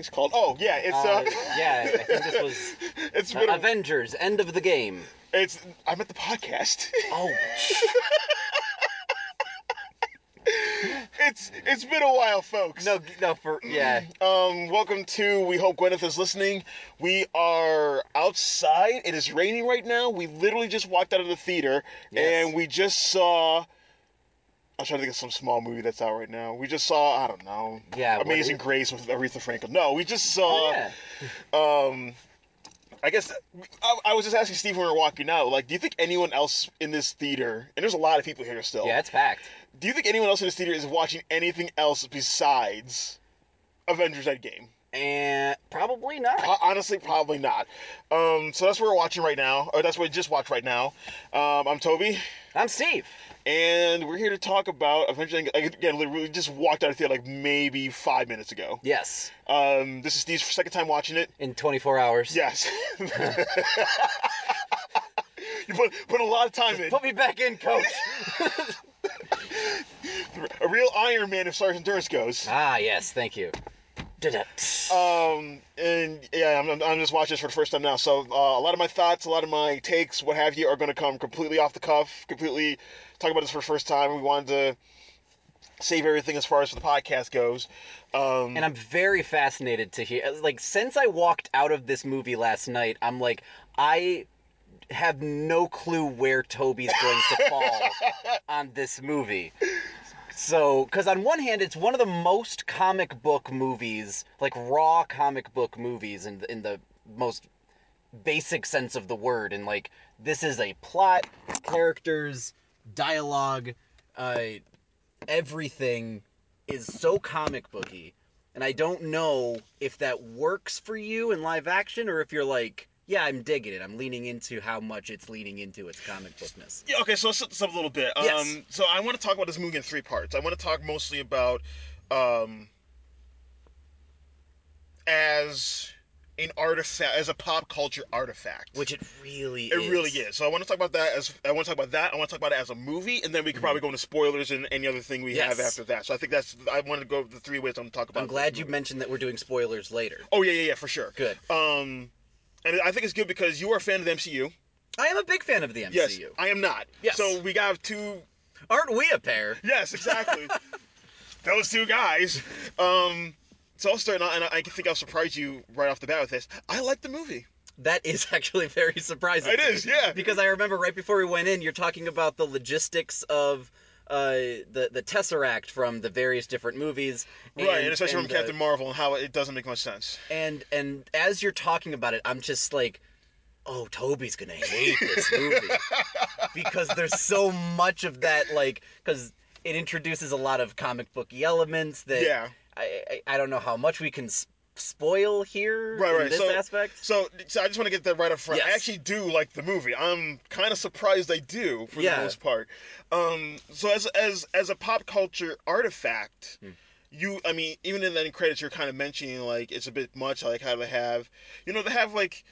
thing's called. Oh yeah, it's Uh, uh, yeah, I think this was it's been a, Avengers: End of the Game. it's I'm at the podcast. Oh, it's it's been a while, folks. no, no, for yeah. Um, welcome to. We hope Gwyneth is listening. We are outside. It is raining right now. We literally just walked out of the theater, Yes. and we just saw. I'm trying to think of some small movie that's out right now. We just saw. I don't know, yeah, Amazing Grace with Aretha Franklin. No, we just saw. yeah. Um, I guess I, I was just asking Steve when we were walking out. Like, do you think anyone else in this theater? And there's a lot of people here still. Yeah, it's packed. Do you think anyone else in this theater is watching anything else besides Avengers Endgame? And probably not. Honestly, probably not. Um, so that's what we're watching right now, or that's what we just watched right now. Um, I'm Toby, I'm Steve. and we're here to talk about Avengers. Again, literally, we just walked out of the theater like maybe five minutes ago. Yes, Um, this is Steve's second time watching it. in 24 hours. Yes. you put put a lot of time in. Put me back in, coach. A real Iron Man, if Sergeant Durst goes. ah, yes, thank you. Um, and yeah, I'm, I'm- I'm just watching this for the first time now. So uh, a lot of my thoughts, a lot of my takes, what have you, are going to come completely off the cuff. Completely talking about this for the first time. We wanted to save everything as far as the podcast goes. Um, and I'm very fascinated to hear. Like, since I walked out of this movie last night, I'm like, I have no clue where Toby's going to fall on this movie. So, because on one hand, it's one of the most comic book movies, like raw comic book movies, in the, in the most basic sense of the word. And like, this is a plot, characters, dialogue, uh, everything is so comic booky. And I don't know if that works for you in live action or if you're like, yeah, I'm digging it. I'm leaning into how much it's leaning into its comic bookness. yeah, okay, so let's set this up a little bit. Yes. Um, so I want to talk about this movie in three parts. I want to talk mostly about um, as an artifact, as a pop culture artifact. Which it really It is. really is. So I want to talk about that as I want to talk about that. I want to talk about it as a movie, and then we can probably go into spoilers and any other thing we have Mm-hmm. After that. So I think that's I wanted to go the three ways I'm talk about. I'm glad you movie. mentioned that we're doing spoilers later. Oh yeah, yeah, yeah, for sure. Good. Um, and I think it's good because you are a fan of the MCU. I am a big fan of the MCU. Yes, I am not. Yes. So we got two. Aren't we a pair? Yes, exactly. Those two guys. Um, so I'll start, and I, I think I'll surprise you right off the bat with this. I like the movie. That is actually very surprising. It is, yeah. Because I remember right before we went in, you're talking about the logistics of uh, the the Tesseract from the various different movies, right, and especially from the- Captain Marvel and how it doesn't make much sense. and and as you're talking about it, I'm just like, oh, Toby's gonna hate this movie because there's so much of that, like, because it introduces a lot of comic booky elements that Yeah. I, I I don't know how much we can spoil here Right, in right. this so, aspect. So, so I just want to get that right up front. I actually do like the movie. I'm kind of surprised I do for Yeah. the most part. Um, so as as as a pop culture artifact, Hmm. you, I mean, even in the end credits, you're kind of mentioning like it's a bit much. Like how they have, you know, they have like.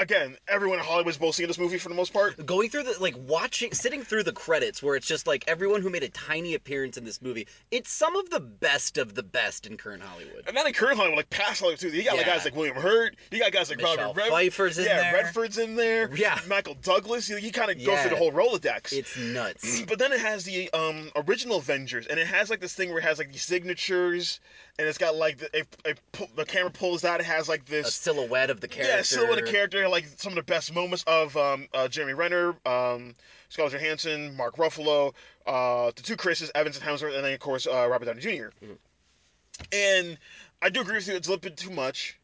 Again, everyone in Hollywood Hollywood's mostly in this movie for the most part. going through the like watching sitting through the credits where it's just like everyone who made a tiny appearance in this movie it's some of the best of the best in current hollywood And not in current Hollywood, like past Hollywood too. You got like Yeah. guys like William Hurt. You got guys like Michelle Robert Red- Pfeiffer's in yeah, there. Redford's in there. Yeah. Michael Douglas. You, you kind of go Yeah. through the whole Rolodex. it's nuts But then it has the um, original Avengers, and it has like this thing where it has like these signatures, and it's got like the, if pu- the camera pulls out, it has like a this silhouette of the character yeah silhouette of the character, like some of the best moments of um, uh, Jeremy Renner, um, Scarlett Johansson, Mark Ruffalo, uh, the two Chris's, Evans and Hemsworth, and then of course uh, Robert Downey junior And I do agree with you; it's a little bit too much.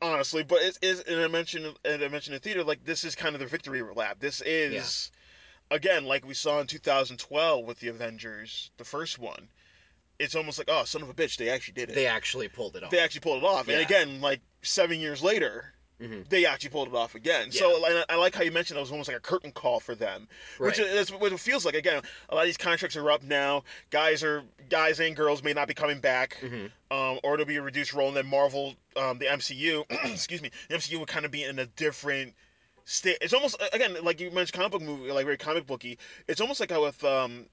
Honestly, but it is, and I mentioned, and I mentioned in theater, like this is kind of the victory lap. This is, again, like we saw in 2012 with the Avengers, the first one. It's almost like, oh, son of a bitch, they actually did it. they actually pulled it off they actually pulled it off. And again, like seven years later, Mhm. they actually pulled it off again. Yeah. So I like how you mentioned it was almost like a curtain call for them, which is what it feels like. Again, a lot of these contracts are up now. Guys are guys and girls may not be coming back, Mhm. um, or it'll be a reduced role. And then Marvel, um, the MCU, excuse me, the MCU would kind of be in a different state. It's almost again like you mentioned comic book movie, like very comic booky. It's almost like how with um,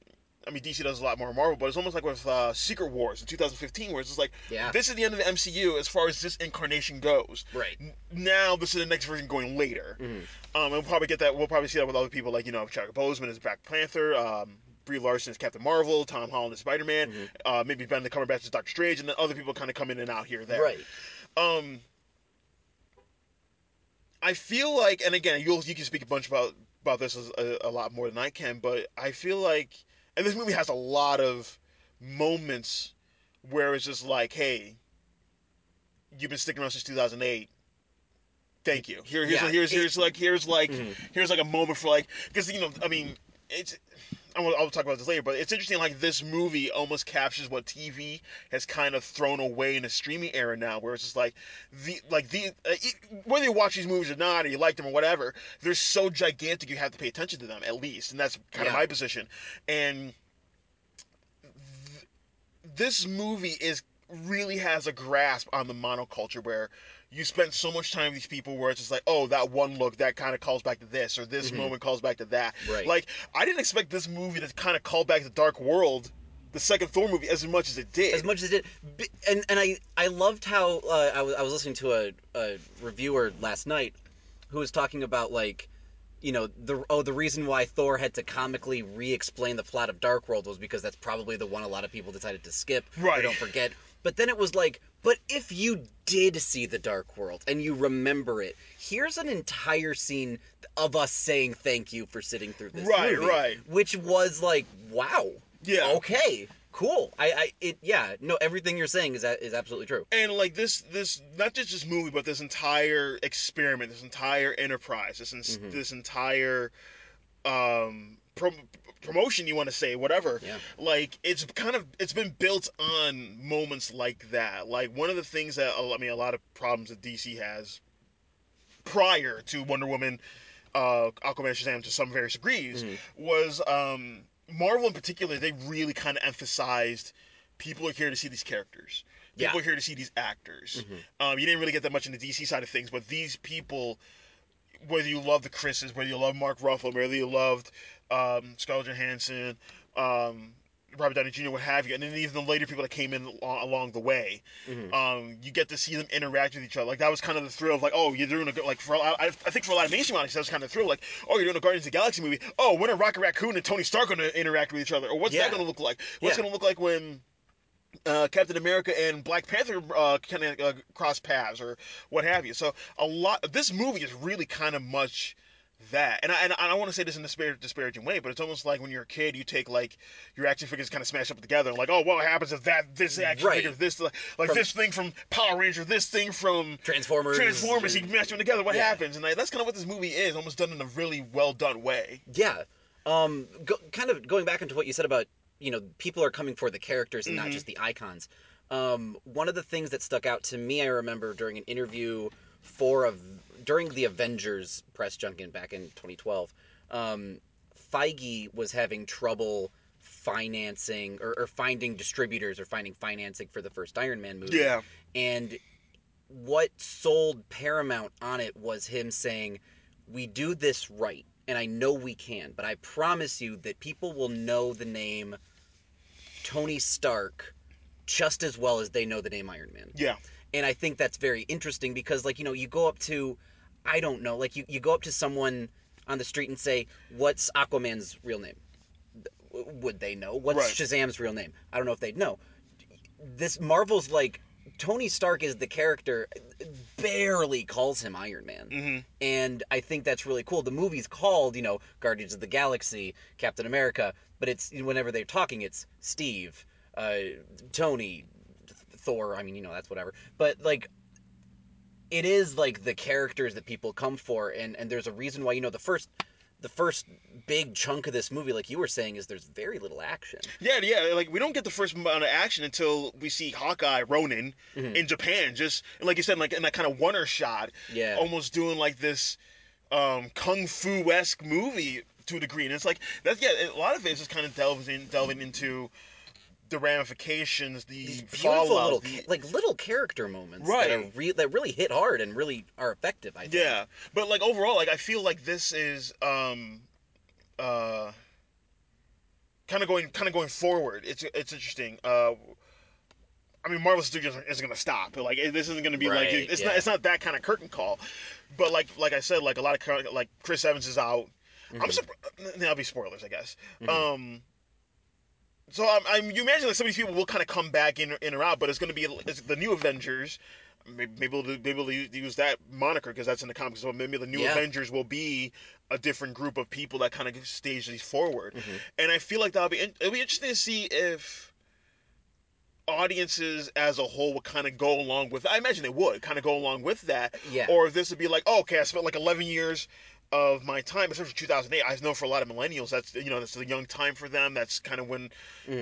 I mean, DC does a lot more Marvel, but it's almost like with uh, Secret Wars in 2015, where it's just like, Yeah. this is the end of the MCU as far as this incarnation goes. Right. Now this is the next version going later. Mhm. Um, and we'll probably get that. We'll probably see that with other people like you know Chadwick Boseman is Black Panther, um, Brie Larson is Captain Marvel, Tom Holland is Spider Man, Mhm. uh, maybe Benedict Cumberbatch as Doctor Strange, and then other people kind of come in and out here there. Right. Um, I feel like, and again, you'll you can speak a bunch about about this as a, a lot more than I can, but I feel like, and this movie has a lot of moments where it's just like, hey, you've been sticking around since 2008. Thank you. Here, here's Yeah, here's it- here's like here's like Mhm. here's like a moment for like because you know I mean it's I will, I'll talk about this later, but it's interesting. Like this movie almost captures what TV has kind of thrown away in the streaming era now, where it's just like the like the uh, whether you watch these movies or not, or you like them or whatever, they're so gigantic you have to pay attention to them at least, and that's kind of my position. And th- this movie is really has a grasp on the monoculture where you spent so much time with these people where it's just like, oh, that one look that kind of calls back to this, or this Mhm. moment calls back to that. Right. Like, I didn't expect this movie to kind of call back to Dark World, the second Thor movie, as much as it did. as much as it did, and and I I loved how uh, I was I was listening to a, a reviewer last night who was talking about like you know the oh the reason why Thor had to comically re-explain the plot of Dark World was because that's probably the one a lot of people decided to skip or Right. don't forget but then it was like but if you did see the Dark World and you remember it here's an entire scene of us saying thank you for sitting through this Right, movie, right. which was like wow Yeah. okay cool i i it yeah no everything you're saying is a- is absolutely true and like this this not just this movie but this entire experiment this entire enterprise this Mhm. this entire um prom- promotion you want to say whatever Yeah. like it's kind of it's been built on moments like that like one of the things that i mean a lot of problems that dc has prior to wonder woman uh aquaman shazam to some various degrees Mhm. was um marvel in particular they really kind of emphasized people are here to see these characters Yeah. people are here to see these actors Mhm. um, you didn't really get that much in the DC side of things, but these people, whether you love the Chris's, whether you love Mark Ruffalo, whether you loved um, Scarlett Johansson, um, Robert Downey Jr., what have you, and then even the later people that came in along, along the way, Mhm. um, you get to see them interact with each other. Like that was kind of the thrill of like, oh, you're doing a good like for a lot, I, I think for a lot of mainstream audiences, that was kind of the thrill. Like, oh, you're doing a Guardians of the Galaxy movie. Oh, when are Rocket Raccoon and Tony Stark going to interact with each other, or what's Yeah. that going to look like? What's Yeah. going to look like when uh, Captain America and Black Panther uh, kind of uh, cross paths or what have you. So a lot. This movie is really kind of much that, and I, and I don't want to say this in a disparag- disparaging way, but it's almost like when you're a kid, you take like your action figures kind of smash up together, like, oh, what happens if that this action Right. figure, this like, like From- this thing from Power Ranger, this thing from Transformers Transformers, you mash them together. What Yeah. happens? And like, that's kind of what this movie is, almost done in a really well done way. yeah um go, kind of going back into what you said about you know people are coming for the characters and not Mhm. just the icons um one of the things that stuck out to me i remember during an interview for a during the avengers press junket back in 2012 um feige was having trouble financing or, or finding distributors or finding financing for the first iron man movie. Yeah, and what sold Paramount on it was him saying, "We do this right, and I know we can, but I promise you that people will know the name Tony Stark just as well as they know the name Iron Man." yeah, And I think that's very interesting because like, you know, you go up to I don't know, like you, you go up to someone on the street and say, "What's Aquaman's real name?" Would they know? What's Right. Shazam's real name? I don't know if they'd know. This Marvel's like Tony Stark is the character barely calls him Iron Man. hmm And I think that's really cool. The movie's called, you know, Guardians of the Galaxy, Captain America, but it's whenever they're talking, it's Steve, uh, Tony, Thor. I mean, you know, that's whatever. But like, it is like the characters that people come for, and and there's a reason why. You know, the first, the first big chunk of this movie, like you were saying, is there's very little action. Yeah, yeah. Like we don't get the first amount of action until we see Hawkeye Ronin Mhm. in Japan. Just like you said, like in that kind of wonder shot, Yeah. almost doing like this um, kung fu esque movie to a degree. And it's like that's yeah. A lot of it is just kind of delving in, delving into the ramifications, the These beautiful fallout. little, the- like little character moments Right. that are re- that really hit hard and really are effective. I think. yeah, but like overall, like I feel like this is um uh kind of going kind of going forward. It's it's interesting. Uh, I mean, Marvel Studios isn't going to stop. Like this isn't going to be Right, like it's yeah. not it's not that kind of curtain call. But like like I said, like a lot of like Chris Evans is out. Mm-hmm. I'm surprised. That'll be spoilers, I guess. Um. So I'm, I'm you imagine like some of these people will kind of come back in in or out, but it's going to be it's the new Avengers. Maybe maybe we'll, do- maybe we'll use that moniker because that's in the comics. So maybe the new Yeah. Avengers will be a different group of people that kind of stage these forward. Mm-hmm. And I feel like that'll be it'll be interesting to see if audiences as a whole would kind of go along with. I imagine they would kind of go along with that. Yeah. Or if this would be like, oh, okay, I spent like 11 years of my time, especially 2008. I know for a lot of millennials, that's you know that's a young time for them. That's kind of when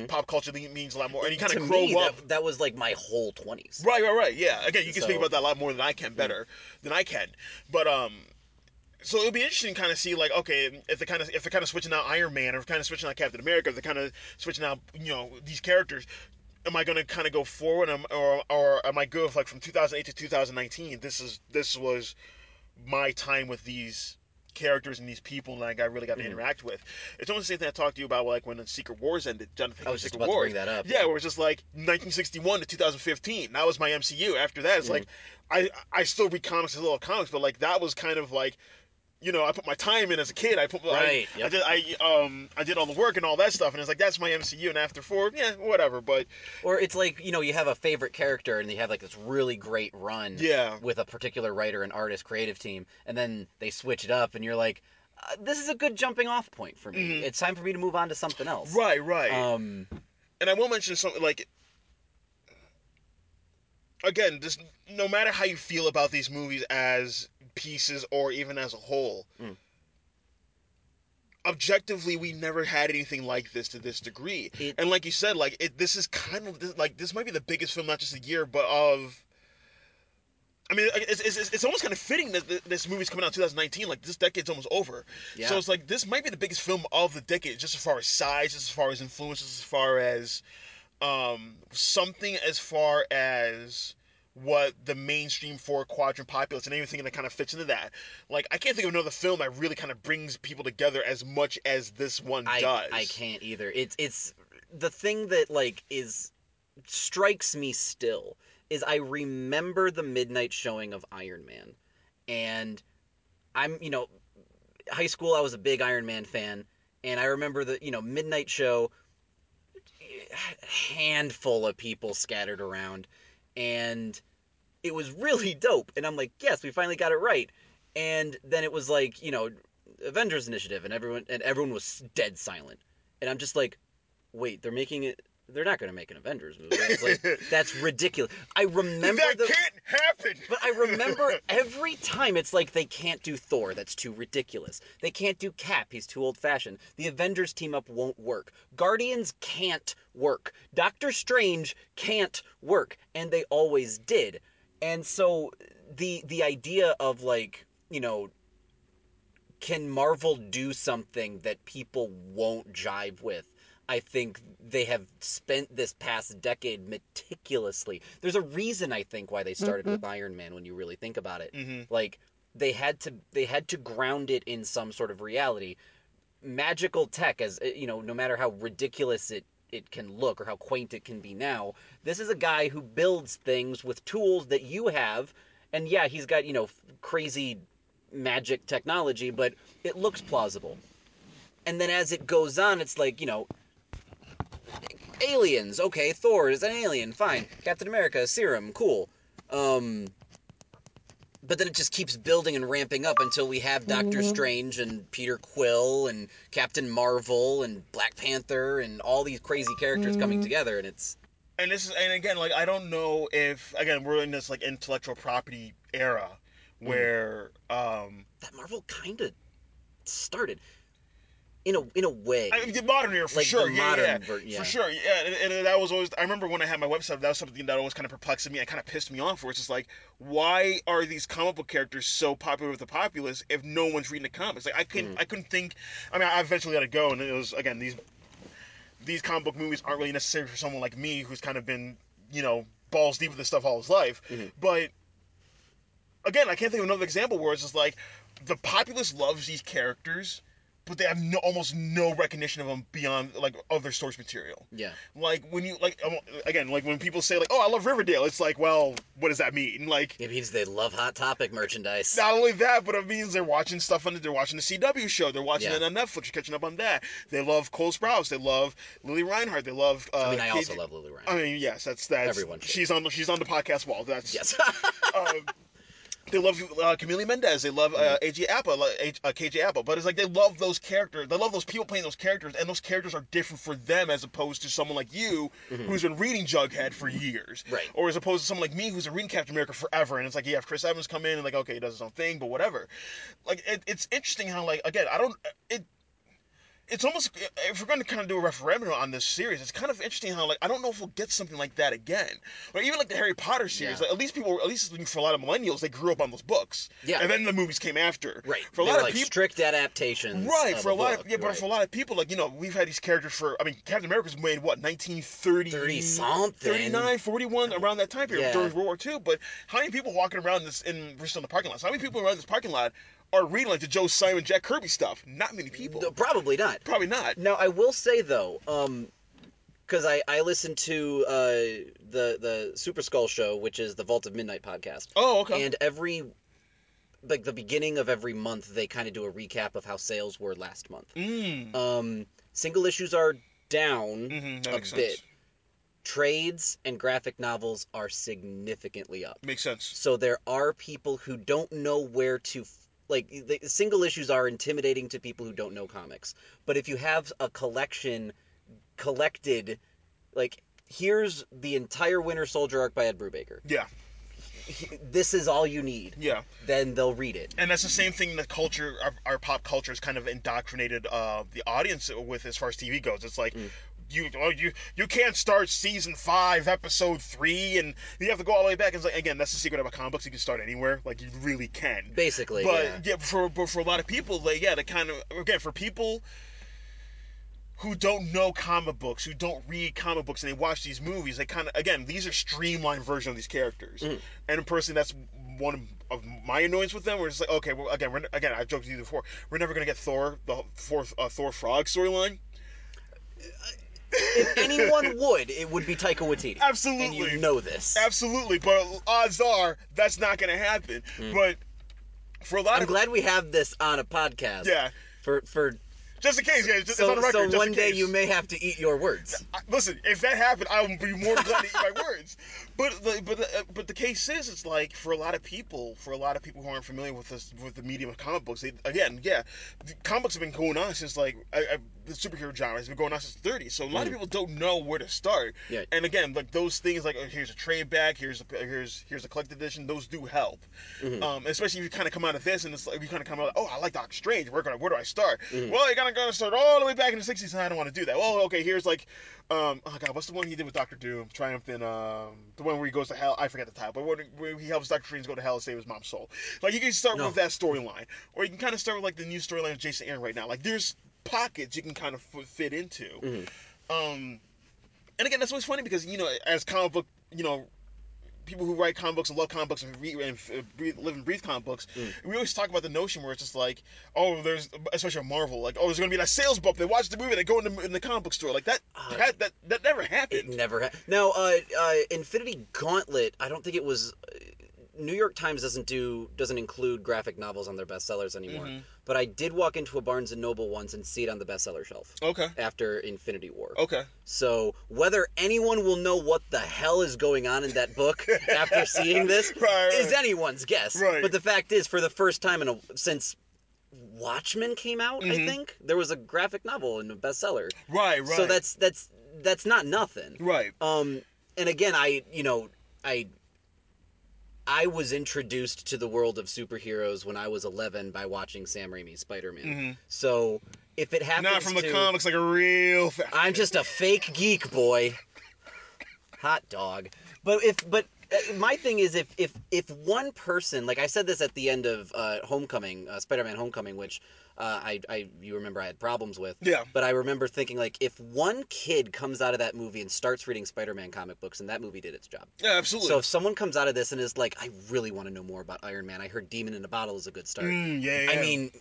pop culture means a lot more, and you kind to of grow me, up. that, that was like my whole twenties. Right, right, right. Yeah. Again, you can speak about that a lot more than I can, better than I can. But um, so it'll be interesting to kind of see like, okay, if they kind of if they're kind of switching out Iron Man, or kind of switching out Captain America, if they're kind of switching out you know these characters. Am I going to kind of go forward, or or am I good with like from 2008 to 2019? This is this was my time with these characters and these people like I really got Mm-hmm. to interact with. It's almost the same thing I talked to you about like when the Secret Wars ended. Jonathan I was just Secret about to bring that up, Yeah, yeah. where it's just like 1961 to 2015. That was my MCU. After that, it's like Mm-hmm. I I still read comics as little comics, but like that was kind of like. You know, I put my time in as a kid. I put, Right, I, I did, I um, I did all the work and all that stuff, and it's like that's my MCU. And after four, yeah, whatever. But Or it's like you know you have a favorite character and you have like this really great run. Yeah. With a particular writer and artist creative team, and then they switch it up, and you're like, uh, this is a good jumping off point for me. It's time for me to move on to something else. Mm-hmm. right, right. Um. and I will mention something like again, just no matter how you feel about these movies as pieces or even as a whole, Mm. objectively, we never had anything like this to this degree. It- and like you said, like it, this is kind of this, like this might be the biggest film, not just a year, but of. I mean, it's, it's, it's almost kind of fitting that th- this movie's coming out in 2019. Like this decade's almost over, Yeah. so it's like this might be the biggest film of the decade, just as far as size, just as far as influences, as far as um, something as far as what the mainstream four quadrant populace and anything that kind of fits into that. Like I can't think of another film that really kind of brings people together as much as this one I does. I can't either. It's it's the thing that like is strikes me still is I remember the midnight showing of Iron Man, and I'm you know high school I was a big Iron Man fan, and I remember the you know midnight show handful of people scattered around and it was really dope and i'm like yes we finally got it right. And then it was like you know avengers initiative and everyone and everyone was dead silent. And i'm just like wait they're making it they're not going to make an avengers movie I like that's ridiculous i remember that the can't happen. but I remember every time it's like they can't do Thor, that's too ridiculous. They can't do Cap, he's too old fashioned. The Avengers team up won't work. Guardians can't work. Doctor Strange can't work. And they always did. And so the the idea of like, you know, can Marvel do something that people won't jive with? I think they have spent this past decade meticulously. There's a reason I think why they started with Iron Man when you really think about it. Mhm. Like they had to they had to ground it in some sort of reality. Magical tech as eh, you know, no matter how ridiculous it it can look or how quaint it can be now, this is a guy who builds things with tools that you have and yeah, he's got, you know, crazy magic technology, but it looks plausible. And then as it goes on, it's like, you know, aliens. Okay, Thor is an alien. Fine. Captain America, serum. Cool. Um, but then it just keeps building and ramping up until we have Doctor Strange and Peter Quill and Captain Marvel and Black Panther and all these crazy characters coming together, and it's and this is and again like i don't know if again we're in this like intellectual property era Mm. where um that Marvel kind of started in a in a way. I mean, the modern era for Like sure yeah, modern yeah, ver- yeah. for sure yeah and, and that was always i remember when i had my website that was something that always kind of perplexed me and kind of pissed me off where it's just like why are these comic book characters so popular with the populace if no one's reading the comics like i couldn't Mm. i couldn't think i mean i eventually had to go and it was again these these comic book movies aren't really necessary for someone like me who's kind of been, you know, balls deep with this stuff all his life. Mm-hmm. But again, I can't think of another example where it's just like the populace loves these characters but they have no, almost no recognition of them beyond like of their source material. Yeah. Like when you like um, again, like when people say like, "Oh, I love Riverdale," it's like, well, what does that mean? Like, It means they love Hot Topic merchandise. not only that, but it means they're watching stuff on. They're watching the CW show. They're watching Yeah. it on Netflix. You're catching up on that. They love Cole Sprouse. They love Lili Reinhart. They love. Uh, I mean, I Kate- also love Lily Ryan. I mean, yes, that's that's. Everyone should. She's on. She's on the podcast wall. That's yes. um, they love uh, Camila Mendes. They love uh, Mm-hmm. AJ Apple, uh, uh, KJ Apa. But it's like they love those characters. They love those people playing those characters, and those characters are different for them as opposed to someone like you who's been reading Jughead for years, Mm-hmm. Right. Or as opposed to someone like me who's been reading Captain America forever. And it's like you have Chris Evans come in and like okay, he does his own thing, but whatever. Like it, it's interesting how like again I don't it it's almost uh, if we're going to kind of do a referendum on this series, it's kind of interesting how like I don't know if we'll get something like that again, or even like the Harry Potter series. Yeah. Like, at least people, at least for a lot of millennials, they grew up on those books. Yeah. and then the movies came after. right. For a They lot of like people. strict adaptations. Right, for a lot book, of yeah, but right. for a lot of people, like you know, we've had these characters for. I mean, Captain America was made what 1930, 30 something. 39, 41, around that time period Yeah. during World War II. But how many people walking around this in we're still in the parking lot? So how many people around this parking lot are reading like the Joe Simon, Jack Kirby stuff? Not many people. No, Probably not. Probably not. Now I will say though, um, because I I listened to uh the the Super Skull show, which is the Vault of Midnight podcast, Oh, okay. and every like the beginning of every month they kind of do a recap of how sales were last month. Mm. Um, single issues are down Mhm, a bit. sense. Trades and graphic novels are significantly up. Makes sense. So there are people who don't know where to like the single issues are intimidating to people who don't know comics. But if you have a collection collected like here's the entire Winter Soldier arc by Ed Brubaker. Yeah, He- This is all you need. yeah. Then they'll read it. And that's the same thing the culture, our, our pop culture, has kind of indoctrinated uh, the audience with as far as TV goes. It's like. You, oh, you you can't start season five episode three and you have to go all the way back and it's like again that's the secret about comic books you can start anywhere like you really can Basically, but yeah. yeah, for but for a lot of people, like yeah, they kind of again for people who don't know comic books, who don't read comic books, and they watch these movies, they kind of again these are streamlined version of these characters, Mm-hmm. and personally, that's one of my annoyance with them. Where it's like okay, well again, we're, again I've joked with you before, we're never gonna get Thor the fourth uh, Thor Frog storyline. If anyone would, it would be Taika Waititi. Absolutely. And you know this. Absolutely, but odds are that's not gonna happen. But for a lot Mm. I'm of glad we have this on a podcast. yeah, For for just in case, yeah, it's, it's on record. so just one day you may have to eat your words. Listen, if that happened, I would be more than glad to eat my words. But the, but the, but the case is, it's like for a lot of people, for a lot of people who aren't familiar with this with the medium of comic books, they, again, yeah, the comic books have been going on since like I, I, the superhero genre has been going on since the 30s. So a lot of people don't know where to start. Mm. Yeah. And again, like those things, like oh, here's a trade back, here's a here's here's a collected edition. Those do help, Mm-hmm. um, especially if you kind of come out of this and it's like you kind of come out, like, oh, I like Doctor Strange. Where gonna where do I start? Mm-hmm. Well, you gotta gotta start all the way back in the 60s, and I don't want to do that. Well, okay, here's like, um, oh god, what's the one he did with Doctor Doom, Triumph, and um, the one where he goes to hell. I forget the title, but when, where he helps Doctor Strange go to hell and save his mom's soul. Like you can start No. with that storyline, or you can kind of start with like the new storyline of Jason Aaron right now. Like there's pockets you can kind of f- fit into. Um, and again, that's always funny because you know, as comic book, you know, people who write comic books and love comic books and, read, and uh, breathe, live and breathe comic books, we always talk about the notion where it's just like, oh, there's especially Marvel, like, oh, there's gonna be that sales bump. They watch the movie, they go in the, in the comic book store, like that. that, that that never happened. It never ha- now. Uh, uh, Infinity Gauntlet. I don't think it was. New York Times doesn't do doesn't include graphic novels on their bestsellers anymore. Mm-hmm. But I did walk into a Barnes and Noble once and see it on the bestseller shelf Okay. after Infinity War. Okay. So whether anyone will know what the hell is going on in that book after seeing this Right, right. is anyone's guess. Right. But the fact is, for the first time in a since Watchmen came out, I think there was a graphic novel and a bestseller. Right. Mm-hmm. Right. So that's that's that's not nothing. right. Um, and again, I you know I I was introduced to the world of superheroes when I was 11 by watching Sam Raimi's Spider-Man. So if it happens Mm-hmm. Not from the comics, like a real. Fa- I'm just a fake geek boy. Hot dog. But if but my thing is if if if one person like I said this at the end of uh, Homecoming, uh, Spider-Man Homecoming, which uh, I I you remember I had problems with. Yeah. But I remember thinking like if one kid comes out of that movie and starts reading Spider-Man comic books, and that movie did its job. yeah, absolutely. So if someone comes out of this and is like, I really want to know more about Iron Man. I heard Demon in a Bottle is a good start. Mm, yeah, I mean,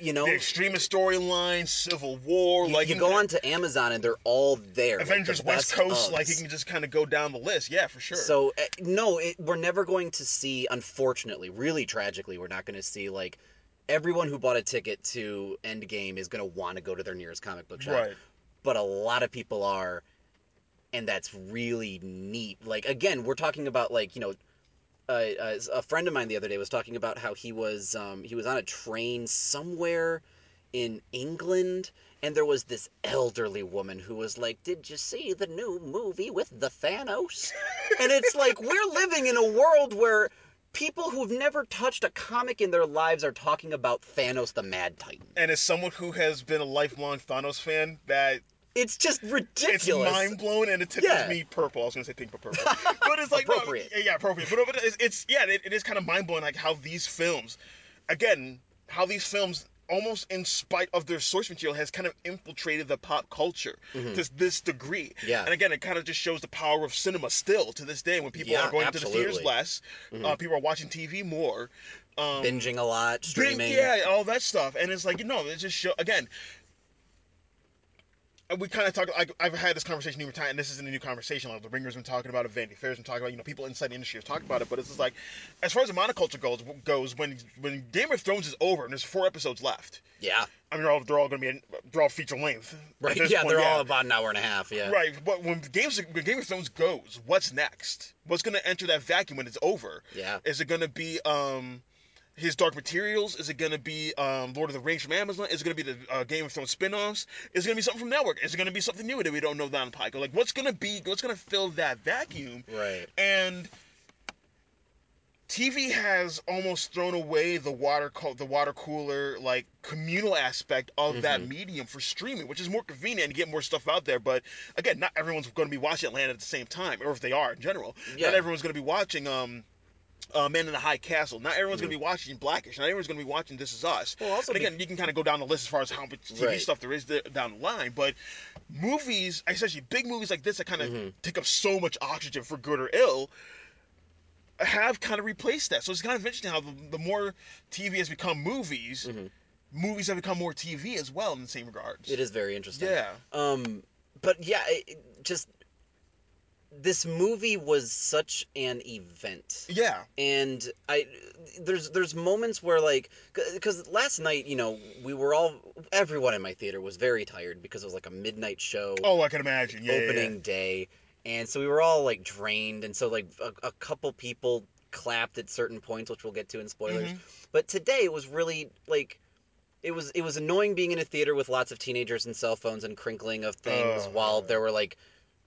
You know, the Extremis storyline, Civil War, you, like you can- go onto Amazon and they're all there. like, the Avengers West Coast, like you can just kind of go down the list. Yeah, for sure. So uh, no, it, we're never going to see. Unfortunately, really tragically, we're not going to see like everyone who bought a ticket to Endgame is going to want to go to their nearest comic book shop. right, But a lot of people are, and that's really neat. Like again, we're talking about like you know. Uh, uh, a friend of mine the other day was talking about how he was um, he was on a train somewhere in England and there was this elderly woman who was like, "Did you see the new movie with the Thanos?" and it's like we're living in a world where people who've never touched a comic in their lives are talking about Thanos the Mad Titan. and as someone who has been a lifelong Thanos fan, that It's just ridiculous. it's mind blowing and it tickles Yeah. me purple. I was gonna say pink but purple, but it's like Appropriate. yeah, yeah, appropriate. But, it's, it's yeah, it, it is kind of mind blowing like how these films, again, how these films almost in spite of their source material has kind of infiltrated the pop culture to this degree. Mm-hmm. Yeah. and again, it kind of just shows the power of cinema still to this day when people Yeah, are going to the theaters absolutely. Mm-hmm. less, uh, people are watching TV more. Um, Binging a lot, streaming. yeah, all that stuff, and it's like you know, it just show again. And We kind of talked. I, I've had this conversation numerous times, and this isn't a new conversation. Like the Ringer's been talking about it, Vanity Fair's been talking about. it, You know, people inside the industry have talked about it. But it's just like, as far as the monoculture goes, goes when when Game of Thrones is over and there's four episodes left. Yeah. I mean, they're all they're all going to be they're all feature length. Right. Yeah, point, they're all about an hour and a half. Yeah. Right, but when games when Game of Thrones goes, what's next? What's going to enter that vacuum when it's over? Yeah. Is it going to be um his Dark Materials? Is it going to be um Lord of the Rings from Amazon? Is it going to be the uh, Game of Thrones spin-offs? Is it going to be something from Network? Is it going to be something new that we don't know down the pike? Like what's going to be what's going to fill that vacuum? Right. And TV has almost thrown away the water co- the water cooler like communal aspect of that Mm-hmm. medium for streaming, which is more convenient and get more stuff out there. But again, not everyone's going to be watching Atlanta at the same time, or if they are in general, Yeah. not everyone's going to be watching um. Uh, Man in the High Castle. Not everyone's going to be watching Blackish. Not everyone's going to be watching This Is Us. Mm-hmm. Well, also and again, you can kind of go down the list as far as how much TV Right. stuff there is there, down the line. But movies, especially big movies like this, that kind of Mm-hmm. take up so much oxygen for good or ill, have kind of replaced that. So it's kind of interesting how the, the more TV has become movies, movies have become more TV as well in the same regards. Mm-hmm. It is very interesting. Yeah. Um, but yeah, it just this movie was such an event. Yeah. and I there's there's moments where like because last night you know we were all everyone in my theater was very tired because it was like a midnight show Oh, I can imagine. Yeah. yeah, yeah. opening day and so we were all like drained and so like a, a couple people clapped at certain points which we'll get to in spoilers Mhm. but today it was really like it was it was annoying being in a theater with lots of teenagers and cell phones and crinkling of things Oh. while there were like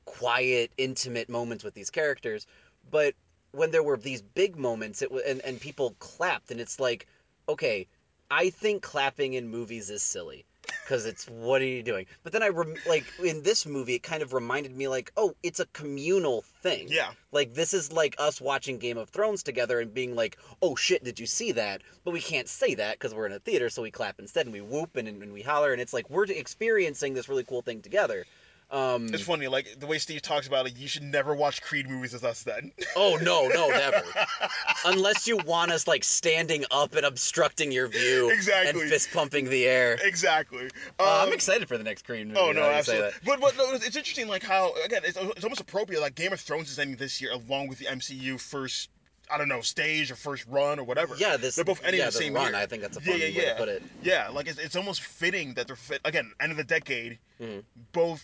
quiet intimate moments with these characters but when there were these big moments it was and, and people clapped and it's like okay i think clapping in movies is silly because it's what are you doing? But then i rem- like in this movie it kind of reminded me like oh it's a communal thing. Yeah. like this is like us watching game of thrones together and being like oh shit did you see that? But we can't say that because we're in a theater so we clap instead and we whoop and, and we holler and it's like we're experiencing this really cool thing together um, It's funny, like the way Steve talks about it. You should never watch Creed movies with us. Then. Oh no, no, never. Unless you want us like standing up and obstructing your view Exactly. and fist pumping the air. exactly. Uh, I'm Um, excited for the next Creed movie. Oh no, now that you absolutely. But but no, it's interesting, like how again, it's, it's almost appropriate. Like Game of Thrones is ending this year, along with the MCU first. I don't know, stage or first run or whatever. Yeah, this- they're both ending yeah, the same run, year. I think that's a yeah, fun yeah, way to put it. Yeah, like it's, it's almost fitting that they're fit. Again, end of the decade. Mhm. Both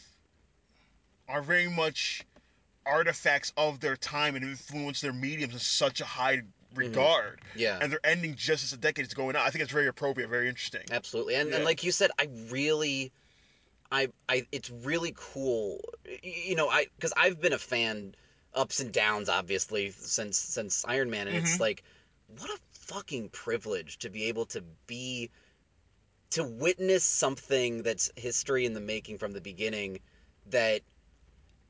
are very much artifacts of their time and influence their mediums in such a high regard. Mm-hmm. Yeah. And they're ending just as the decade is going on. I think it's very appropriate, very interesting. Absolutely. And, Yeah. and like you said, I really I I it's really cool. You know, I cuz I've been a fan ups and downs obviously since since Iron Man and it's Mhm. like what a fucking privilege to be able to be to witness something that's history in the making from the beginning that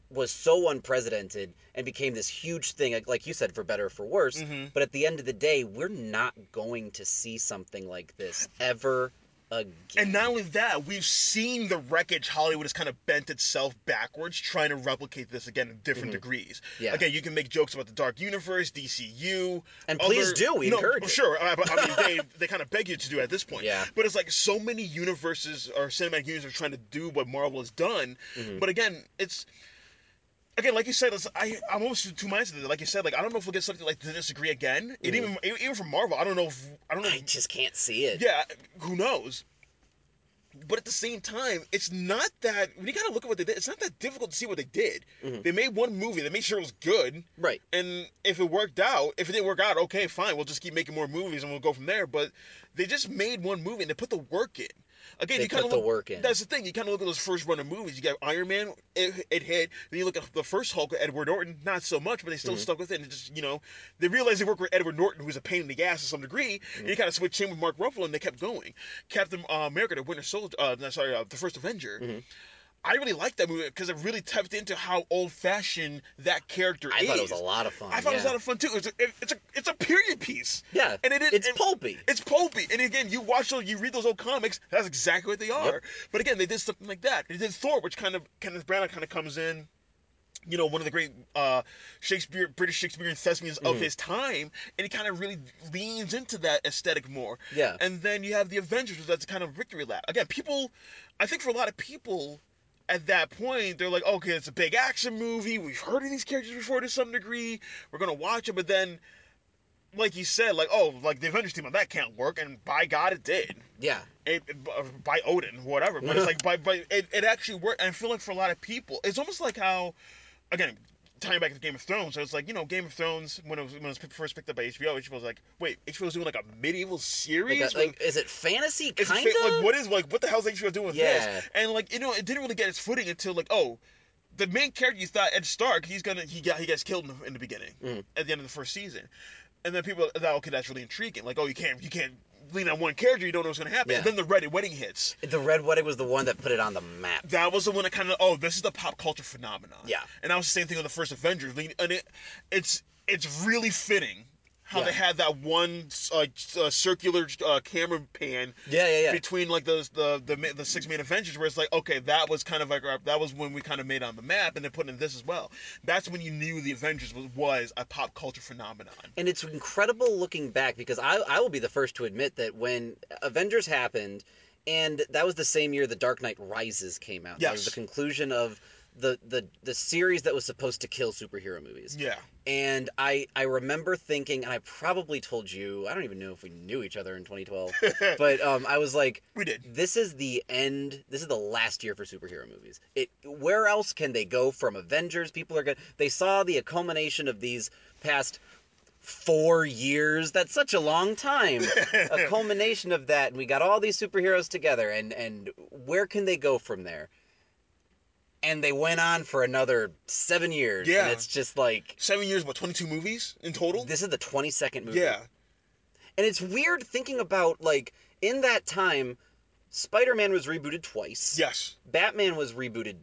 was so unprecedented and became this huge thing like- like you said for better or for worse Mhm. but at the end of the day we're not going to see something like this ever again. And not only that, we've seen the wreckage Hollywood has kind of bent itself backwards, trying to replicate this again in different degrees. Mm-hmm. Yeah. Again, you can make jokes about the Dark Universe, DCU, And please do, we no, encourage. Sure, I, I mean they they kind of beg you to do it at this point. Yeah. But it's like so many universes or cinematic universes are trying to do what Marvel has done, Mm-hmm. but again, it's. Again, like you said, I I'm almost two minds it. Like you said, like I don't know if we'll get something like to disagree again. And even even from Marvel, I don't know if I don't know. Mm-hmm. I just can't see it. Yeah, who knows? But at the same time, it's not that when you of look at what they did, it's not that difficult to see what they did. They made one movie, they made sure it was good, Mm-hmm. Right. and if it worked out, if it didn't work out, okay, fine, we'll just keep making more movies and we'll go from there. But they just made one movie and they put the work in. Again, They you kind of the work in. That's the thing. You kind of look at those first run of movies. You got Iron Man, it, it hit. Then you look at the first Hulk, with Edward Norton, not so much, but they Mm-hmm. still stuck with it. And just you know, they realized they worked with Edward Norton, who's a pain in the ass to some degree. Mm-hmm. And you kind of switched in with Mark Ruffalo, and they kept going. Captain uh, America, the Winter Soldier, uh, sorry, uh, the First Avenger. Mm-hmm. I really liked that movie because it really tapped into how old-fashioned that character I is. I thought it was a lot of fun. I thought it was a lot of fun too. It's a, it's a it's a period piece. Yeah, and it, it it's it- pulpy. It's pulpy, and again, you watch those, you read those old comics. That's exactly what they are. But again, they did something like that. They did Thor, which kind of Kenneth Branagh kind of comes in. You know, one of the great uh, Shakespeare, British Shakespearean thespians Mm-hmm. of his time, and he kind of really leans into that aesthetic more. Yeah. And then you have the Avengers, that's kind of victory lap. Again, people, I think for a lot of people, at that point, they're like, okay, it's a big action movie. We've heard of these characters before to some degree. We're gonna watch it, but then, like you said, like, oh, like the Avengers team, well, that can't work, and by God, it did. Yeah, It, it- by Odin, whatever. But it's like, by, by it, it actually worked. And I feel like for a lot of people, it's almost like how, again, tying back to Game of Thrones. So was like you know, Game of Thrones when it was when it was first picked up by HBO, HBO was like, wait, HBO's doing like a medieval series. like, a- like is it fantasy? Kind fa- of. like what is like what the hell's HBO doing with Yeah. this? And like you know, it didn't really get its footing until like oh, the main character you thought Ned Stark, he's gonna he got he gets killed in the, in the beginning Mm. at the end of the first season, and then people thought okay that's really intriguing. Like oh you can't you can't lean on one character you don't know what's gonna happen. Yeah. And then the Red Wedding hits. The Red Wedding was the one that put it on the map. That was the one that kind of oh this is the pop culture phenomenon. Yeah. and that was the same thing with the first Avengers. And it it's it's really fitting. How they had that one uh, uh, circular uh, camera pan Yeah, yeah, yeah. between like those the the the six main Avengers, where it's like okay, that was kind of like our, that was when we kind of made on the map, and then putting in this as well. That's when you knew the Avengers was, was a pop culture phenomenon. And it's incredible looking back because I, I will be the first to admit that when Avengers happened, and that was the same year The Dark Knight Rises came out. That was the conclusion of the, the the series that was supposed to kill superhero movies. Yeah, And I I remember thinking, and I probably told you, I don't even know if we knew each other in 2012, but um, I was like, we did. this is the end this is the last year for superhero movies. It where else can they go from avengers? People are going they saw the culmination of these past four years. That's such a long time. A culmination of that and we got all these superheroes together and and where can they go from there and they went on for another seven years. Yeah. and it's just like Seven years, what twenty two movies in total? this is the 22nd movie. Yeah, and it's weird thinking about like in that time spider-man was rebooted twice. Yes, Batman was rebooted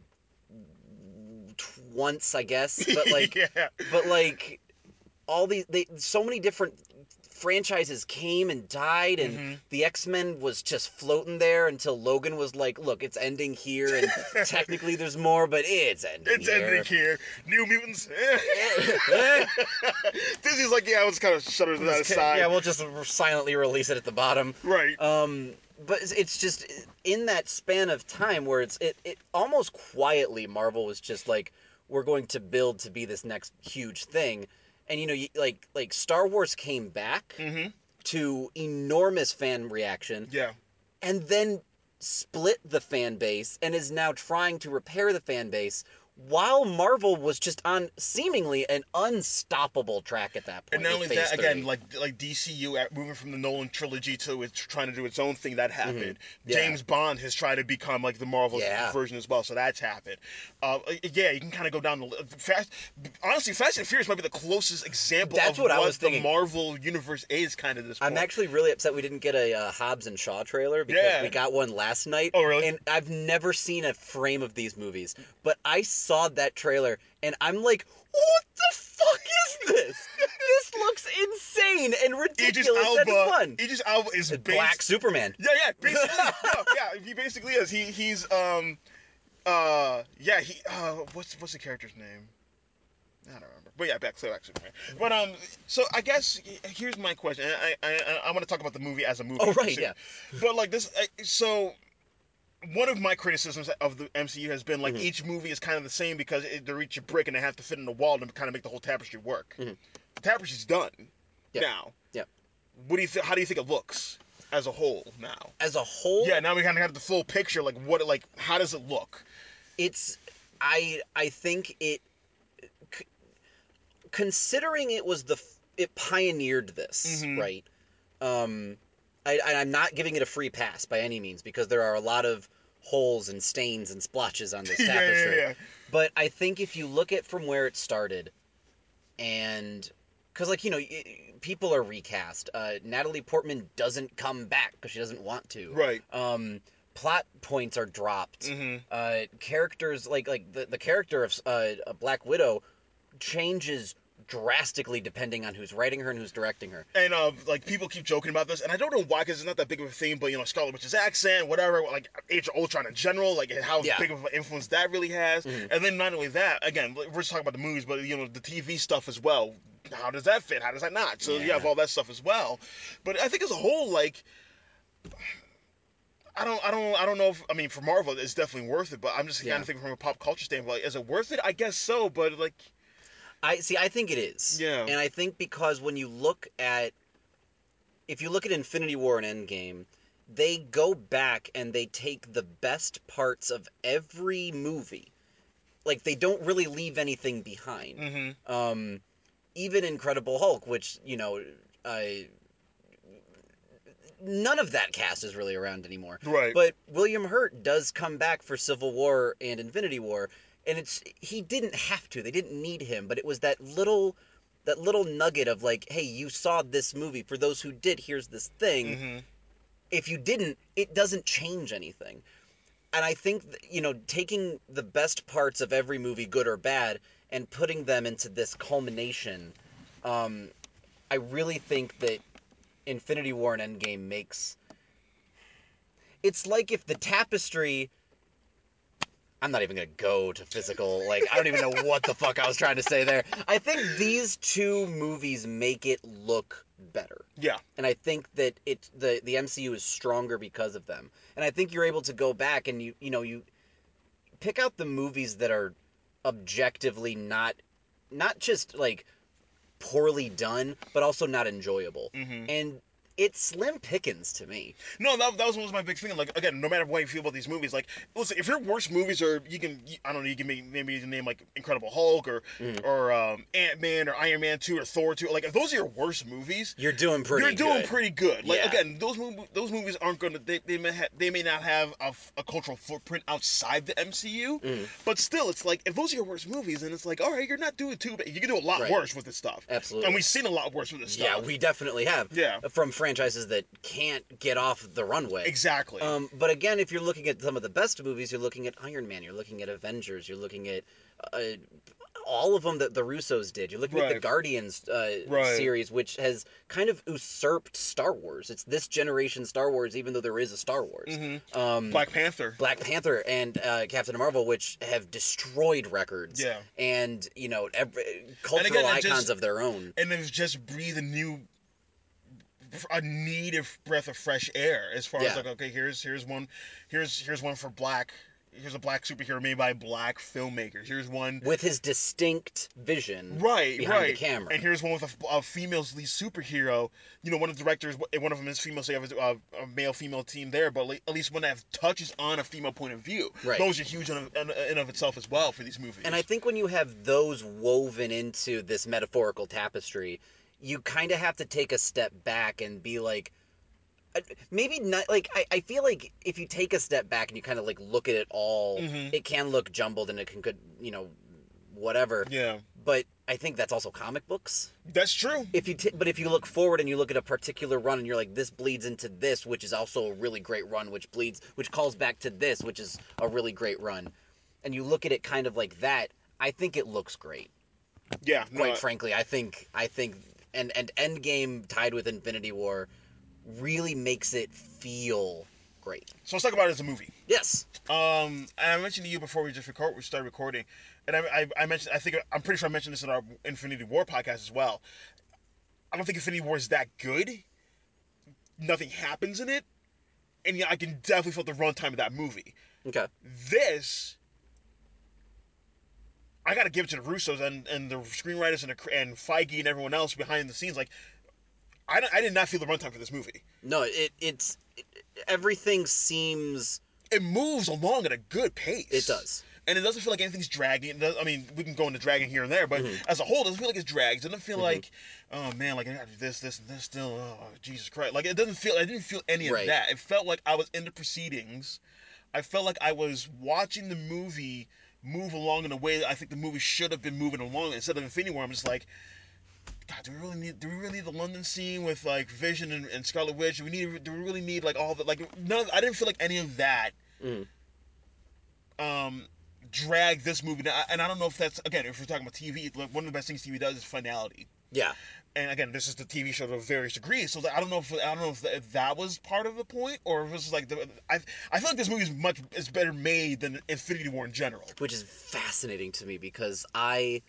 once, I guess, but like, yeah, but like, all these, they, so many different franchises came and died, and Mm-hmm. the X Men was just floating there until Logan was like, "Look, it's ending here, and technically there's more, but it's ending it's here." ending here. New Mutants. Disney's like, yeah, let's kind of shutter that aside. yeah, we'll just silently release it at the bottom. right. Um, but it's- it's just in that span of time where it's it, it almost quietly Marvel was just like we're going to build to be this next huge thing, and you know you, like like Star Wars came back mm-hmm. to enormous fan reaction Yeah. and then split the fan base and is now trying to repair the fan base while Marvel was just on seemingly an unstoppable track at that point. And not only that, again, like like DCU at, moving from the Nolan trilogy to it's trying to do its own thing that happened. Mm-hmm. Yeah. James Bond has tried to become like the Marvel Yeah. version as well, so that's happened. Uh, yeah, you can kind of go down the fast. Honestly, Fast and Furious might be the closest example That's of what I was the thinking. Marvel universe is kind of this. I'm actually really upset we didn't get a uh, Hobbs and Shaw trailer because Yeah. we got one last night. Oh, really? And I've never seen a frame of these movies, but I saw that trailer and I'm like, what the fuck is this? this looks insane and ridiculous. Idris That's Elba. fun. Idris Elba is The bas- Black Superman. Yeah, yeah, basically, no, yeah, he basically is. He he's um, uh, yeah, he uh, what's what's the character's name? I don't remember, but yeah, back so back Superman. But um, so I guess here's my question. I I I, I want to talk about the movie as a movie. Oh, right, yeah. But like this, I- so one of my criticisms of the MCU has been like Mhm. each movie is kind of the same because it, they reach a brick and they have to fit in the wall to kind of make the whole tapestry work. Mhm. The tapestry's done Yeah. now. Yeah. What do you think? How do you think it looks as a whole now? As a whole, Yeah, now we kind of have the full picture. Like what? Like how does it look? it's I I think it c- considering it was the f- it pioneered this Mhm. right. Um, I, I I'm not giving it a free pass by any means because there are a lot of holes and stains and splotches on this tapestry. yeah, yeah. But I think if you look at from where it started, and because like you know y- people are recast, uh, Natalie Portman doesn't come back because she doesn't want to. Right. Um, plot points are dropped. Mm-hmm. Uh, characters like like the the character of uh, a Black Widow changes drastically depending on who's writing her and who's directing her. And uh, like people keep joking about this, and I don't know why, because it's not that big of a thing. But you know, Scarlet Witch's accent, whatever, like Age of Ultron in general, like how Yeah. big of an influence that really has. Mhm. And then not only that, again, we're just talking about the movies, but you know, the TV stuff as well. How does that fit? How does that not? So you have all that stuff as well. But I think as a whole, like. I don't, I don't, I don't know if I mean for Marvel it's definitely worth it, but I'm just Yeah. kind of thinking from a pop culture standpoint. Like, is it worth it? I guess so, but like, I see. I think it is. Yeah. And I think because when you look at, if you look at Infinity War and Endgame, they go back and they take the best parts of every movie. Like they don't really leave anything behind. mm-hmm. Um, even Incredible Hulk, which you know, I. None of that cast is really around anymore. right, But William Hurt does come back for Civil War and Infinity War, and it's he didn't have to. They didn't need him, but it was that little that little nugget of like, hey, you saw this movie. For those who did, here's this thing. mm-hmm. If you didn't, it doesn't change anything. And I think th- you know, taking the best parts of every movie, good or bad, and putting them into this culmination, um, I really think that Infinity War and Endgame makes. It's like if the tapestry. I'm not even gonna go to physical. Like I don't even know what the fuck I was trying to say there. I think these two movies make it look better yeah, and I think that it the the MCU is stronger because of them. And I think you're able to go back and you you know you pick out the movies that are objectively not not just like poorly done, but also not enjoyable. mm-hmm. And it's slim pickings to me. No, that, that was was my big thing. Like again, no matter what you feel about these movies, like listen, if your worst movies are you can I don't know you can maybe, name like Incredible Hulk or Mhm. or um, Ant Man or Iron Man two or Thor two. Like if those are your worst movies, You're doing pretty you're doing good. pretty good. Like Yeah. again, those mov- those movies aren't gonna they, they may ha- they may not have a cultural footprint outside the MCU, Mhm. but still, it's like if those are your worst movies, and it's like all right, you're not doing too bad. You can do a lot Right. worse with this stuff, Absolutely. and we've seen a lot worse with this stuff. yeah, we definitely have. yeah, From franchises that can't get off the runway. exactly. Um, but again, if you're looking at some of the best movies, you're looking at Iron Man, you're looking at Avengers, you're looking at uh, all of them that the Russos did. You're looking at the Guardians uh, Right. series, which has kind of usurped Star Wars. It's this generation Star Wars, even though there is a Star Wars. hmm Um, Black Panther. Black Panther and uh, Captain Marvel, which have destroyed records. Yeah. And you know, every, cultural it icons just- of their own. and it's just breathe a new a native breath of fresh air as far Yeah. as like okay here's here's one here's here's one for black here's a black superhero made by black filmmakers here's one With his distinct vision right behind right the camera. and here's one with a, a female lead superhero you know one of the directors one of them is female so you have a, a male female team there but at least one that touches on a female point of view Right. those are huge in, in, in of itself as well for these movies And I think when you have those woven into this metaphorical tapestry, you kind of have to take a step back and be like, uh, maybe not. Like I, I feel like if you take a step back and you kind of like look at it all, Mhm. it can look jumbled and it can could you know, whatever. yeah But I think that's also comic books. that's true If you t- but if you look forward and you look at a particular run and you're like this bleeds into this, which is also a really great run, which bleeds, which calls back to this, which is a really great run, and you look at it kind of like that, I think it looks great yeah no, quite frankly, I think I think and and Endgame tied with Infinity War really makes it feel great. So let's talk about it as a movie. Yes. Um, and I mentioned to you before we just record, we started recording, and I, I, I mentioned, I think I'm pretty sure I mentioned this in our Infinity War podcast as well. I don't think Infinity War is that good. Nothing happens in it, and yeah, I can definitely feel the runtime of that movie. Okay. This, I got to give it to the Russos and, and the screenwriters and the, and Feige and everyone else behind the scenes. Like, I, I did not feel the runtime for this movie. No, it it's it, everything seems It moves along at a good pace. it does. and it doesn't feel like anything's dragging. I mean, we can go into dragging here and there, but Mm-hmm. as a whole, it doesn't feel like it's dragged. It doesn't feel like, oh man, like I got to do this, this, and this still. Oh Jesus Christ! Like it doesn't feel. I didn't feel any of that. It felt like I was in the proceedings. I felt like I was watching the movie move along in a way that I think the movie should have been moving along. Instead of Infinity War, I'm just like. God, do we really need? Do we really need the London scene with like Vision and, and Scarlet Witch? Do we need? Do we really need like all the like? None. Of, I didn't feel like any of that Mhm. um, drag this movie down. And I don't know if that's again, if we're talking about TV, like, one of the best things TV does is finality. Yeah. And again, this is the TV show to various degrees. So I don't know if I don't know if that, if that was part of the point or if it was like the. I I feel like this movie is much is better made than Infinity War in general. which is fascinating to me because I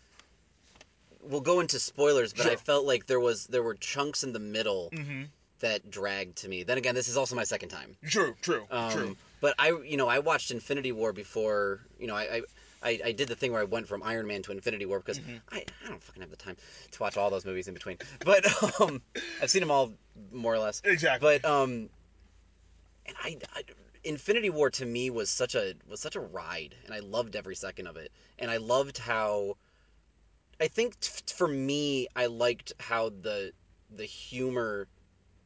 will go into spoilers, but I felt like there was there were chunks in the middle Mm-hmm. that dragged to me. Then again, this is also my second time. True, true, Um, true. But I, you know, I watched Infinity War before. You know, I, I, I, I did the thing where I went from Iron Man to Infinity War because Mm-hmm. I, I don't fucking have the time to watch all those movies in between. But um, I've seen them all more or less. Exactly. But um, and I, I, Infinity War to me was such a was such a ride, and I loved every second of it. And I loved how, I think t- for me, I liked how the the humor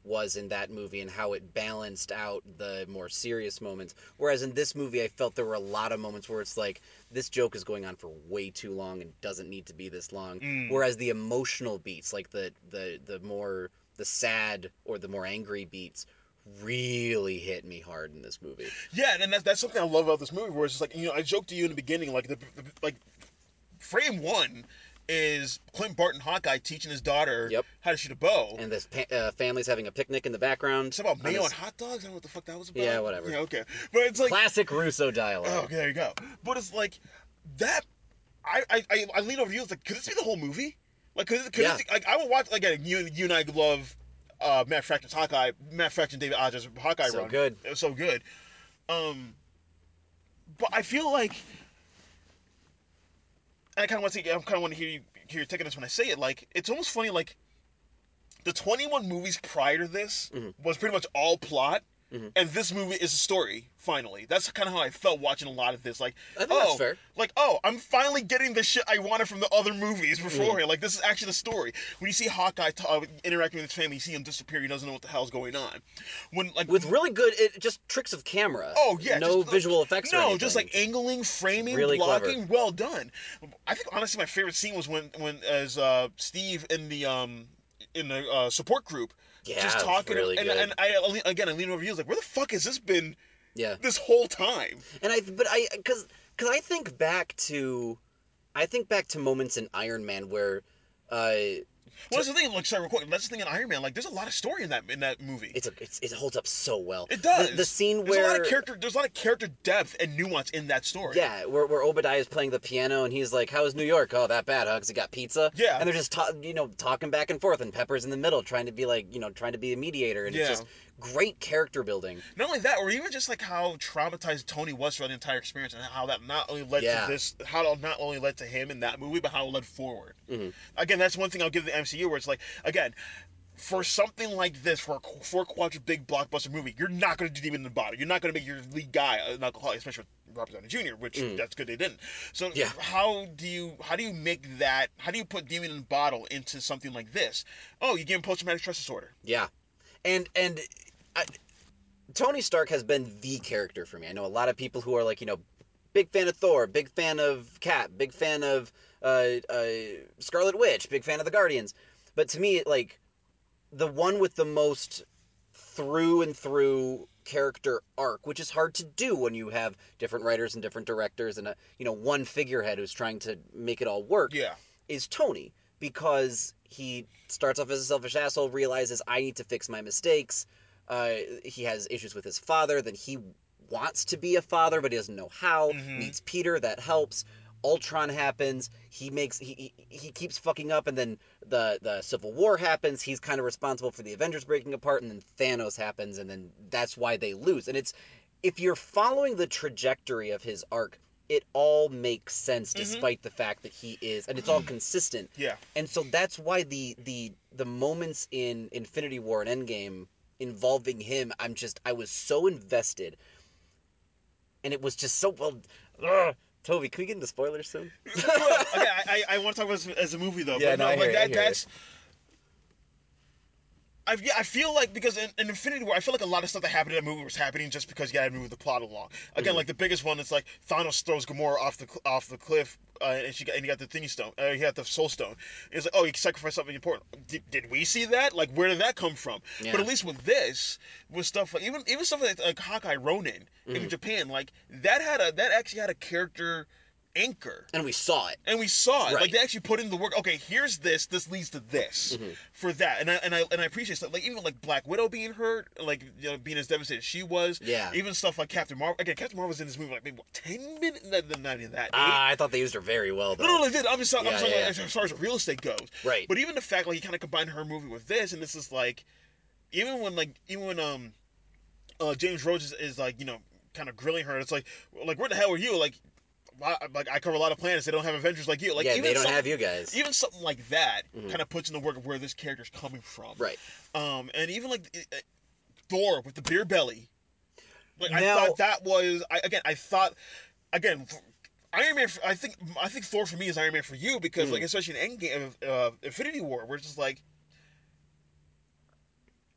was in that movie and how it balanced out the more serious moments. Whereas in this movie, I felt there were a lot of moments where it's like this joke is going on for way too long and doesn't need to be this long. Mm. Whereas the emotional beats, like the the the more the sad or the more angry beats, really hit me hard in this movie. Yeah, and that's that's something I love about this movie. Where it's just like you know, I joked to you in the beginning, like the, the like frame one is Clint Barton Hawkeye teaching his daughter Yep. how to shoot a bow. And this pa- uh, family's having a picnic in the background. It's about mayo this and hot dogs. I don't know what the fuck that was about. Yeah, whatever. Yeah, okay. But it's like, classic Russo dialogue. oh, okay, there you go. But it's like that. I I I, I lean over to you. It's like, could this be the whole movie? Like, could, could Yeah. this, like I would watch like again, you you and I love uh, Matt Fraction's Hawkeye, Matt Fraction, David Aja's Hawkeye So run. good. It was so good. Um, but I feel like, and I kind of want to, I kind of want to hear you hear your take on this when I say it. Like, it's almost funny. Like, the 21 movies prior to this Mm-hmm. was pretty much all plot, and this movie is a story. Finally, that's kind of how I felt watching a lot of this. Like, I think oh, that's fair. like, oh, I'm finally getting the shit I wanted from the other movies Mm-hmm. Like, this is actually the story. When you see Hawkeye t- uh, interacting with his family, you see him disappear. He doesn't know what the hell's going on. When like With really good, it, just tricks of camera. Oh yeah, no just, visual effects. or No, just like angling, framing, Really blocking. clever. Well done. I think honestly, my favorite scene was when when as uh, Steve in the um in the uh, support group Yeah, just talking really and, and I again I lean over you I was like where the fuck has this been yeah. this whole time? And I, but I, because, because I think back to, I think back to moments in Iron Man where, uh, Well, that's the thing. Like, sorry, real quick. That's the thing in Iron Man. Like, there's a lot of story in that in that movie. it's a, it's, it holds up so well. it does. The, the scene there's where a lot of character. There's a lot of character depth and nuance in that story. Yeah, where, where Obadiah is playing the piano and he's like, "How is New York? Oh, that bad, huh? 'Cause he got pizza." Yeah. and they're just ta- you know talking back and forth, and Pepper's in the middle trying to be like you know trying to be a mediator, and Yeah. it's just great character building. Not only that, or even just like how traumatized Tony was throughout the entire experience, and how that not only led Yeah. to this, how it not only led to him in that movie, but how it led forward. Mhm. Again, that's one thing I'll give the MCU, where it's like, again, for something like this, for a four quadrant big blockbuster movie, you're not going to do Demon in the Bottle. You're not going to make your lead guy an alcoholic, especially with Robert Downey Jr., which that's good they didn't. So Mm. Yeah. how do you how do you make that? How do you put Demon in the Bottle into something like this? Oh, you give him post traumatic stress disorder. Yeah, and and I, Tony Stark has been the character for me. I know a lot of people who are like you know big fan of Thor, big fan of Cap, big fan of uh, uh, Scarlet Witch, big fan of the Guardians, but to me like the one with the most through and through character arc, which is hard to do when you have different writers and different directors and a, you know one figurehead who's trying to make it all work Yeah. is Tony because he starts off as a selfish asshole, realizes I need to fix my mistakes. Uh, he has issues with his father. Then he wants to be a father, but he doesn't know how. Mhm. Meets Peter, that helps. Ultron happens. He makes he, he he keeps fucking up, and then the the Civil War happens. He's kind of responsible for the Avengers breaking apart, and then Thanos happens, and then that's why they lose. And it's if you're following the trajectory of his arc, it all makes sense Mhm. despite the fact that he is, and it's all consistent. Yeah. And so that's why the the the moments in Infinity War and Endgame involving him, I'm just I was so invested, and it was just so well. Ugh. Toby, can we get into spoilers soon? okay, I, I, I want to talk about this as a movie though. Yeah, but no, I like hear you, I that, hear that's. I, yeah, I feel like because in, in Infinity War, I feel like a lot of stuff that happened in that movie was happening just because you got to move the plot along. Again, Mhm. like the biggest one is like Thanos throws Gamora off the off the cliff, uh, and she got and he got the thingy stone. Uh, he got the Soul Stone. It's like, oh, he sacrificed something important. Did, did we see that? Like, where did that come from? Yeah. But at least with this, with stuff like even even stuff like, like Hawkeye Ronin in Mhm. Japan, like that had a that actually had a character anchor And we saw it. and we saw it. Right. Like they actually put in the work. Okay, here's this. This leads to this Mhm. for that. And I and I and I appreciate stuff like even like Black Widow being hurt, like you know being as devastated as she was. Yeah. Even stuff like Captain Marvel. Again, Captain Marvel was in this movie like maybe what, ten minutes. No, no, not even that. Ah, I thought they used her very well though. no, no, they did. I'm just, I'm Yeah, just talking yeah, as far as real estate goes. Right. But even the fact like he kind of combined her movie with this, and this is like, even when like even when um, uh, James Rhodes is, is like you know kind of grilling her, it's like like where the hell are you? Like, like I cover a lot of planets. They don't have Avengers like you. Like yeah, even they don't some- have you guys. even something like that Mhm. kind of puts in the work of where this character's coming from. right. Um, and even like uh, Thor with the beer belly. Like I thought that was I again I thought again Iron Man. I think I think Thor for me is Iron Man for you because Mm. like especially in Endgame of uh, Infinity War, where it's just like.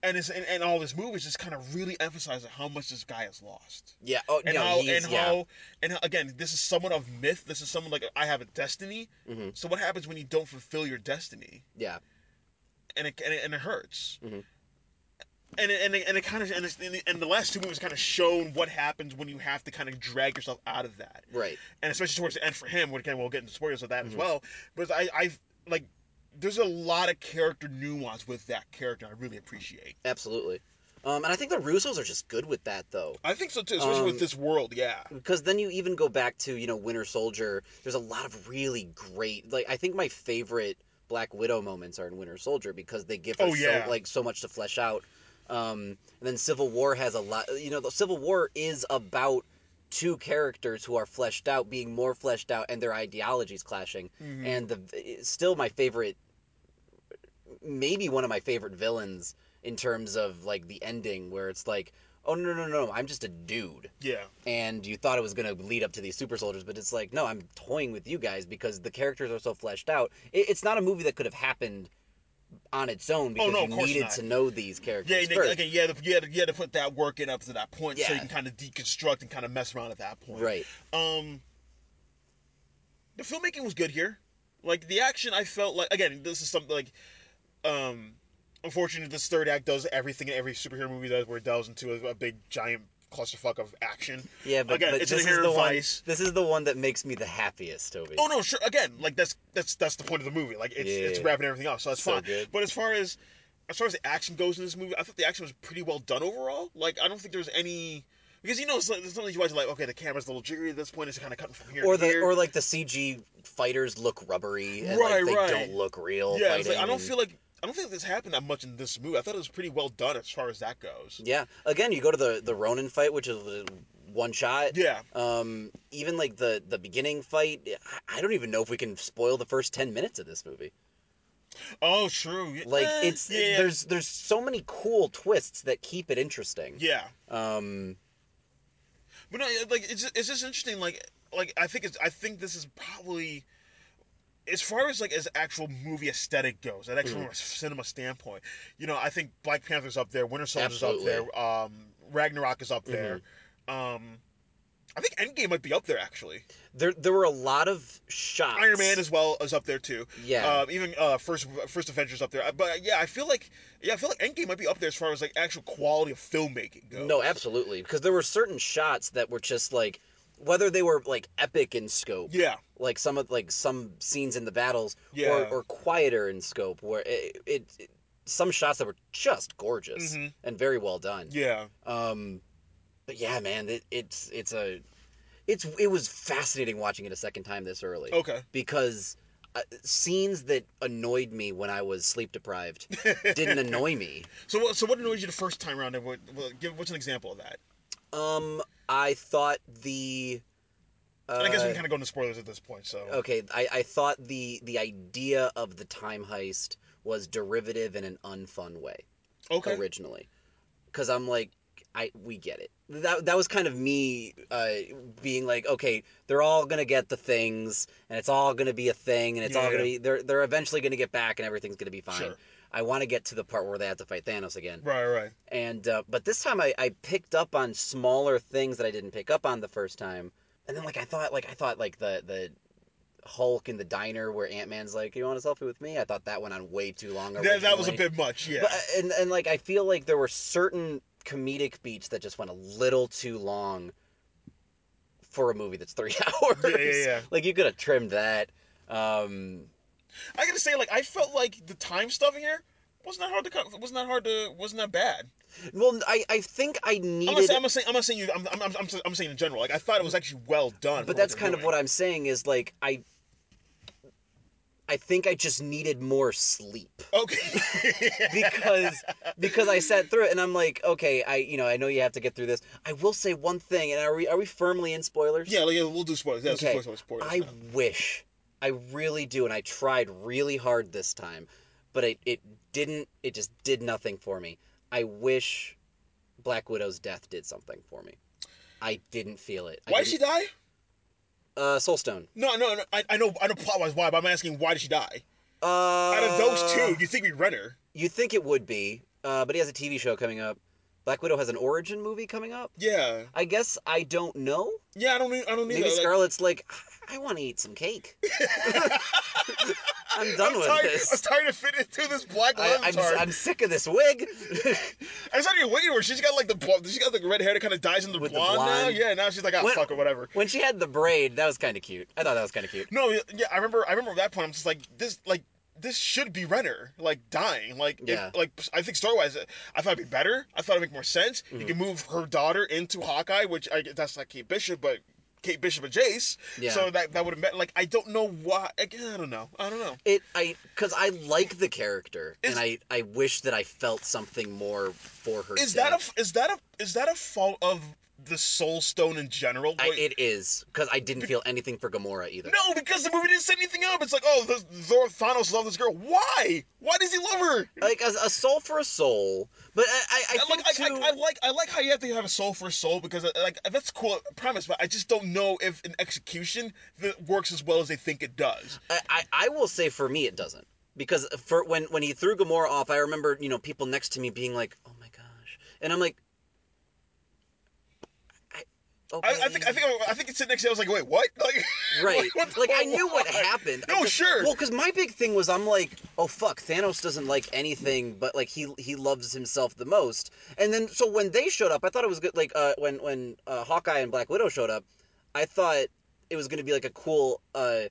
And, it's, and, and all this movies just kind of really emphasizes how much this guy has lost Yeah. Oh and no, how and yeah. how and how, again this is someone of myth this is someone like I have a destiny hmm so what happens when you don't fulfill your destiny Yeah. and it and it, and it hurts. Mhm. And it, and it, and it kind of and, it's, and, the, last two movies kind of shown what happens when you have to kind of drag yourself out of that, Right. and especially towards the end for him. Which again, we'll get into spoilers of that as Mhm. well. But I I like there's a lot of character nuance with that character. I really appreciate. Absolutely. Um, and I think the Russos are just good with that though. I think so too, especially Um, with this world. Yeah. because then you even go back to you know Winter Soldier. There's a lot of really great like I think my favorite Black Widow moments are in Winter Soldier because they give her Oh, yeah. so like so much to flesh out. Um, and then Civil War has a lot. You know, the Civil War is about two characters who are fleshed out being more fleshed out and their ideologies clashing. Mhm. And the still my favorite, maybe one of my favorite villains in terms of like the ending where it's like. Oh no no no! no, I'm just a dude yeah. and you thought it was going to lead up to these super soldiers, but it's like, no, I'm toying with you guys because the characters are so fleshed out. It, it's not a movie that could have happened on its own because Oh, no, you needed not. to know these characters Yeah, you- first. again, you had, to, you, had to, you had to put that work in up to that point so you can kind of deconstruct and kind of mess around at that point. Right. Um, the filmmaking was good here. Like the action, I felt like again, this is something like, um, unfortunately, this third act does everything every superhero movie does, where it delves into a, a big giant clusterfuck of action. Yeah, but, Again, but it's this an is the inherent one. This is the one that makes me the happiest, Toby. Oh no, sure. Again, like that's that's that's the point of the movie. Like it's it's Yeah. wrapping everything up, so that's So fine. good. But as far as as far as the action goes in this movie, I thought the action was pretty well done overall. Like I don't think there's any. Because you know, it's like, there's something you watch like, okay, the camera's a little jiggery at this point. It's kind of cutting from here or the here. or like the CG fighters look rubbery and Right, like they right. don't look real. yeah, it's like, I don't and- feel like I don't think this happened that much in this movie. I thought it was pretty well done as far as that goes. Yeah. Again, you go to the the Ronin fight, which is one shot. Yeah, Um, even like the the beginning fight, I- I don't even know if we can spoil the first ten minutes of this movie. Oh, true. Like eh, it's yeah, there's there's so many cool twists that keep it interesting. yeah. Um, But no, like it's it's just interesting. Like like I think it's I think this is probably as far as like as actual movie aesthetic goes, and actually Mhm. from a cinema standpoint. You know, I think Black Panther's up there, Winter Soldier's Absolutely. up there, um, Ragnarok is up there. Um, I think Endgame might be up there actually. there there were a lot of shots. Iron Man as well is up there too. yeah. Uh, even uh, first first Avengers up there. But yeah, I feel like yeah, I feel like Endgame might be up there as far as like actual quality of filmmaking goes. no, absolutely, because there were certain shots that were just like whether they were like epic in scope, Yeah. like some of like some scenes in the battles, Yeah. or or quieter in scope, where it, it, it some shots that were just gorgeous Mhm. and very well done. Yeah. Um, but yeah, man, it, it's it's a it's it was fascinating watching it a second time this early Okay. because uh, scenes that annoyed me when I was sleep deprived didn't annoy me. So what? So what annoyed you the first time around? And what? what give what's an example of that? Um, I thought the. Uh, I guess we can kind of go into spoilers at this point. So Okay, I, I thought the the idea of the time heist was derivative in an unfun way okay. originally, because I'm like, I we get it. That that was kind of me uh, being like, okay, they're all gonna get the things, and it's all gonna be a thing, and it's all gonna be they're they're eventually gonna get back, and everything's gonna be fine. Sure. I want to get to the part where they have to fight Thanos again. Right. Right. And uh, but this time I, I picked up on smaller things that I didn't pick up on the first time. And then like I thought like I thought like the the Hulk in the diner where Ant Man's like, You want a selfie with me? I thought that went on way too long. That, that was a bit much. Yeah. But, uh, and and like I feel like there were certain comedic beats that just went a little too long for a movie that's three hours. Yeah, yeah, yeah. Like you could have trimmed that. Um I gotta say, like, I felt like the time stuff here wasn't that hard to cut. Wasn't that hard to. Wasn't that bad. well I, I think I I'm needed not, saying, I'm not saying. I'm not saying you. I'm. I'm. I'm, I'm, I'm saying in general. Like, I thought it was actually well done. but that's kind of what I'm saying is like I I think I just needed more sleep Okay. because because I sat through it and I'm like, okay, I you know I know you have to get through this. I will say one thing, and are we are we firmly in spoilers? yeah. Like, yeah. We'll do spoilers. Yeah. Okay. spoilers. spoilers I now. wish, I really do, and I tried really hard this time, but it it didn't. It just did nothing for me. I wish Black Widow's death did something for me. I didn't feel it. Why did she die? Uh, Soulstone. No, no, no. I, I know. I know plot wise why, but I'm asking why did she die? Uh, Out of those two, you think we read her? You think it would be, uh, but he has a TV show coming up. Black Widow has an origin movie coming up. Yeah. I guess I don't know. Yeah. I don't. need- I don't need. Maybe Scarlett's like, I want to eat some cake. I'm done I'm with tired, I'm tired to fit into this black I, lens I'm. I'm sick of this wig. I even waiting for her. She's got like the blonde. She got the red hair that kind of dyes into With the blonde, now. Yeah. Now she's like, oh When- fuck it, whatever. when she had the braid, that was kind of cute. I thought that was kind of cute. No. Yeah. I remember. I remember that point. I'm just like this. Like this should be Renner. Like dying. Like Yeah. if, like I think story wise, I thought it'd be better. I thought it'd make more sense. Mm-hmm. You can move her daughter into Hawkeye, which I that's not Kate Bishop, but. Kate Bishop and Jace, Yeah. so that that would have meant like I don't know why. Again, I don't know. I don't know. It I because I like the character Is- and I I wish that I felt something more for her. Is that a is that a is that a fault of the Soul Stone in general? I, it is because I didn't feel anything for Gamora either. No, because the movie didn't set anything up. It's like, oh, the, Thor Thanos loves this girl. Why? Why does he love her? Like a, a soul for a soul, but I I, I think like, too. I, I, like I like how you have to have a soul for a soul because uh, like that's cool premise, but I just don't know if an execution that works as well as they think it does. I, I, will say for me it doesn't because for when when he threw Gamora off, I remember you know people next to me being like, "Oh my gosh," and I'm like, okay. I, I think I think I think it's sitting next to you. I was like, wait, what? Like, Right, what the- like I knew what happened. No, just- sure. Well, because my big thing was I'm like, oh fuck, Thanos doesn't like anything, but like he he loves himself the most. And then so when they showed up, I thought it was good. Like uh, when when uh, Hawkeye and Black Widow showed up, I thought it was gonna be like a cool uh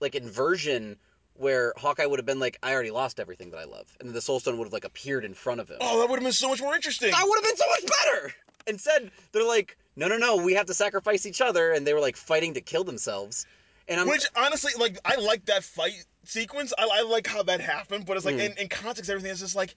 like inversion where Hawkeye would have been like, I already lost everything that I love, and then the Soul Stone would have like appeared in front of him. Oh, that would have been so much more interesting. That would have been so much better. Instead, they're like, no, no, no, we have to sacrifice each other, and they were like fighting to kill themselves. And I'm Which honestly, like, I like that fight sequence. I, I like how that happened, but it's like in, in context, everything is just like,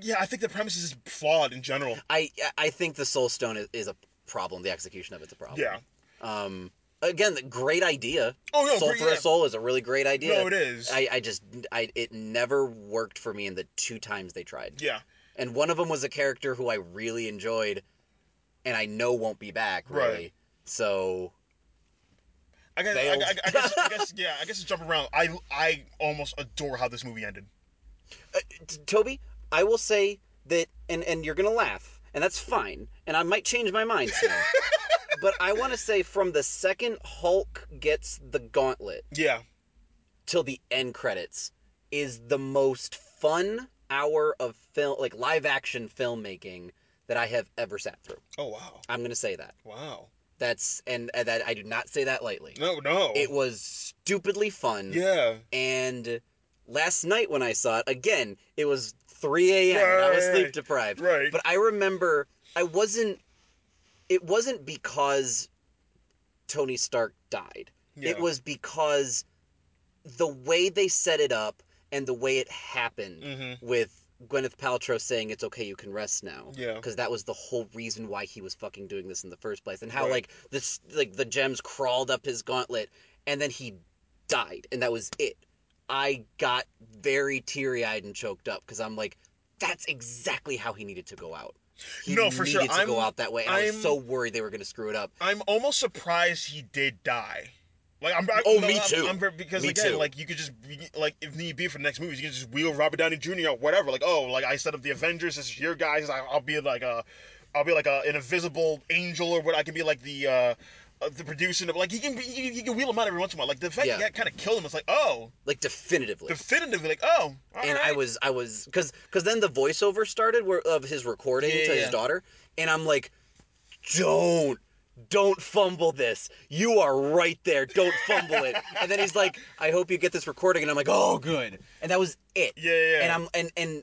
yeah, I think the premise is just flawed in general. I I think the Soul Stone is, is a problem. The execution of it's a problem. Yeah. Um. Again, the great idea. Oh no, Soul great- for yeah. a Soul is a really great idea. No, it is. I, I just I it never worked for me in the two times they tried. yeah. And one of them was a character who I really enjoyed, and I know won't be back really. Right. So I guess, I, I, I guess, I guess, yeah, I guess to jump around. I, I almost adore how this movie ended. uh, t- Toby, I will say that, and and you're gonna laugh, and that's fine, and I might change my mind soon. but I want to say from the second Hulk gets the gauntlet Yeah. till the end credits is the most fun hour of film, like live action filmmaking that I have ever sat through. Oh wow. I'm gonna say that. Wow. That's and, and that I do not say that lightly. No, no. It was stupidly fun. yeah. And last night when I saw it, again, it was 3 a.m. and I was sleep deprived. right. But I remember I wasn't. It wasn't because Tony Stark died. Yeah. It was because the way they set it up and the way it happened Mhm. with Gwyneth Paltrow saying it's okay, you can rest now. Yeah. Because that was the whole reason why he was fucking doing this in the first place, and how Right. like this, like the gems crawled up his gauntlet, and then he died, and that was it. I got very teary eyed and choked up because I'm like, that's exactly how he needed to go out. He No, for sure. to go I'm- out that way, and I was I'm- so worried they were going to screw it up. I'm almost surprised he did die. Like I'm. I, Oh, no, me I'm- too. I'm, very because Me again, too. like you could just like if need be for the next movies, you can just wheel Robert Downey Jr. or whatever. Like oh, like I set up the Avengers. This is your guys. I, I'll be like a, I'll be like a, an invisible angel or what. I can be like the. uh uh, the producer, like he can, be, he, can- he can wheel him out every once in a while. Like the fact Yeah. he kind of killed him, was like, oh, Like definitively. definitively, like, oh, and I was I was because because then the voiceover started where, of his recording Yeah, to yeah. his daughter, and I'm like, don't don't fumble this. You are right there. Don't fumble it. and then he's like, I hope you get this recording, and I'm like, oh good. And that was it. yeah, yeah, And I'm and and.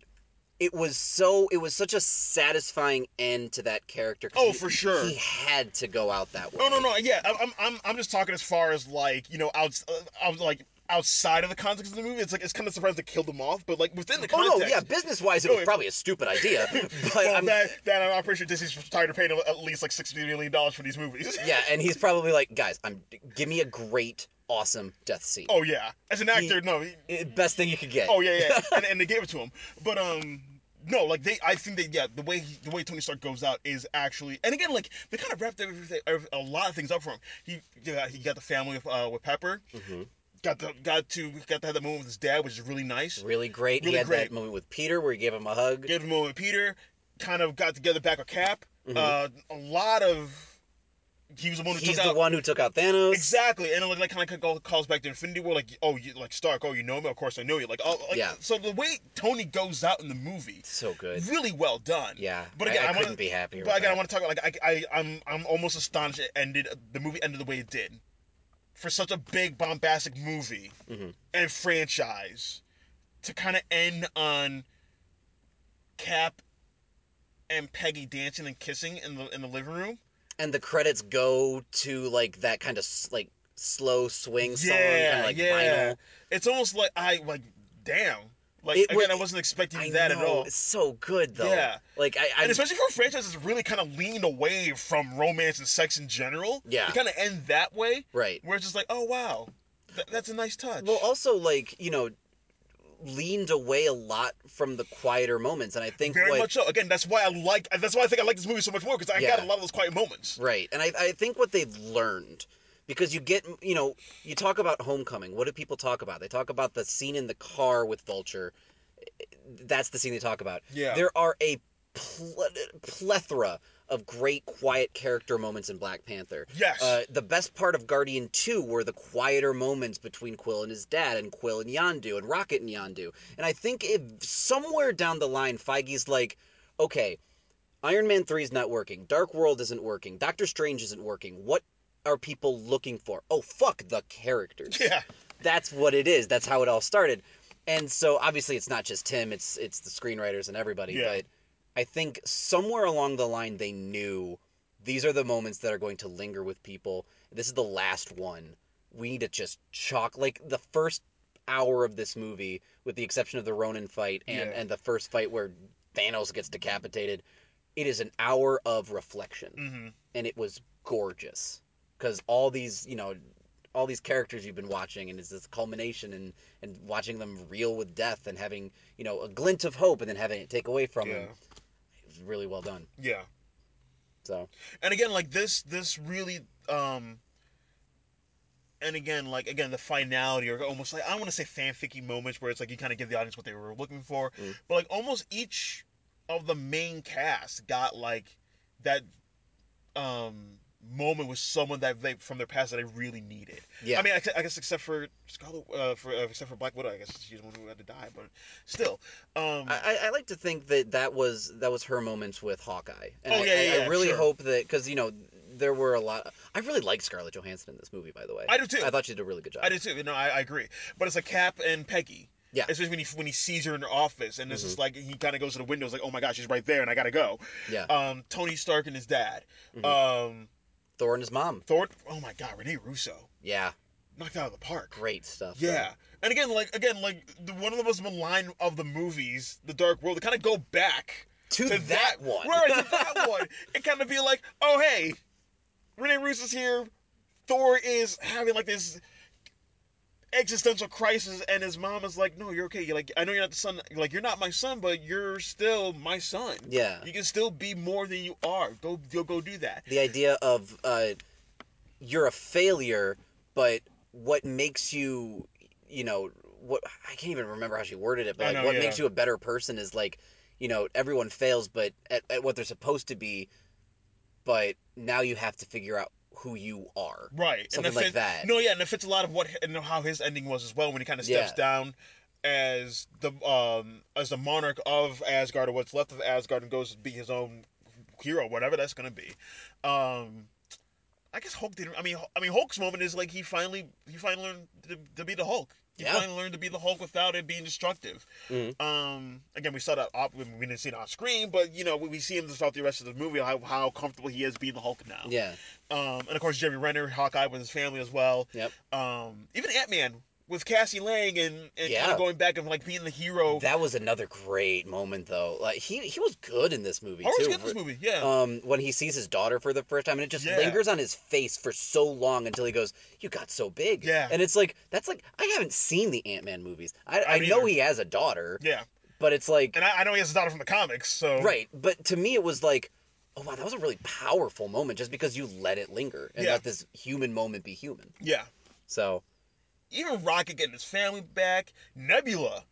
It was so. It was such a satisfying end to that character. Oh, he- for sure. He had to go out that way. No, no, no. Yeah, I- I'm, I'm, I'm just talking as far as like you know, out, uh, out like outside of the context of the movie. It's like it's kind of surprised they killed him off, but like within the context, Oh no, yeah. Business wise, it Oh, was probably a stupid idea, but Well, I'm, that, that I'm pretty sure Disney's tired of paying at least like sixty million dollars for these movies. Yeah, and he's probably like, guys, I'm give me a great, awesome death scene. Oh yeah, as an actor, He- no. he- Best thing you could get. oh yeah, yeah, and, and they gave it to him. But um, no, like they, I think that yeah, the way he, the way Tony Stark goes out is actually, and again, like they kind of wrapped everything, a lot of things up for him. He, yeah, he got the family with uh, with Pepper. Mhm. Got the got to got to have that moment with his dad, which is really nice. Really great. Really he had great. that moment with Peter where he gave him a hug. Gave him a moment with Peter. Kind of got together back with Cap. Mhm. Uh, a lot of he was the one who He's took the out one who took out Thanos. Exactly, and it, like, like kind of calls back to Infinity War, like oh, you like Stark, oh, you know me, of course I know you, like oh, like, Yeah. So the way Tony goes out in the movie, So good. really well done. Yeah. But again, I, I, I wanna- couldn't be happier. But again, I want to talk about like I, I I'm I'm almost astonished it ended the movie ended the way it did, for such a big bombastic movie Mhm. and franchise, to kind of end on Cap and Peggy dancing and kissing in the in the living room. And the credits go to like that kind of like slow swing song, Yeah, kind of like yeah. vinyl. It's almost like I like damn. Like It again, was- I wasn't expecting I that know, at all. It's so good though. Yeah. Like I, I and especially for a franchise that's really kind of leaned away from romance and sex in general. Yeah. To kind of end that way, right. where it's just like, oh wow, th- that's a nice touch. Well, also like you know, leaned away a lot from the quieter moments, and I think Very what, much so. Again, that's why I like. That's why I think I like this movie so much more because I Yeah. got a lot of those quiet moments. Right. And I, I think what they've learned, because you get, you know, you talk about Homecoming. What do people talk about? They talk about the scene in the car with Vulture. That's the scene they talk about. Yeah. There are a ple- plethora of great quiet character moments in Black Panther. Yes. Uh, the best part of Guardian 2 were the quieter moments between Quill and his dad, and Quill and Yondu, and Rocket and Yondu. And I think if somewhere down the line, Feige's like, okay, Iron Man 3 is not working, Dark World isn't working, Doctor Strange isn't working. What are people looking for? Oh, fuck the characters. yeah. That's what it is. That's how it all started. And so obviously it's not just Tim, it's it's the screenwriters and everybody, Yeah. but I think somewhere along the line they knew these are the moments that are going to linger with people. This is the last one. We need to just chalk like the first hour of this movie, with the exception of the Ronin fight and, Yeah. and the first fight where Thanos gets decapitated. It is an hour of reflection hmm and it was gorgeous because all these you know all these characters you've been watching and it's this culmination and and watching them reel with death and having you know a glint of hope and then having it take away from Yeah. them it was really well done Yeah. so and again like this this really um and again like again the finality or almost like i don't want to say fanficky moments where it's like you kind of give the audience what they were looking for Mm. but like almost each of the main cast got like that um moment with someone that they from their past that they really needed yeah i mean I, I guess except for scarlet uh, for uh, except for black widow i guess she's the one who had to die but still um I, I- I like to think that that was that was her moments with Hawkeye. And Oh, I, yeah, I, yeah, I really sure. hope that because you know there were a lot. I really like Scarlett Johansson in this movie, by the way. I do too. I thought she did a really good job. I did too. No, I, I agree. But it's like Cap and Peggy. Yeah. Especially when he when he sees her in her office, and it's Mhm. just like he kind of goes to the window, it's like, oh my gosh, she's right there, and I gotta go. Yeah. Um, Tony Stark and his dad. Mhm. Um, Thor and his mom. Thor. Oh my God, Rene Russo Yeah, knocked out of the park. great stuff. Yeah. And again, like again, like the, one of the most maligned of the movies, The Dark World, to kind of go back To, to that, one. right, to that one, and kind of be like, oh hey, Rene Russo's here. Thor is having like this existential crisis, and his mom is like, no, you're okay. You're like, I know you're not the son. Like, you're not my son, but you're still my son. Yeah. You can still be more than you are. Go, go, go do that. the idea of uh, you're a failure, but what makes you, you know, what I can't even remember how she worded it, but like, know, what yeah. makes you a better person is like, you know, everyone fails, but at, at what they're supposed to be, but now you have to figure out who you are. Right. Something and like fits, that. No, yeah, and it fits a lot of what and how his ending was as well when he kind of steps Yeah. down as the um as the monarch of Asgard or what's left of Asgard and goes to be his own hero, whatever that's gonna be. Um I guess Hulk didn't. I mean, I mean, Hulk's moment is like he finally, he finally learned to, to be the Hulk. He Yeah. finally learned to be the Hulk without it being destructive. Mhm. Um, again, we saw that. Off, we didn't see it on screen, but you know, we, we see him throughout the rest of the movie how, how comfortable he is being the Hulk now. Yeah. Um, and of course, Jeremy Renner, Hawkeye with his family as well. Yep. Um, even Ant Man with Cassie Lang and, and kind of going back and like being the hero. That was another great moment, though. Like he he was good in this movie I too. good in this movie. Yeah. um, when he sees his daughter for the first time, and it just Yeah. lingers on his face for so long until he goes, "You got so big." Yeah. and it's like that's like I haven't seen the Ant Man movies. I, I I know neither. he has a daughter, yeah. but it's like And I, I know he has a daughter from the comics, so right. But to me, it was like, oh wow, that was a really powerful moment just because you let it linger and Yeah. let this human moment be human. Yeah. So Even Rocket getting his family back. Nebula.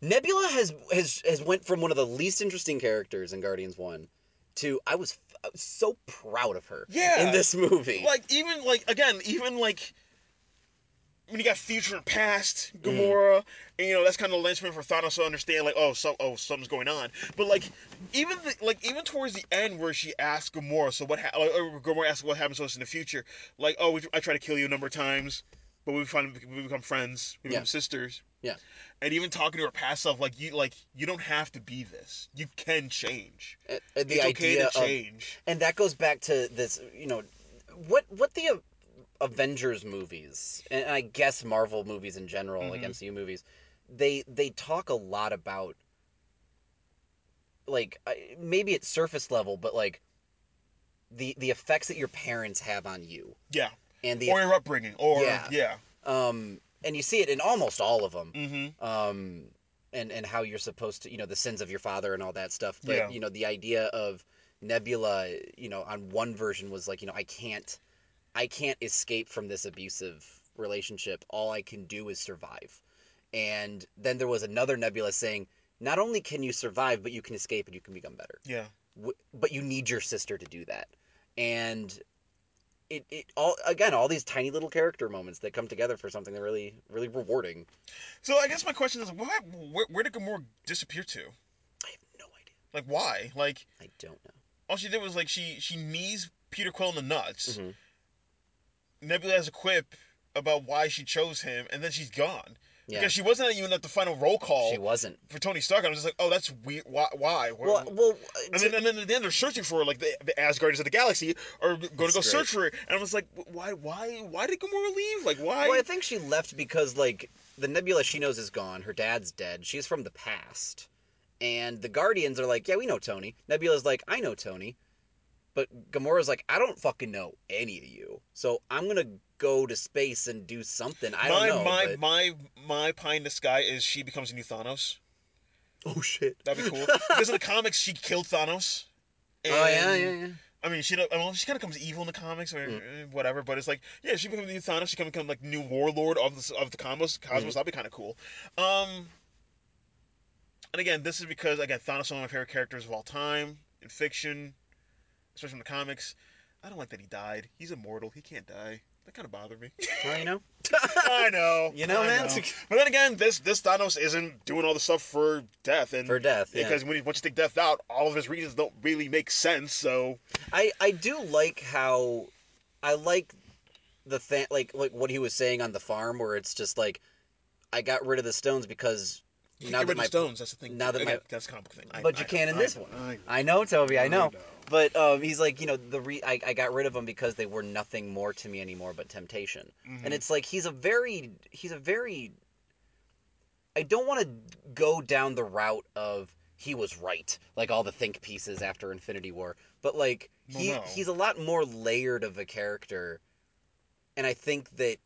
Nebula has has has went from one of the least interesting characters in Guardians One to I was, I was so proud of her Yeah. in this movie. Like even like again, even like when you got future and past Mm-hmm. Gamora, and you know that's kind of the linchpin for Thanos to understand like oh so oh something's going on. But like even the, like even towards the end where she asked Gamora, so what ha- like, or Gamora asks what happens to us in the future, like oh we, I tried to kill you a number of times, but we find we become friends, we become Yeah. sisters. Yeah. And even talking to her past self, like you like you don't have to be this. You can change. Uh, uh, the it's okay idea to of change. and that goes back to this you know what what the A- avengers movies and i guess marvel movies in general like Mhm. mcu movies they they talk a lot about like maybe at surface level but like the the effects that your parents have on you Yeah. And the or your upbringing, or Yeah. yeah. um and you see it in almost all of them Mm-hmm. um and and how you're supposed to you know the sins of your father and all that stuff but Yeah. you know the idea of nebula you know on one version was like you know i can't i can't escape from this abusive relationship all i can do is survive and then there was another nebula saying not only can you survive but you can escape and you can become better Yeah. W- but you need your sister to do that and it, it all again all these tiny little character moments that come together for something that really really rewarding So I guess my question is, what, where, where did Gamora disappear to? i have no idea Like, why? Like, i don't know all she did was like she she knees Peter Quill in the nuts. Mhm. Nebula has a quip about why she chose him, and then she's gone yeah because she wasn't even at the final roll call She wasn't. for Tony Stark. I was just like, oh, that's weird. Why? Why? Well, well, and then, and then at the end they're searching for her, like the, the Asgardians of the galaxy are going to go That's search for her, and I was like, why? Why? Why did Gamora leave? Like, why? well, I think she left because like the Nebula she knows is gone. Her dad's dead. She's from the past, and the Guardians are like, yeah, we know Tony. Nebula's like, I know Tony, but Gamora's like, I don't fucking know any of you, so I'm gonna go to space and do something. I my don't know. my but- my my pie in the sky is she becomes a new Thanos. Oh shit. That'd be cool. because in the comics, she killed Thanos. oh yeah, yeah, yeah. I mean, she don't. Well, she kind of comes evil in the comics or Mm. whatever. But it's like, yeah, she becomes the new Thanos. She can become like new warlord of the of the cosmos. Cosmos. Mm-hmm. That'd be kind of cool. Um. And again, this is because again, Thanos is one of my favorite characters of all time in fiction, especially in the comics. I don't like that he died. He's immortal. He can't die. that kind of bothered me. Well, you know. I know. You know, I man. But then again, this this Thanos isn't doing all the stuff for death and For death, yeah. because when you, once you take death out, all of his reasons don't really make sense. So I I do like how I like the thing like like what he was saying on the farm where it's just like I got rid of the stones because you now get that rid my of stones. That's the thing. now that Again, my- that's a comic thing. I- but I you can in I this one. I know. Toby. I know. know. But um, he's like, you know, the re- I, I got rid of them because they were nothing more to me anymore but temptation. Mhm. And it's like he's a very he's a very I don't want to go down the route of he was right, like all the think pieces after Infinity War, but like Well, he no. he's a lot more layered of a character, and I think that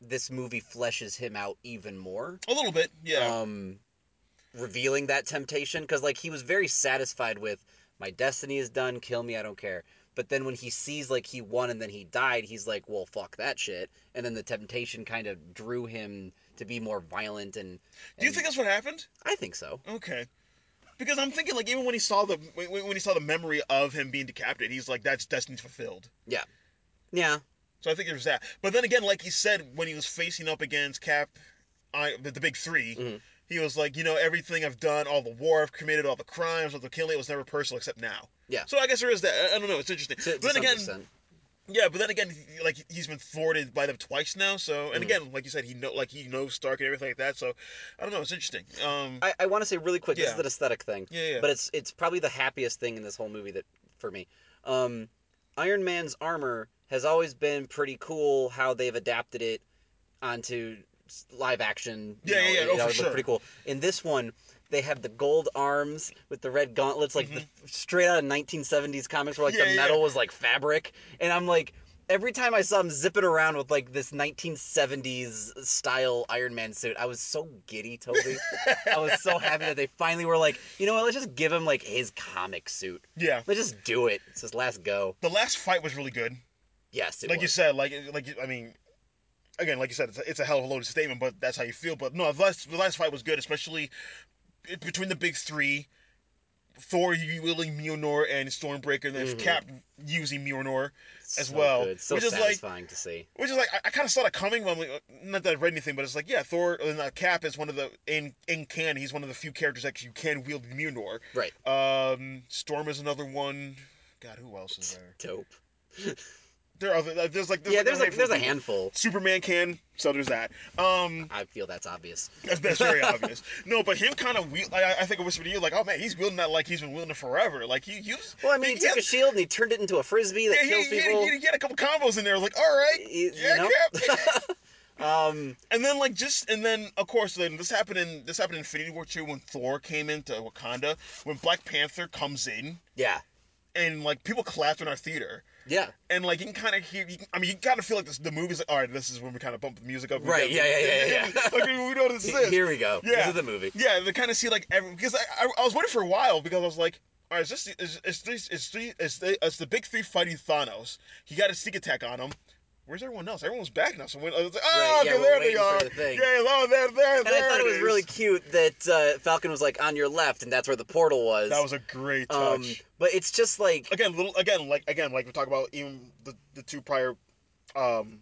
this movie fleshes him out even more a little bit. Yeah. um revealing that temptation because like he was very satisfied with my destiny is done kill me i don't care but then when he sees like he won and then he died he's like well fuck that shit and then the temptation kind of drew him to be more violent and, Do you think that's what happened? i think so Okay. Because I'm thinking like even when he saw the when, when he saw the memory of him being decapitated, he's like that's destiny's fulfilled. Yeah, yeah So I think there's that. But then again, like he said when he was facing up against Cap, I the, the big 3 Mhm. he was like, you know, everything I've done, all the war I've committed, all the crimes, all the killing, it was never personal except now. Yeah. So I guess there is that. I, I don't know. It's interesting. to, to but then some again, yeah. But then again, like he's been thwarted by them twice now. So and Mhm. again, like you said, he know like he knows Stark and everything like that. So I don't know. It's interesting. Um. i, I want to say really quick this is an aesthetic thing yeah. Yeah. but it's it's probably the happiest thing in this whole movie that for me. Um, Iron Man's armor has always been pretty cool. How they've adapted it onto live action. Yeah, yeah, know, yeah. it Oh, for sure. Pretty cool. In this one, they have the gold arms with the red gauntlets, like the, straight out of 1970s comics, where like Mm-hmm. Yeah, the yeah. metal was like fabric. And I'm like. Every time I saw him zipping around with like this 1970s style Iron Man suit, I was so giddy, Toby. I was so happy that they finally were like, you know what? Let's just give him like his comic suit. yeah. Let's just do it. It's his last go. The last fight was really good. Yes, it like you said, like like I mean, again, like you said, it's a, it's a hell of a loaded statement, but that's how you feel. But no, the last the last fight was good, especially between the big three. Thor wielding Mjolnir and Stormbreaker, and then Mhm. Cap using Mjolnir, as So well, good. So which is like- satisfying to see. which is like I, I kind of saw that coming. When we, not that I read anything, but it's like yeah, Thor and uh, Cap is one of the in in can. He's one of the few characters that you can wield Mjolnir. Right. Um, Storm is another one. God, who else is there? Dope. There are other. There's like there's yeah, like there's like there's a handful of handful. people. Superman can, so there's that. Um, I feel that's obvious. that's, that's very obvious. No, but him kind of, wield, I, I think I whispered to you, like, oh man, he's wielding that like he's been wielding it forever. Like he, he was. Well, I mean, he took a shield and he turned it into a frisbee that yeah, kills he, he, people. he, he had a couple combos in there. Like, all right, You- you yeah, know? Cap. um, and then like just and then of course then this happened in this happened in Infinity War two when Thor came into Wakanda when Black Panther comes in yeah, and like people clapped in our theater. Yeah, And like you can kind of hear, you can, I mean, you kind of feel like this, the movie's like, all right, this is when we kind of bump the music up. Right, yeah, yeah, yeah, yeah, yeah. like we, know this is. Here we go. Yeah. This is the movie. Yeah, they kind of see like every because I, I, I was waiting for a while because I was like, all right, is this is is this is three is the is the big three fighting Thanos? He got a sneak attack on him. Where's everyone else? Everyone's back now. So when, I was like, oh, Right, yeah, okay, there they are. the thing. Yeah, oh, there, there, And there I thought it was is. really cute that uh, Falcon was like on your left, and that's where the portal was. That was a great touch. um, but it's just like again, little again, like again, like we talk about even the the two prior um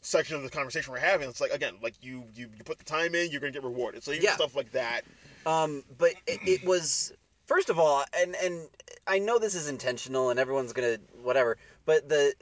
section of the conversation we're having. It's like again, like you you you put the time in, you're gonna get rewarded. So even Yeah. stuff like that. Um, but it, it was first of all, and and I know this is intentional, and everyone's gonna whatever. But the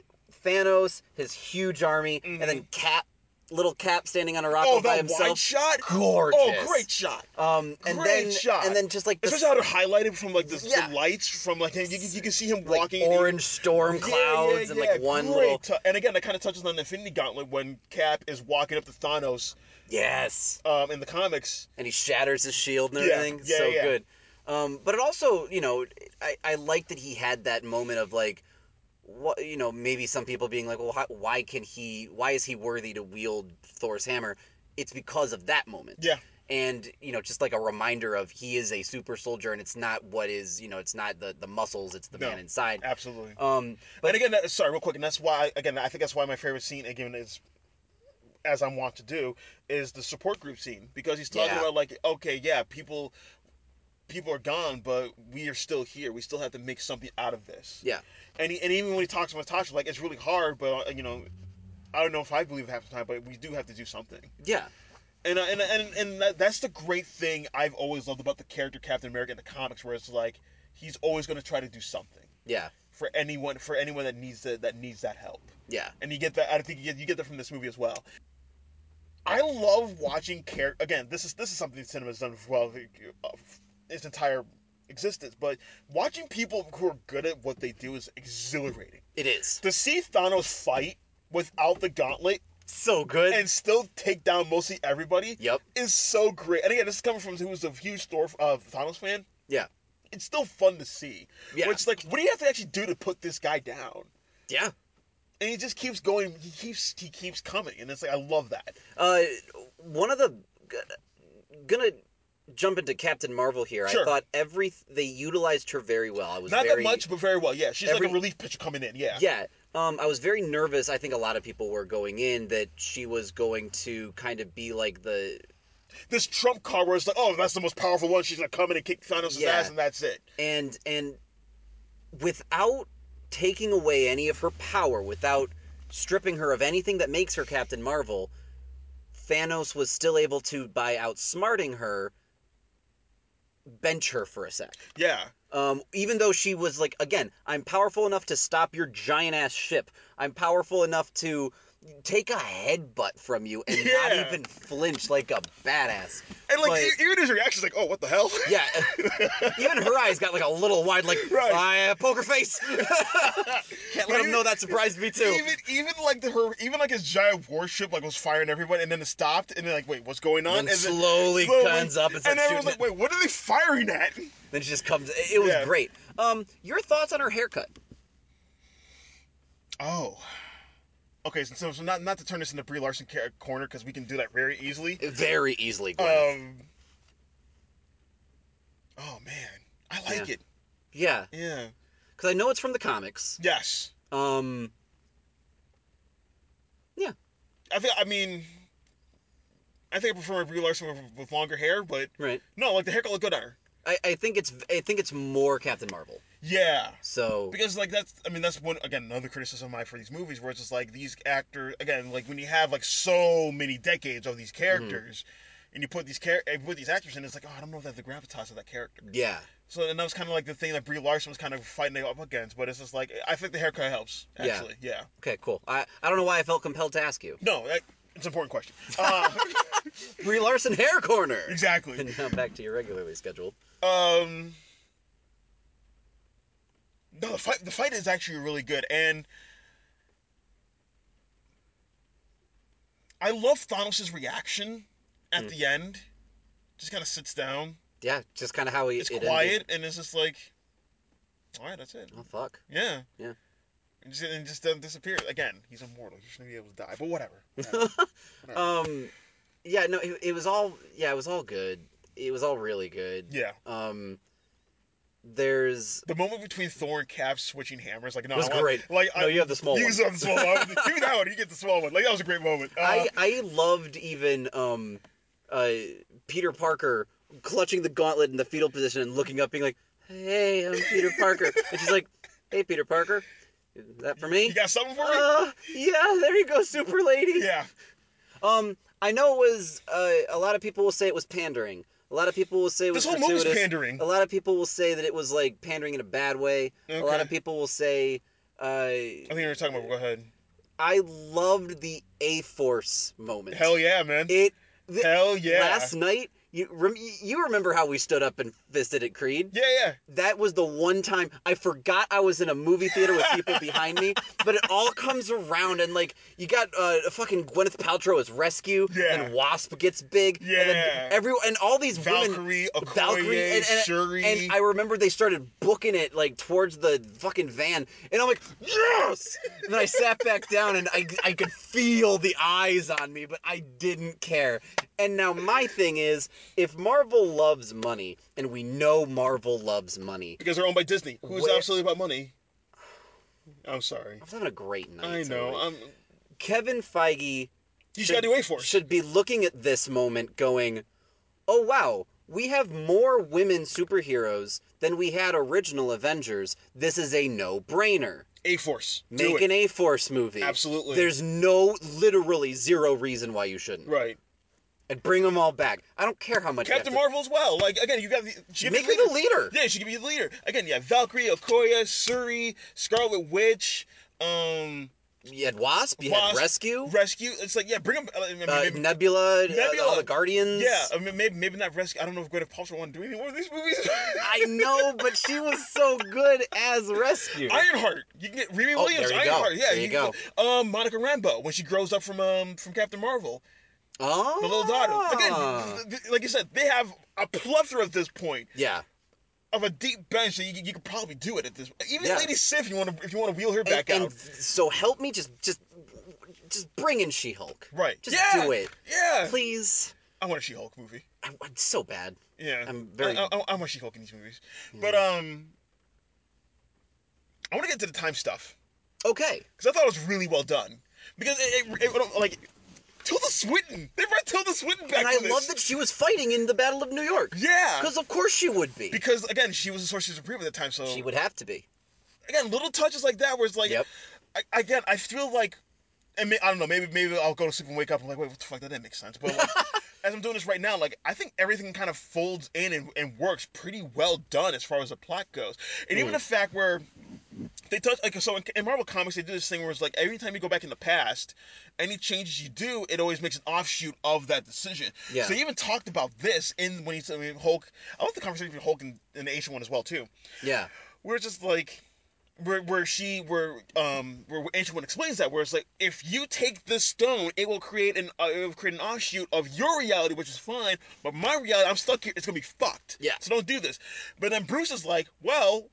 Thanos, his huge army, and then Cap, little Cap standing on a rock Mm-hmm. Oh, by himself. wide shot. Gorgeous. Oh, great shot. Um, and Great then shot. and then just like the Especially how they're highlighted from like the, Yeah. the lights from like you, can- you can see him like walking in orange storm clouds yeah, and yeah, like one great little tou- and again that kind of touches on the Infinity Gauntlet when Cap is walking up to Thanos yes, um, in the comics. and he shatters his shield and Yeah, everything. yeah, so good. Um, but it also, you know, I, I like that he had that moment of like, what you know, maybe some people being like, well, how, why can he? Why is he worthy to wield Thor's hammer? It's because of that moment. Yeah. And you know, just like a reminder of he is a super soldier, and it's not what is, you know, it's not the the muscles, it's the No. man inside. Absolutely. Um, and again, that, sorry, real quick, and that's why again I think that's why my favorite scene again is, as I'm wont to do, is the support group scene because he's talking Yeah. about like, okay, yeah, people, people are gone, but we are still here. We still have to make something out of this. Yeah. And he, and even when he talks to Natasha, like it's really hard, but uh, you know, I don't know if I believe it half the time, but we do have to do something. Yeah. And uh, and and and that, that's the great thing I've always loved about the character Captain America in the comics, where it's like he's always going to try to do something Yeah. for anyone for anyone that needs the, that needs that help. Yeah. and you get that. I think you get, you get that from this movie as well. I love watching character. Again, this is this is something cinema's done well its entire existence, but watching people who are good at what they do is exhilarating. It is. To see Thanos fight without the gauntlet So good. and still take down mostly everybody yep. is so great. And again, this is coming from who's a huge Thor uh, Thanos fan. Yeah. It's still fun to see. Yeah. Which like, what do you have to actually do to put this guy down? Yeah. and he just keeps going. He keeps he keeps coming, and it's like I love that. Uh, one of the gonna jump into Captain Marvel here. I thought every they utilized her very well. I was Not very, that much, but very well. Yeah, she's every- like a relief pitcher coming in. Yeah, Yeah. Um, I was very nervous. I think a lot of people were going in that she was going to kind of be like the This Trump card where it's like, oh, that's the most powerful one. She's gonna come in and kick Thanos' Yeah. ass, and that's it. and and without taking away any of her power, without stripping her of anything that makes her Captain Marvel, Thanos was still able to, by outsmarting her, bench her for a sec. Yeah, Um, even though she was like, again, I'm powerful enough to stop your giant ass ship. I'm powerful enough to take a headbutt from you and not even flinch like a badass. and like But- even his reaction is like, oh, what the hell? Yeah, even her eyes got like a little wide, like Right. "I, uh, poker face. Can't let him know that surprised me too. Even even like the, her even like his giant warship like was firing everyone, and then it stopped, and then like, wait, what's going on? And then slowly comes up and and everyone's like, wait, what are they firing at? Then she just comes. It it was Yeah. great. Um, your thoughts on her haircut? Oh. Okay, so, so, not not to turn this into Brie Larson corner because we can do that very easily. Very easily, Gwyneth. Um. Oh man, I like Yeah. it. yeah, Yeah. because I know it's from the comics. Yes. Um, Yeah. I think. I mean. I think I prefer Brie Larson with, with longer hair, but right. no, like the hair color good on her. I, I think it's I think it's more Captain Marvel. Yeah. So Because like that's I mean that's one again another criticism I for these movies where it's just like these actors again like when you have like so many decades of these characters and you put these char- eh, put these actors in it's like oh I don't know if they have the gravitas of that character yeah, so and that was kind of like the thing that Brie Larson was kind of fighting up against but it's just like I think the haircut helps Yeah. actually yeah, okay, cool. I I don't know why I felt compelled to ask you. no that, it's an important question uh, Brie Larson hair corner. exactly And now back to your regularly scheduled. Um. No, the fight the fight is actually really good, and I love Thanos' reaction at Mm. the end. Just kind of sits down. Yeah, just kind of how he It's it quiet, ended. and it's just like, all right, that's it. Oh fuck. Yeah. Yeah. And just, and just doesn't disappear. Again, he's immortal. He shouldn't be able to die. But whatever. Whatever. Whatever. Um, yeah, no, it, it was all yeah, it was all good. It was all really good. yeah. Um, there's The moment between Thor and Cap switching hammers, like no, Was I want- Like No, I, you have the small you one. have the small one. You that one. You get the small one. Like that was a great moment. Uh, I I loved even um, uh, Peter Parker clutching the gauntlet in the fetal position and looking up, being like, "Hey, I'm Peter Parker," and she's like, "Hey, Peter Parker, is that for me?" you got something for me? Uh, yeah, there you go, super lady. yeah. Um, I know it was. Uh, a lot of people will say it was pandering. A lot of people will say it was This whole movie's gratuitous. pandering. A lot of people will say that it was like pandering in a bad way. A lot of people will say. Uh, I think you were talking about. Go ahead. I loved the A Force moment. Hell yeah, man. It the, Hell yeah. last night. You rem, you remember how we stood up and fisted at Creed? Yeah, yeah. That was the one time I forgot I was in a movie theater with people behind me. But it all comes around and like you got uh, fucking Gwyneth Paltrow as rescue, Yeah. and Wasp gets big, and then every and all these women. Valkyrie, Okoye, Valkyrie and, and, Shuri. and I remember they started booking it like towards the fucking van, and I'm like, yes. And then I sat back down, and I I could feel the eyes on me, but I didn't care. And now my thing is, if Marvel loves money, and we know Marvel loves money, because they're owned by Disney, who's Where- absolutely about money. I'm sorry. I was having a great night. I know. I'm. Kevin Feige You should- got to Force. should be looking at this moment, going, "Oh wow, we have more women superheroes than we had original Avengers. This is a no-brainer. A Force. Make an A Force movie. Absolutely. There's no, literally zero reason why you shouldn't. right. And bring them all back. I don't care how much. you Captain Marvel as well. Like again, you got the she Make her the leader. Yeah, she could be the leader. Again, yeah, Valkyrie, Okoye, Shuri, Scarlet Witch, um, You had Wasp. You had Rescue. Rescue. It's like yeah, bring them. I mean, uh, maybe, Nebula, uh, Nebula. all the Guardians. yeah, I mean, maybe maybe not Rescue. I don't know if Gwyneth Paltrow want to do any more of these movies. I know, but she was so good as Rescue. Ironheart. You can get Riri Oh, Williams. there you go. Ironheart. Yeah, There you can Um, Monica Rambeau when she grows up from um from Captain Marvel, oh, the little daughter. Again, th- like you said, they have a plethora at this point yeah. of a deep bench that you, you could probably do it at this. Even Yeah. Lady Sif, you want to if you want to wheel her back and, out. and so help me, just just just bring in She-Hulk. Right. Just yeah. do it, Yeah. please. I want a She-Hulk movie. I, am so bad. Yeah. I'm very- I, I, I want She-Hulk in these movies. But um, I want to get to the time stuff Okay. because I thought it was really well done. Because it, it, it like Tilda Swinton. They brought Tilda Swinton back. And I love that she was fighting in the Battle of New York. Yeah. Because of course she would be. Because again, she was a sorcerer supreme at the time, so She would have to be. again, little touches like that, where it's like, Yep. I, again, I feel like, and may, I don't know, maybe maybe I'll go to sleep and wake up and like, wait, what the fuck? That didn't make sense. But like, as I'm doing this right now, like, I think everything kind of folds in and, and works pretty well done as far as the plot goes, and Mm. even the fact where they touch like so in, in Marvel comics they do this thing where it's like every time you go back in the past, any changes you do, it always makes an offshoot of that decision. Yeah. So they even talked about this in when he's I mean, Hulk. I love the conversation between Hulk and, and the Ancient One as well too Yeah. where it's just like where where she where um where ancient one explains that where it's like if you take this stone it will create an uh, it will create an offshoot of your reality which is fine but my reality i'm stuck here it's gonna be fucked Yeah. so don't do this but then bruce is like well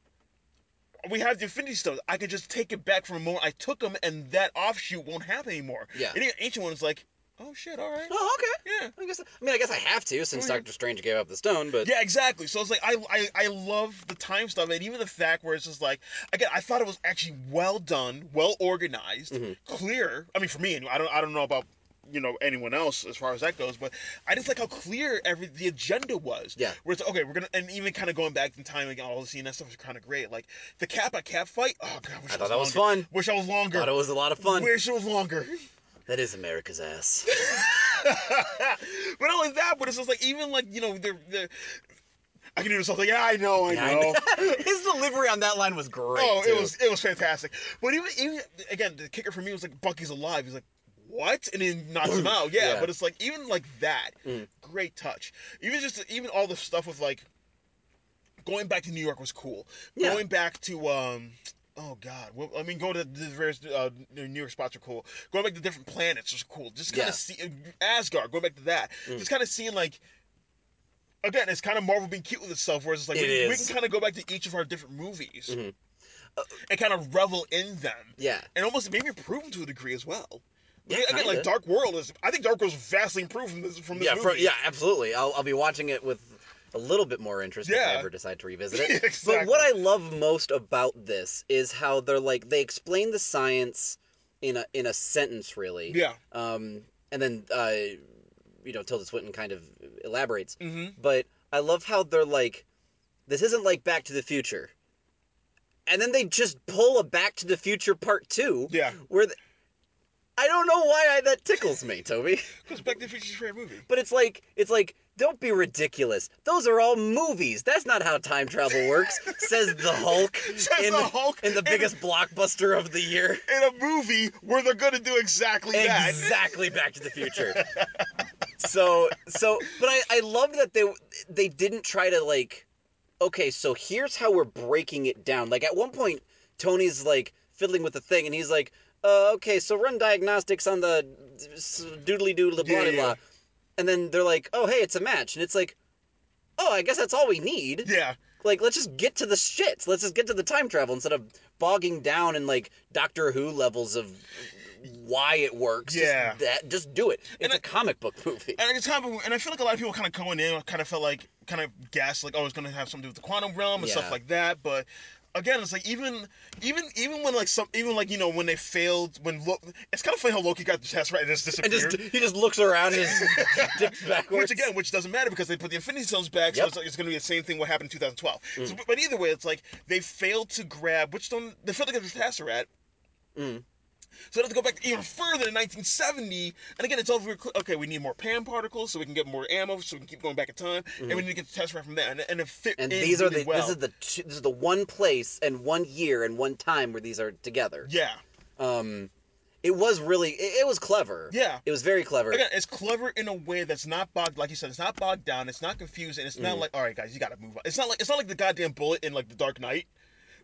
we have the Infinity Stones. I could just take it back from a moment I took them, and that offshoot won't happen anymore. Yeah. And the Ancient One is like, oh shit, all right. Oh, okay. Yeah. I guess. I mean, I guess I have to since Oh. Doctor Strange gave up the stone. But Yeah, exactly. So it's like I, I I love the time stuff and even the fact where it's just like again I thought it was actually well done, well organized, Mm-hmm. clear. I mean for me, I don't I don't know about you know anyone else as far as that goes, but I just like how clear every the agenda was. Yeah. Where it's okay, we're gonna and even kind of going back in time again, all the scene that stuff was kind of great. Like the cap at cap fight. Oh god, wish I thought that was longer. fun. Wish I was longer. thought it was a lot of fun. Wish it was longer. That is America's ass. but not only that, but it's just like even like you know the the. I can do this. I was like, yeah, I know, I Yeah, I know. know. His delivery on that line was great. Oh, too. it was it was fantastic. But even even again, the kicker for me was like Bucky's alive. He's like, what? And then knocks him out. Yeah, Yeah. but it's like even like that, Mm. great touch. Even just even all the stuff with like going back to New York was cool. Yeah. Going back to um. Oh God! Well, I mean, going to the various uh, New York spots are cool. Going back to different planets was cool. Just kind Yeah. of see Asgard. Going back to that. Mm. Just kind of seeing like again, it's kind of Marvel being cute with itself, where it's like It we, we can kind of go back to each of our different movies Mhm. and kind of revel in them, Yeah. and almost maybe improve them to a degree as well. Yeah, again, kinda. like Dark World is. I think Dark World is vastly improved from this from this Yeah, movie. for, yeah, absolutely. I'll, I'll be watching it with a little bit more interest if I ever decide to revisit it. Exactly. But what I love most about this is how they're like they explain the science in a in a sentence, really. yeah. Um, and then uh, you know Tilda Swinton kind of elaborates. Mm-hmm. But I love how they're like, this isn't like Back to the Future. And then they just pull a Back to the Future Part Two. Yeah. Where the, I don't know why I, that tickles me, Toby. Because Back to the Future's your favorite movie. But it's like it's like don't be ridiculous. Those are all movies. That's not how time travel works. says the Hulk Says in the Hulk in the in- biggest blockbuster of the year. In a movie where they're gonna do exactly that. Exactly Back to the Future. so so but I I love that they they didn't try to like okay, so here's how we're breaking it down. Like at one point Tony's like fiddling with the thing and he's like, uh, okay, so run diagnostics on the doodly doo blah blah Yeah, yeah, blah. And then they're like, "Oh, hey, it's a match." And it's like, "Oh, I guess that's all we need." Yeah. Like, let's just get to the shits. Let's just get to the time travel instead of bogging down in like Doctor Who levels of why it works. Yeah. Just, that, just do it. It's I- a comic book movie. And it's kind of, and I feel like a lot of people kind of going in kind of felt like kind of guessed like oh it's gonna have something to do with the quantum realm and Yeah. stuff like that, but again, it's like even even even when like some even like you know when they failed when Lo- it's kind of funny how Loki got the test right and just And disappeared. just he just looks around and just dips backwards. Which again, which doesn't matter because they put the Infinity Stones back, so it's, like, it's going to be the same thing what happened in 2012. So, but, but either way, it's like they failed to grab which stone they failed to get the Tesseract. Mm. So they have to go back even further in 1970, and again, it's over. Okay, we need more Pym particles so we can get more ammo, so we can keep going back in time, and we need to get the test Tesseract from there, and, and it fit and these are the well. this is the two, this is the one place and one year and one time where these are together. yeah, Um, it was really it, it was clever. Yeah. it was very clever. again, it's clever in a way that's not bogged, like you said, it's not bogged down, it's not confusing, it's Mm. not like, all right, guys, you got to move on. It's not like it's not like the goddamn bullet in like the Dark Knight.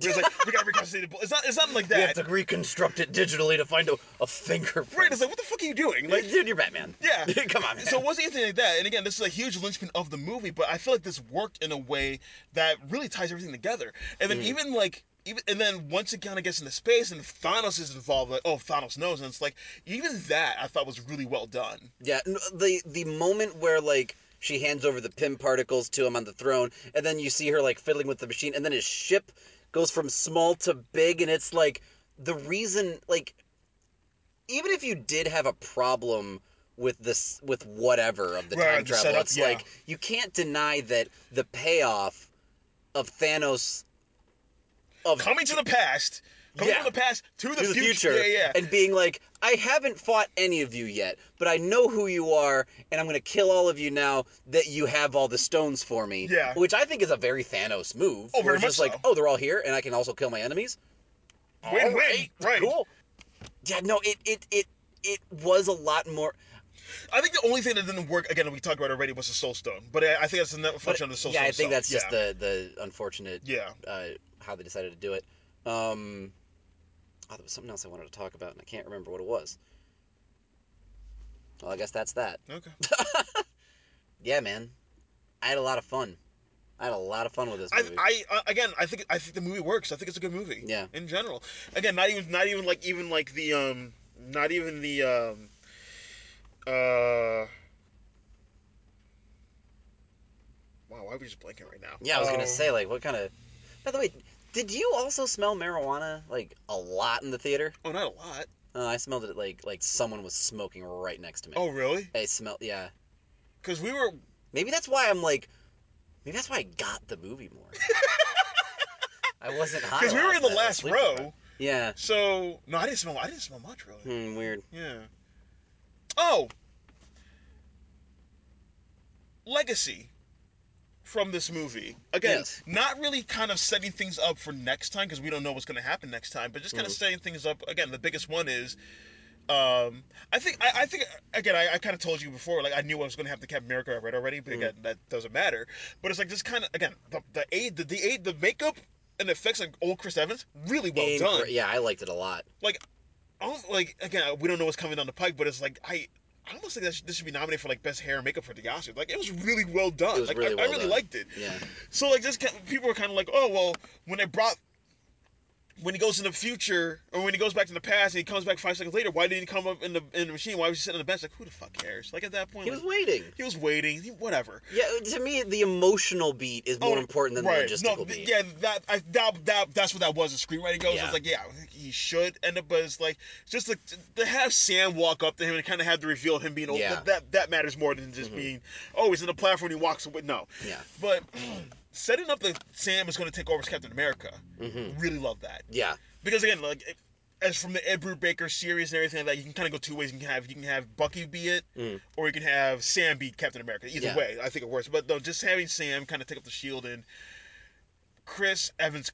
It's like we got to reconstruct the bullet. It's not. It's not like that. have to reconstruct it digitally to find a, a fingerprint. Right, it's like, what the fuck are you doing? Like, dude, you're Batman. yeah. come on, man. So it wasn't anything like that. And again, this is a huge linchpin of the movie, but I feel like this worked in a way that really ties everything together. And then Mm. even like, even and then once it kind of gets into space and Thanos is involved, like, oh, Thanos knows, and it's like even that I thought was really well done. Yeah, the the moment where like she hands over the Pym particles to him on the throne, and then you see her like fiddling with the machine, and then his ship goes from small to big, and it's like the reason like even if you did have a problem with this with whatever of the Right, time the travel, setup, it's yeah. like you can't deny that the payoff of Thanos of Coming to the past, coming Yeah. from the past to the, to the future, Yeah, yeah. and being like, I haven't fought any of you yet, but I know who you are, and I'm gonna kill all of you now that you have all the stones for me. Yeah. Which I think is a very Thanos move. Oh, very it's just much like, so. oh, they're all here, and I can also kill my enemies. Win-win, All right, right. Cool. Yeah, no, it it it it was a lot more. I think the only thing that didn't work again we talked about already was the Soul Stone, but I, I think that's a net But, function of the Soul yeah, Stone. I think that's just the the unfortunate yeah. uh, how they decided to do it. Um, oh, there was something else I wanted to talk about, and I can't remember what it was. Well, I guess that's that. Okay. Yeah, man, I had a lot of fun. I had a lot of fun with this I, movie. I uh, again, I think I think the movie works. I think it's a good movie. Yeah. In general, again, not even not even like even like the um, not even the um, uh. Wow, why are we just blanking right now? yeah, I was gonna Um, say like, what kind of? By the way, did you also smell marijuana like a lot in the theater? Oh, not a lot. Uh, I smelled it like like someone was smoking right next to me. Oh, really? I smelled. Yeah, Because we were. maybe that's why I'm like, maybe that's why I got the movie more. I wasn't high. Because we were in the night. I was last row. Yeah. So no, I didn't smell. I didn't smell much really. Hmm, weird. Yeah. Oh. Legacy from this movie. Again, Yes. not really kind of setting things up for next time because we don't know what's going to happen next time, but just kind of setting things up. Again, the biggest one is. Um, I think I, I think again I, I kind of told you before like I knew I was going to have the Captain America I read already but again that doesn't matter but it's like just kind of again the the aid the, the aid the makeup and the effects like old Chris Evans really well done Yeah, I liked it a lot. like, like again, we don't know what's coming down the pike, but it's like I, I almost think that this should be nominated for like best hair and makeup for the Oscars. Like, it was really well done. Like, really I, well I really done. liked it. Yeah. So like, this kind people were kind of like, oh well, when they brought. When he goes in the future, or when he goes back to the past, and he comes back five seconds later, why didn't he come up in the in the machine? Why was he sitting on the bench? Like, who the fuck cares? Like at that point, He was waiting. he was waiting. He, whatever. Yeah, to me, the emotional beat is more Oh, important than right. the logistical no, beat. Yeah, that, I, that that that's what that was. The screenwriting goes. Yeah. It's like, yeah, he should end up, but it's like just like to have Sam walk up to him and kind of have the reveal of him being old. Yeah. That, that that matters more than just mm-hmm. being oh he's in the platform and he walks away. No. Yeah. But setting up that Sam is going to take over as Captain America, Mhm. really love that Yeah. because again, like. it- as from the Ed Brubaker series and everything like that, you can kind of go two ways. You can have you can have Bucky be it, Mhm. or you can have Sam be Captain America. Either Yeah. way, I think it works. But no, just having Sam kind of take up the shield and Chris Evans.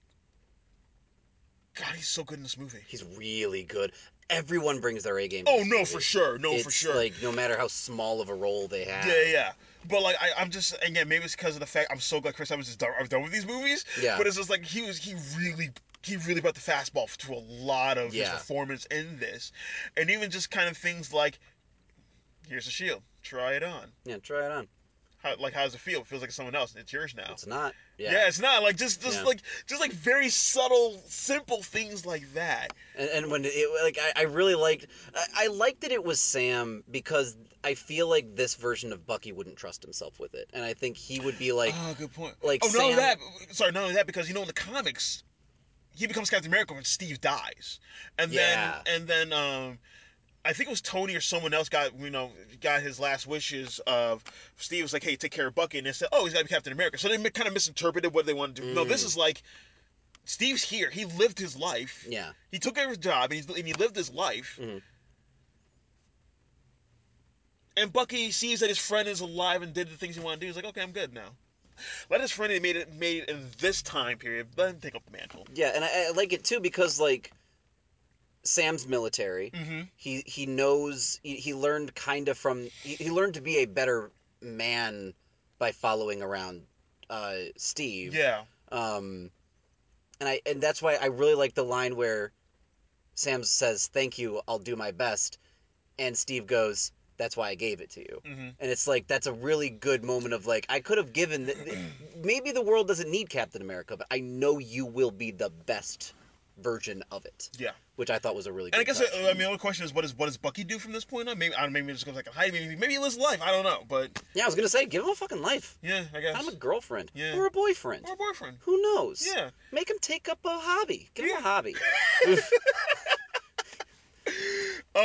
God, he's so good in this movie. He's really good. Everyone brings their A game. Oh no, movie. for sure. No, it's for sure. Like no matter how small of a role they have. yeah, yeah. But like, I, I'm just again, maybe it's because of the fact I'm so glad Chris Evans is done, I'm done with these movies. Yeah. But it's just like he was, he really, he really brought the fastball to a lot of his performance in this, and even just kind of things like, here's a shield, try it on. Yeah, try it on. How, like, how does it feel? It feels like someone else. It's yours now. It's not. yeah. Yeah. it's not like just, just Yeah. like, just like very subtle, simple things like that. And, and when it like I, I really liked I, I liked that it was Sam because I feel like this version of Bucky wouldn't trust himself with it, and I think he would be like, oh, good point. like oh, not only Sam- that. Sorry, not only that because you know in the comics, he becomes Captain America when Steve dies, and Yeah. then and then um, I think it was Tony or someone else got you know got his last wishes of Steve was like, hey, take care of Bucky, and they said, oh, he's got to be Captain America. So they kind of misinterpreted what they wanted to do. No, this Mm. is like. Steve's here. He lived his life. Yeah. He took care of his job and, and he lived his life. Mhm. And Bucky sees that his friend is alive and did the things he wanted to do. He's like, okay, I'm good now. Let his friend who made it made it in this time period. Let him take up the mantle. Yeah, and I, I like it too because like Sam's military. Mm-hmm. He he knows he, he learned kind of from he, he learned to be a better man by following around uh, Steve. Yeah. Um, and I and that's why I really like the line where Sam says, "Thank you, I'll do my best," and Steve goes, "That's why I gave it to you." Mm-hmm. And it's like that's a really good moment of like I could have given. The, maybe the world doesn't need Captain America, but I know you will be the best version of it, Yeah. Which I thought was a really. And I guess touch. uh, I mean the only question is what does what does Bucky do from this point on? Maybe I don't maybe it just goes like hide. Maybe maybe he lives life. I don't know, but yeah, I was gonna say, give him a fucking life. yeah, I guess. I'm a girlfriend Yeah. or a boyfriend. or a boyfriend. Who knows? Yeah. Make him take up a hobby. Give him a hobby. Um,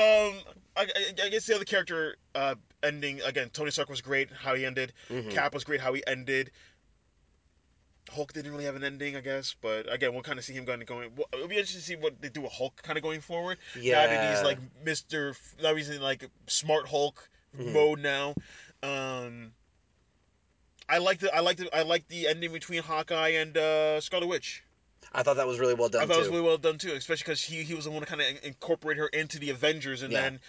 I, I, I guess the other character uh, ending again. Tony Stark was great. How he ended. Mhm. Cap was great. How he ended. Hulk didn't really have an ending, I guess, but again, we'll kind of see him going going. well, It'll be interesting to see what they do with Hulk kind of going forward. Yeah. Now that he's like Mister, now he's in like smart Hulk Mhm. mode now. Um, I like the I like the I like the ending between Hawkeye and uh, Scarlet Witch. I thought that was really well done I thought too. it was really well done too, especially because he he was the one to kind of incorporate her into the Avengers, and Yeah. then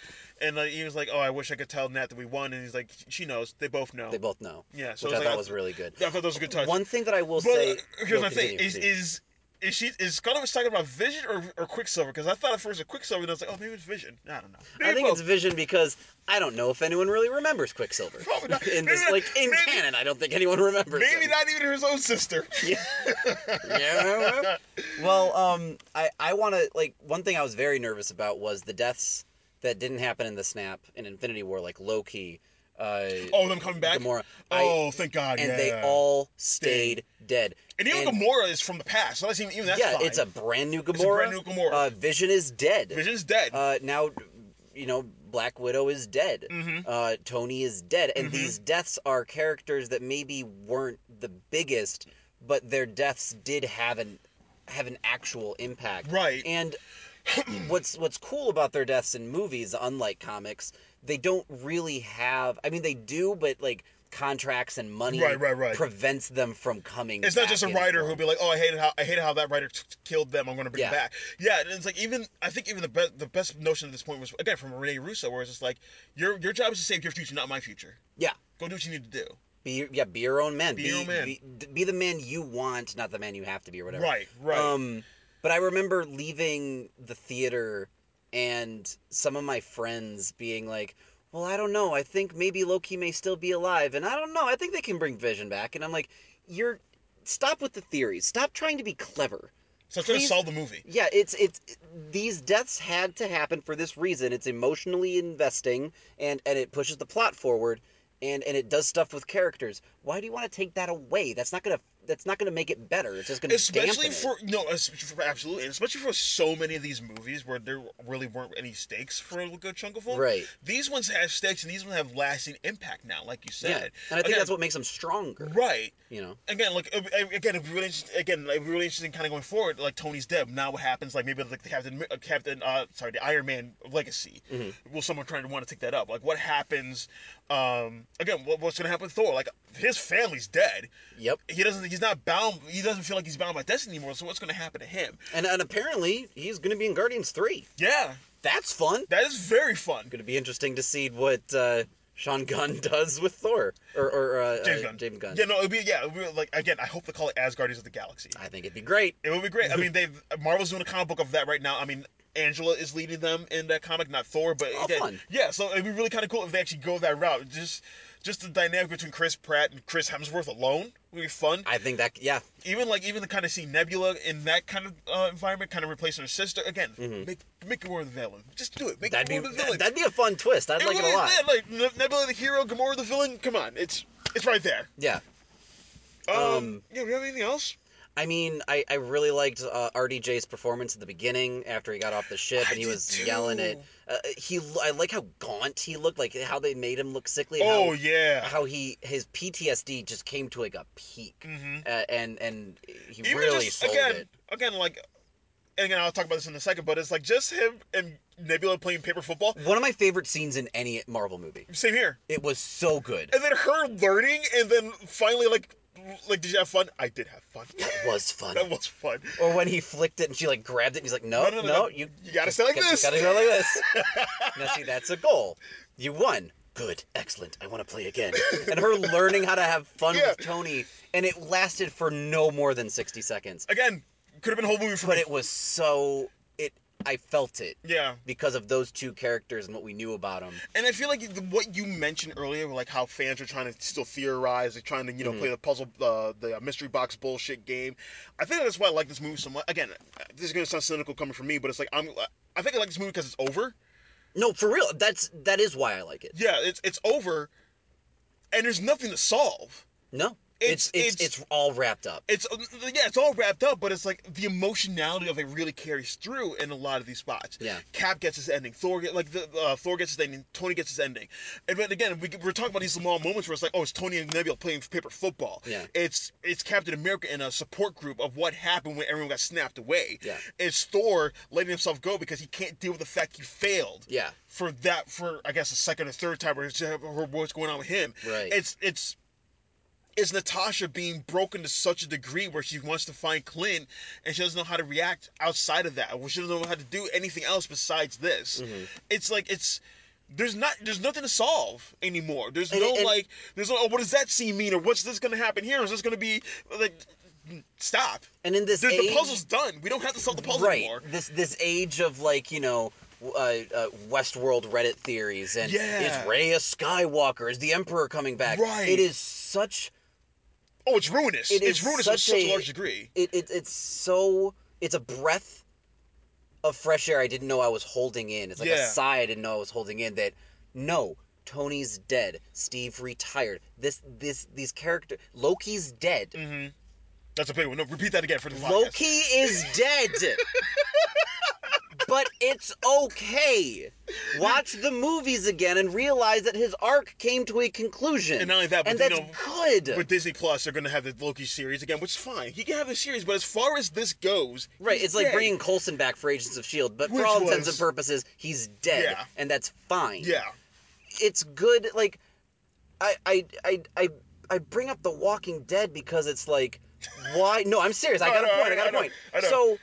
and like, he was like, "Oh, I wish I could tell Nat that we won," and he's like, "She knows. They both know." They both know, yeah, so which I was thought was really good. I thought that was a good touch. One thing that I will but say. here's no, my thing: continue, is is is she is Scarlet Witch talking about Vision or, or Quicksilver? Because I thought at first it was Quicksilver, and I was like, "Oh, maybe it's Vision." I don't know. I think both. it's Vision because I don't know if anyone really remembers Quicksilver. Probably not. in this, Maybe- like in maybe- canon, I don't think anyone remembers. maybe him. not even his own sister. Yeah. yeah. Well, um, I I want to like one thing I was very nervous about was the deaths that didn't happen in the snap in Infinity War, like Loki. Uh, Oh, them coming back. Gamora. I- oh, thank God. and yeah. they all stayed dead. and even and- Gamora is from the past, so that's even, even that's yeah, fine. it's a brand new Gamora. It's a brand new Gamora. Uh, Vision is dead. Vision is dead. Uh, now, you know, Black Widow is dead. Mhm. Uh, Tony is dead, and Mhm. these deaths are characters that maybe weren't the biggest, but their deaths did have an have an actual impact. Right. And what's what's cool about their deaths in movies, unlike comics, they don't really have. I mean, they do, but like contracts and money Right, right, right. prevents them from coming. It's not just a writer who'll be like, "Oh, I hated how I hated how that writer t- killed them. I'm going to bring Yeah. it back." Yeah, and it's like even I think even the best the best notion at this point was again from Rene Russo, where it's just like, "Your your job is to save your future, not my future. Yeah. Go do what you need to do." Be yeah, be your own man. Be your own man. Be, be the man you want, not the man you have to be, or whatever. Right, right. Um, but I remember leaving the theater and some of my friends being like, "Well, I don't know. I think maybe Loki may still be alive, and I don't know. I think they can bring Vision back." And I'm like, "You're stop with the theories. Stop trying to be clever." so it's going to solve the movie. Yeah, it's it's these deaths had to happen for this reason. It's emotionally investing and and it pushes the plot forward and and it does stuff with characters. Why do you want to take that away? That's not going to that's not going to make it better. It's just going to Especially for no, es- for, absolutely, and especially for so many of these movies where there really weren't any stakes for a good chunk of it. them. Right. These ones have stakes, and these ones have lasting impact now, like you said. Yeah. And I think Again, that's what makes them stronger, Right. you know. again, like uh, again, it'd be really interesting, again, like, really interesting, kind of going forward. Like Tony's dead. Now, what happens? Like maybe like the Captain, uh, Captain, uh, sorry, the Iron Man legacy. Mhm. Will someone trying to want to take that up? Like, what happens? Um, again, what, what's going to happen with Thor? Like, his family's dead. Yep. He doesn't. He's not bound. He doesn't feel like he's bound by destiny anymore. So what's going to happen to him? And and apparently he's going to be in Guardians 3. Yeah, That's fun. that is very fun. Going to be interesting to see what uh Sean Gunn does with Thor or or uh, James uh, Gunn. James Gunn. Yeah, no, it'd be yeah. It'd be, like again, I hope they call it as Guardians of the Galaxy. I think it'd be great. It would be great. I mean, they've Marvel's doing a comic book of that right now. I mean, Angela is leading them in that comic, not Thor, but Oh, again, yeah. So it'd be really kind of cool if they actually go that route. Just, just the dynamic between Chris Pratt and Chris Hemsworth alone would be fun. I think that yeah, Even like even the kind of see Nebula in that kind of uh, environment, kind of replacing her sister. Again, Mhm. make make Gamora the villain. Just do it. Make That'd be Gamora the villain. that'd be a fun twist. I'd like it a lot. yeah, like Ne- Nebula the hero, Gamora the villain. Come on, it's it's right there. Yeah. Um, Um, yeah. Do you have anything else? I mean, I, I really liked uh, RDJ's performance at the beginning after he got off the ship I and he was yelling at. Uh, he, I like how gaunt he looked, like how they made him look sickly. Oh how, yeah. how he his PTSD just came to like a peak, hmm uh, and and he Even really just, sold again, it. again, like, and again, I'll talk about this in a second, but it's like just him and Nebula playing paper football. One of my favorite scenes in any Marvel movie. Same here. It was so good. And then her learning, and then finally, like, like, did you have fun? I did have fun. That was fun. that was fun. Or when he flicked it and she like grabbed it and he's like, no, No, no, no, you You gotta say like you this. gotta go like this. now see, that's a goal. You won. Good, excellent. I want to play again. And her learning how to have fun Yeah. with Tony, and it lasted for no more than sixty seconds. Again, could have been a whole movie for But me. it was so. I felt it yeah. because of those two characters and what we knew about them. And I feel like what you mentioned earlier, like how fans are trying to still theorize, like trying to you know Mhm. play the puzzle, uh, the mystery box bullshit game. I think that's why I like this movie so much. Again, this is gonna sound cynical coming from me, but it's like I'm. I think I like this movie because it's over. No, for real. That's that is why I like it. Yeah, it's it's over, and there's nothing to solve. No, It's- it's it's it's- all wrapped up. It's yeah, it's all wrapped up, but it's like the emotionality of it really carries through in a lot of these spots. Yeah. Cap gets his ending. Thor get like the uh, Thor gets his ending. Tony gets his ending. And but again, we, we're talking about these small moments where it's like, oh, it's Tony and Nebula playing paper football. Yeah. It's it's Captain America in a support group of what happened when everyone got snapped away. Yeah. It's Thor letting himself go because he can't deal with the fact he failed. Yeah. For that, for I guess the second or third time, or what's going on with him. Right. It's it's is Natasha being broken to such a degree where she wants to find Clint and she doesn't know how to react outside of that. Or she doesn't know how to do anything else besides this. Mhm. It's like it's there's not there's nothing to solve anymore. There's And- no and- like there's no oh, what does that scene mean or what's this gonna happen here? Is this gonna be like stop. And in this The, age, the puzzle's done. We don't have to solve the puzzle right anymore. this this age of like you know uh, uh, westworld reddit theories and Yeah. is Rey a skywalker is the emperor coming back Right. it is such Oh, it's ruinous. It it's ruinous to such such a a- large degree. it, it it's so it's a breath of fresh air i didn't know i was holding in it's like Yeah. a sigh i didn't know i was holding in that no tony's dead steve retired this this these character loki's dead Mm-hmm. That's a big one. No, repeat that again for the podcast. Loki is dead. but it's okay. Watch the movies again and realize that his arc came to a conclusion. And not only that, but and that's know, good. With Disney Plus, they're going to have the Loki series again, which is fine. He can have the series, but as far as this goes, right, it's like bringing Coulson back for Agents of Shield, but Which for all intents and purposes, he's dead, Yeah. and that's fine. Yeah, it's good. Like, I, I, I, I, I bring up The Walking Dead because it's like, why? No, I'm serious. I got a point. I got a point. I know. So,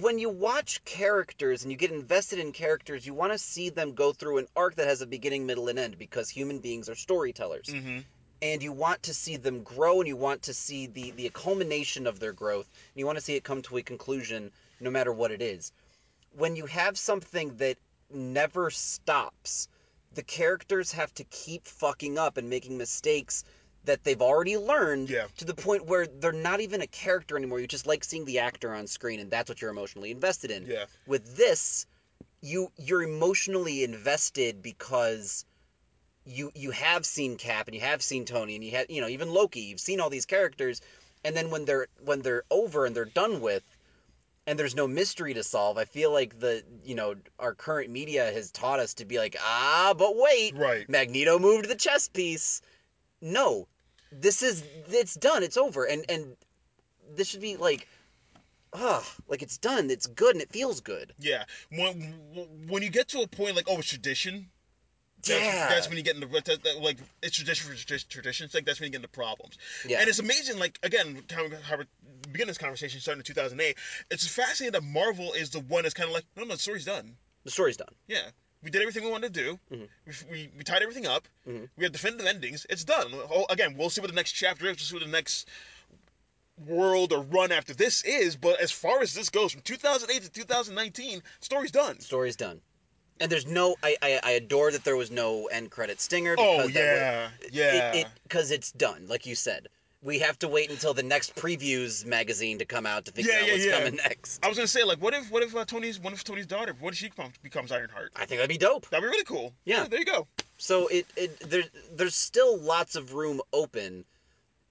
when you watch characters and you get invested in characters, you want to see them go through an arc that has a beginning, middle, and end because human beings are storytellers. mm-hmm. And you want to see them grow and you want to see the, the culmination of their growth. And you want to see it come to a conclusion no matter what it is. When you have something that never stops, the characters have to keep fucking up and making mistakes that they've already learned Yeah. to the point where they're not even a character anymore. You just like seeing the actor on screen and that's what you're emotionally invested in. yeah, With this, you you're emotionally invested because you you have seen Cap and you have seen Tony and you have you know even Loki. You've seen all these characters, and then when they're when they're over and they're done with, and there's no mystery to solve. I feel like the you know our current media has taught us to be like ah, but wait, right. Magneto moved the chess piece. No, this is it's done. It's over, and and this should be like. Ah, like it's done. It's good and it feels good. Yeah, when when you get to a point like oh, it's tradition. That's, Yeah. that's when you get into that, that, like it's tradition for tradi- tradition's sake. That's when you get into problems. Yeah. And it's amazing, like again, kind how we begin this conversation starting in 2008. It's fascinating that Marvel is the one that's kind of like, no, no, the story's done. The story's done. Yeah, we did everything we wanted to do. Mhm. We, we, we tied everything up. Mhm. We have definitive endings. It's done. Oh, again, we'll see what the next chapter is. We'll see what the next world or run after this is. But as far as this goes, from 2008 to 2019, story's done. Story's done. And there's no. I, I I adore that there was no end credit stinger. Oh Because that yeah, was, yeah. It it because it's done. Like you said, we have to wait until the next previews magazine to come out to figure Yeah, out yeah, what's yeah. coming next. I was gonna say like, what if what if uh, Tony's what if Tony's daughter? What if she becomes, Ironheart? I think that'd be dope. That'd be really cool. Yeah. there you go. So it it there there's still lots of room open,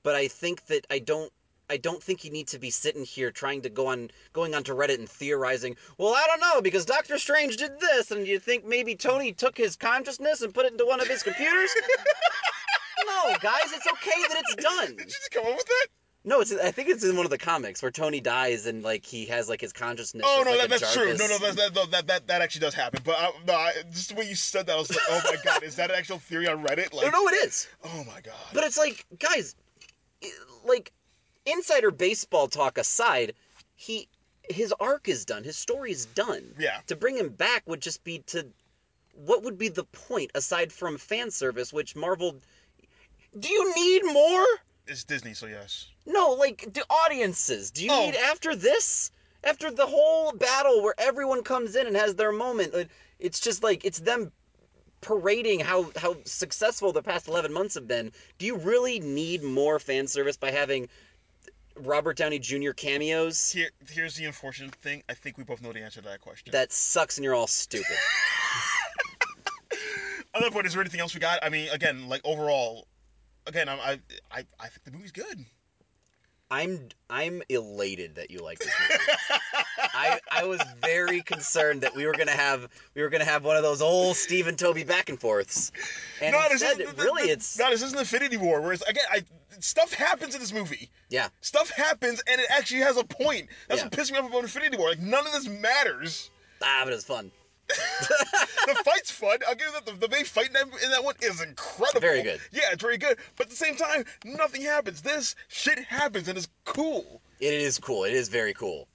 but I think that I don't I don't think you need to be sitting here trying to go on going onto Reddit and theorizing. Well, I don't know because Doctor Strange did this, and you think maybe Tony took his consciousness and put it into one of his computers. no, guys, it's okay that it's done. Did you just come up with that? No, it's I think it's in one of the comics where Tony dies and like he has like his consciousness. Oh no, like, that, that's true. No, no, that's, that, no, that that that actually does happen. But I, no, I, just the way you said that, I was like, oh my god, is that an actual theory on Reddit? Like, No, no, it is. oh my god. But it's like, guys, like insider baseball talk aside, he his arc is done. His story is done. Yeah. To bring him back would just be to what would be the point aside from fan service, which Marvel do you need more? it's Disney, so yes. No, like the audiences. Do you Oh. need after this? After the whole battle where everyone comes in and has their moment, it- it's just like it's them parading how how successful the past 11 months have been. Do you really need more fan service by having Robert Downey Jr. cameos? Here, here's the unfortunate thing. I think we both know the answer to that question. That sucks and you're all stupid. That point, is there anything else we got? I mean, again, like overall, again, I'm, I, I, I think the movie's good. I'm I'm elated that you like this movie. I I was very concerned that we were gonna have we were gonna have one of those old Steve and Toby back and forths, and No, this instead, isn't- really, this- it's no, this isn't Infinity War. Whereas again, I stuff happens in this movie. yeah. Stuff happens, and it actually has a point. That's Yeah. what pissed me off about Infinity War. Like none of this matters. Ah, but it's fun. The fight's fun. I'll give you that. The, the main fight in that, in that one is incredible. Very good. Yeah, it's very good. But at the same time, nothing happens. This shit happens, and it's cool. It is cool. It is very cool.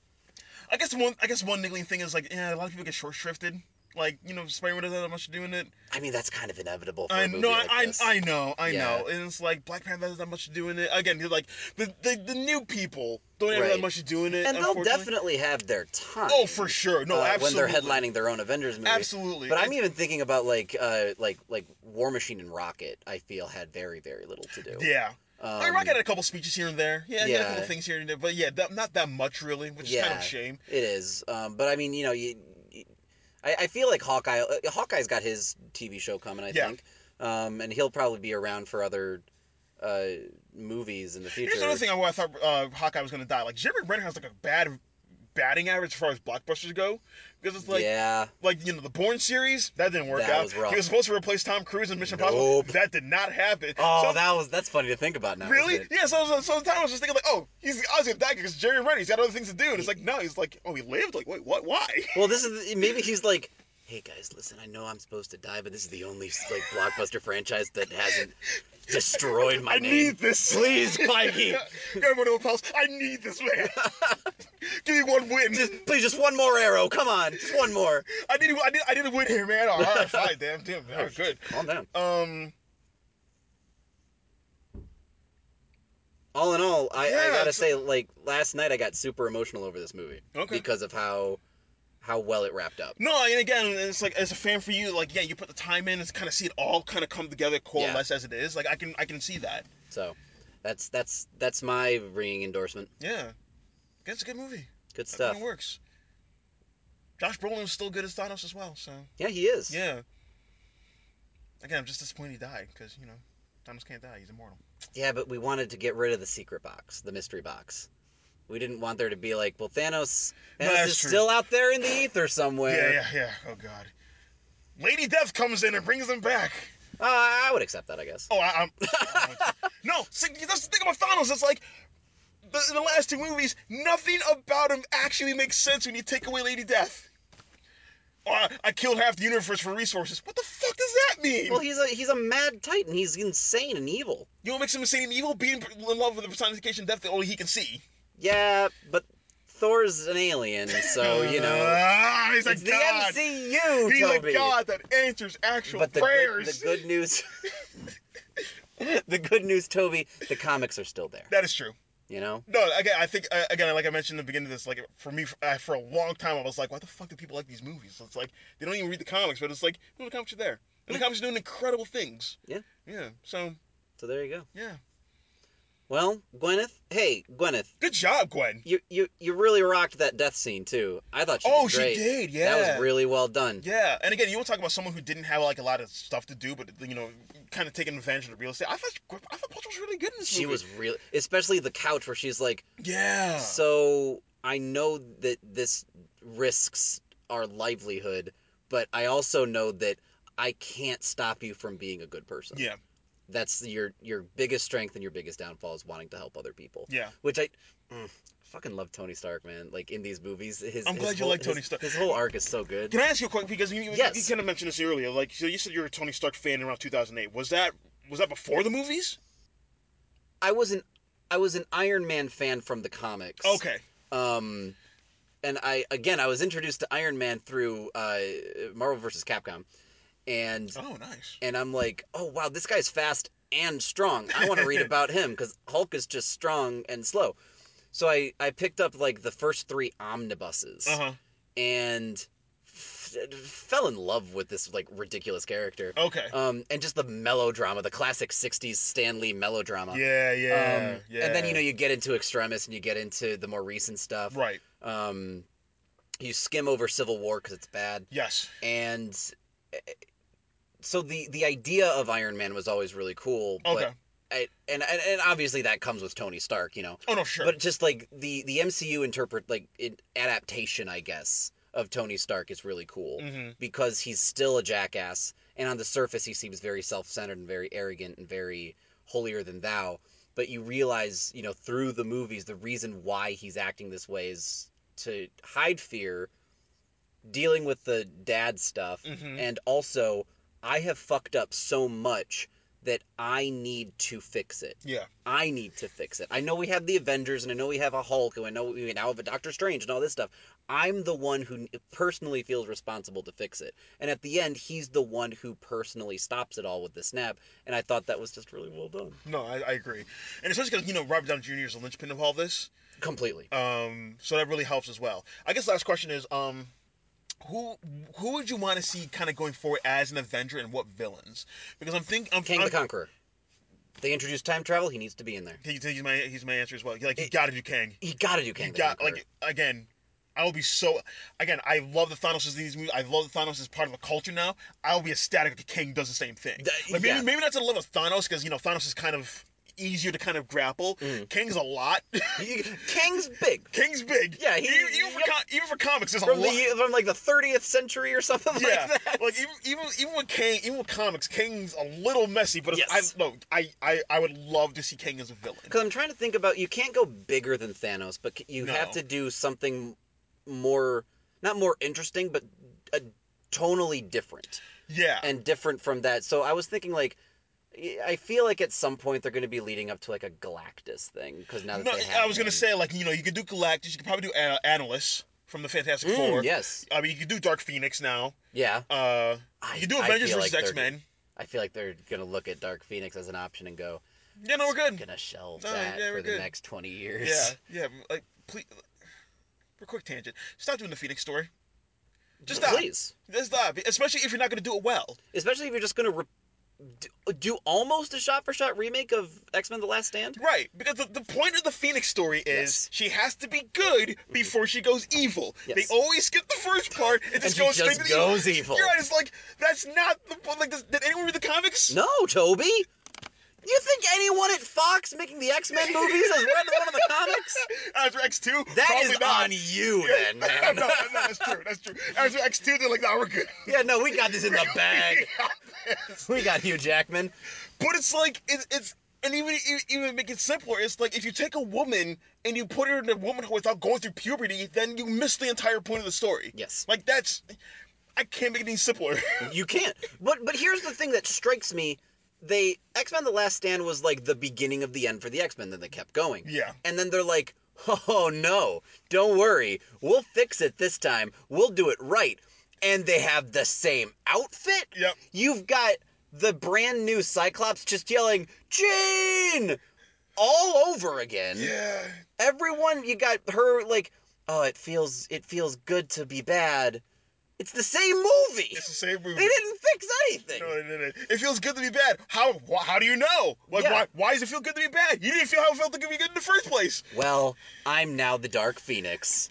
I guess one. I guess one niggling thing is like, yeah, a lot of people get short shrifted. Like, you know, Spider-Man doesn't have much to do in it. I mean, that's kind of inevitable for I know, like I, this. I know, I Yeah. know. And it's like Black Panther doesn't have much to do in it. Again, you're like the, the the new people don't have Right. that much to do in it. and they'll definitely have their time. Oh, for sure. No, uh, absolutely. when they're headlining their own Avengers movie. Absolutely. But I'm even thinking about like uh like like War Machine and Rocket. I feel had very very little to do. Yeah. I mean, Um, Rocket had a couple speeches here and there. Yeah, he had a couple things here and there. But yeah, that, not that much really, which is kind of a shame. It is. Um, but I mean, you know, you- I, I feel like Hawkeye. Uh, Hawkeye's got his TV show coming. I Yeah. think, um, and he'll probably be around for other uh, movies in the future. Here's another thing I, I thought uh, Hawkeye was going to die. Like, Jeremy Renner has like a bad batting average as far as blockbusters go. Because it's like, yeah, like you know, the Bourne series, that didn't work That out. was rough. He was supposed to replace Tom Cruise in Mission Impossible. Nope. That did not happen. Oh, So- that was that's funny to think about now. Really? Yeah. So, so, so the time I was just thinking like, oh, he's gonna die because Jerry Renner. He's got other things to do. And it's like, no, he's like, oh, he lived. Like, wait, what? Why? Well, this is maybe he's like, hey guys, listen, I know I'm supposed to die, but this is the only like blockbuster franchise that hasn't destroyed my I name. need this. Please, Feige. Grab one of. I need this man. Give me one win. Just, please, just one more arrow. Come on, just one more. I need. I need. I need a win here, man. All right, fine. Damn, damn. All right, good. Calm down. Um. all in all, I, I gotta it's- say, like last night, I got super emotional over this movie Okay. because of how how well it wrapped up. No, and again, it's like as a fan for you, like yeah, you put the time in and kind of see it all kind of come together, coalesce as it is. Like I can, I can see that. So that's that's that's my ringing endorsement. Yeah, it's a good movie. Good stuff. kinda works. Josh Brolin's still good as Thanos as well. So Yeah, he is. yeah. Again, I'm just disappointed he died because you know Thanos can't die; he's immortal. Yeah, but we wanted to get rid of the secret box, the mystery box. We didn't want there to be like, well, Thanos, No, Thanos is true. still out there in the ether somewhere. yeah, yeah. Yeah. Oh god. Lady Death comes in and brings him back. Uh, I would accept that, I guess. Oh, I, I'm. no, see, that's the thing about Thanos. It's like the, in the last two movies, nothing about him actually makes sense when you take away Lady Death. I, I killed half the universe for resources. What the fuck does that mean? Well, he's a he's a mad titan. He's insane and evil. you know what makes him insane and evil? Being in love with the personification of death that only he can see. Yeah, but Thor's an alien, so you know Ah, he's it's a the god. MCU, He's Toby. a god that answers actual But the prayers. good, the good news, the good news, Toby, the comics are still there. That is true. You know, No, again, I think uh, again, like I mentioned in the beginning of this, like for me, uh, for a long time, I was like, why the fuck do people like these movies? It's like they don't even read the comics, but it's like, no, the comics are there, and the comics are doing incredible things. Yeah. Yeah. So so there you go. yeah. Well, Gwyneth. Hey, Gwyneth. Good job, Gwen. You you you really rocked that death scene too. I thought she Oh, did she did, Yeah. That was really well done. Yeah, and again, you want to talk about someone who didn't have like a lot of stuff to do, but you know, kind of taking advantage of the real estate. I thought I thought was really good in this She movie. was really, especially the couch where she's like, Yeah. So I know that this risks our livelihood, but I also know that I can't stop you from being a good person. yeah. That's your your biggest strength and your biggest downfall is wanting to help other people. Yeah. Which I mm, fucking love Tony Stark, man. Like in these movies, his I'm his glad you whole- like Tony his- Stark. His whole arc is so good. Can I ask you a quick because you, you, Yes. you kind of mentioned this earlier. Like, so you said you're a Tony Stark fan around 2008. Was that was that before the movies? I was an I was an Iron Man fan from the comics. Okay. Um, and I again I was introduced to Iron Man through uh, Marvel versus Capcom, and Oh, nice. and I'm like, oh wow, this guy's fast and strong. I want to read about him because Hulk is just strong and slow. So I I picked up like the first three omnibuses Uh huh. and f- fell in love with this like ridiculous character. Okay. Um, and just the melodrama, the classic '60s Stan Lee melodrama. yeah, yeah, Um, yeah. And then you know you get into Extremis and you get into the more recent stuff. Right. Um, you skim over Civil War because it's bad, Yes. and so the the idea of Iron Man was always really cool. But Okay. I, and, and and obviously that comes with Tony Stark, you know. Oh no, sure. But just like the the MCU interpret like it, adaptation, I guess, of Tony Stark is really cool hmm because he's still a jackass, and on the surface he seems very self centered and very arrogant and very holier than thou. But you realize, you know, through the movies, the reason why he's acting this way is to hide fear, dealing with the dad stuff, Mhm. and also I have fucked up so much that I need to fix it. Yeah. I need to fix it. I know we have the Avengers, and I know we have a Hulk, and I know we now have a Doctor Strange, and all this stuff. I'm the one who personally feels responsible to fix it. And at the end, he's the one who personally stops it all with the snap. And I thought that was just really well done. No, I, I agree, and especially because you know Robert Downey Jr. is the linchpin of all this. Completely. Um, so that really helps as well. I guess last question is um, who who would you want to see kind of going forward as an Avenger and what villains? Because I'm thinking I'm, Kang I'm the Conqueror. They introduced time travel. He needs to be in there. He, he's my he's my answer as well. Like he got to do Kang. He got to do Kang got Conqueror. like again. I will be so again. I love the Thanos in these movies. I love the Thanos as part of the culture now. I will be ecstatic if the Kang does the same thing. Like maybe yeah. maybe not to the level of Thanos because you know Thanos is kind of easier to kind of grapple. Kang's a lot. Kang's big. Kang's big. Yeah, he- even, even for com- even for comics, there's a From lot. the from like the 30th century or something yeah, like that. like even even even with Kang, even with comics, Kang's a little messy. But Yes. I no, I, I I would love to see Kang as a villain. Because I'm trying to think about you can't go bigger than Thanos, but you No. have to do something more not more interesting, but uh, tonally different Yeah, and different from that. So I was thinking like. I feel like at some point they're going to be leading up to like a Galactus thing because now that no, they have I was gonna say like you know you could do Galactus, you could probably do uh, Annihilus from the Fantastic Mm, Four. yes, I mean you could do Dark Phoenix now. yeah. Uh, I- you could do Avengers versus like X Men. I feel like they're going to look at Dark Phoenix as an option and go, Yeah, no, we're good. gonna shelve No, that yeah, for the good. next 20 years. Yeah, yeah. Like please, for a quick tangent, stop doing the Phoenix story. Just stop. Please. Just stop. Especially if you're not gonna do it well. Especially if you're just going to re- do, do almost a shot for shot remake of X Men The Last Stand. Right, because the, the point of the Phoenix story is Yes. she has to be good before she goes evil. Yes. They always skip the first part and just she go just straight to the goes evil. evil. You're right, it's like that's not the point. like. Does, did anyone read the comics? No, Toby. You think anyone at Fox making the X Men movies has read one of the comics? After X two, that is not. on you, then, man. no, no, that's true. That's true. After X two, they're like, "Nah, we're good." yeah, no, we got this in the bag. We got. Hugh Jackman. But it's like it's it's and even even make it simpler. It's like if you take a woman and you put her in a womanhood without going through puberty, then you miss the entire point of the story. Yes. Like that's I can't make it any simpler. You can't. But but here's the thing that strikes me. They X Men: The Last Stand was like the beginning of the end for the X Men. Then they kept going. Yeah. And then they're like, oh no, don't worry, we'll fix it this time. We'll do it right. And they have the same outfit. Yep. You've got the brand new Cyclops just yelling, Jean! All over again. yeah. Everyone, you got her like, oh, it feels, it feels good to be bad. It's the same movie. It's the same movie. They didn't fix anything. No, no, no. It feels good to be bad. How? Wh- how do you know? Like, Yeah. why? Why does it feel good to be bad? You didn't feel how it felt to be good in the first place. Well, I'm now the Dark Phoenix.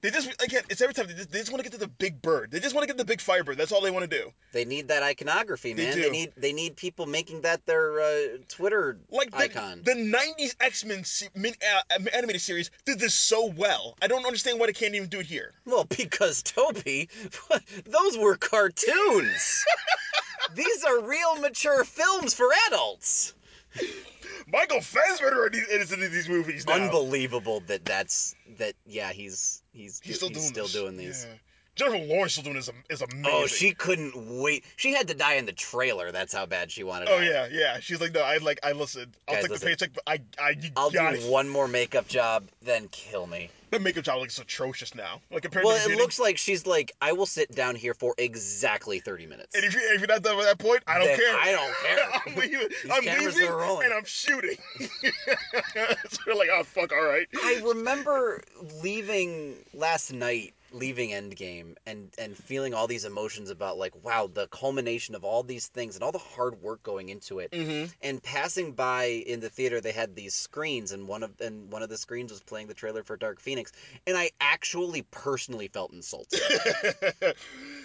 They just again, it's every time they just, they just want to get to the big bird. They just want to get the big firebird. That's all they want to do. They need that iconography, They man. do. They need they need people making that their uh, Twitter Like the, icon. the '90s X-Men se- uh, animated series did this so well. I don't understand why they can't even do it here. Well, because Toby, those were cartoons. These are real mature films for adults. Michael Fassbender is in these movies now. Unbelievable that that's that. Yeah, he's he's He's still he's doing still doing these. Yeah. Jennifer Lawrence doing this is amazing. Oh, she couldn't wait. She had to die in the trailer. That's how bad she wanted. Oh out. yeah, yeah. She's like, no, I like, I listen. I'll Guys, take listen. the paycheck, but I, I, you I'll got do one more makeup job, then kill me. The makeup job looks atrocious now. Like compared Well, to it beginning. looks like she's like, I will sit down here for exactly thirty minutes. And if, you, if you're not done by that point, I don't Then care. I don't care. I'm leaving. These I'm leaving, are and I'm shooting. so we're like, oh fuck, all right. I remember leaving last night, leaving Endgame, and and feeling all these emotions about like, wow, the culmination of all these things and all the hard work going into it. Mm-hmm. And passing by in the theater, they had these screens, and one of and one of the screens was playing the trailer for Dark Phoenix, and I actually personally felt insulted.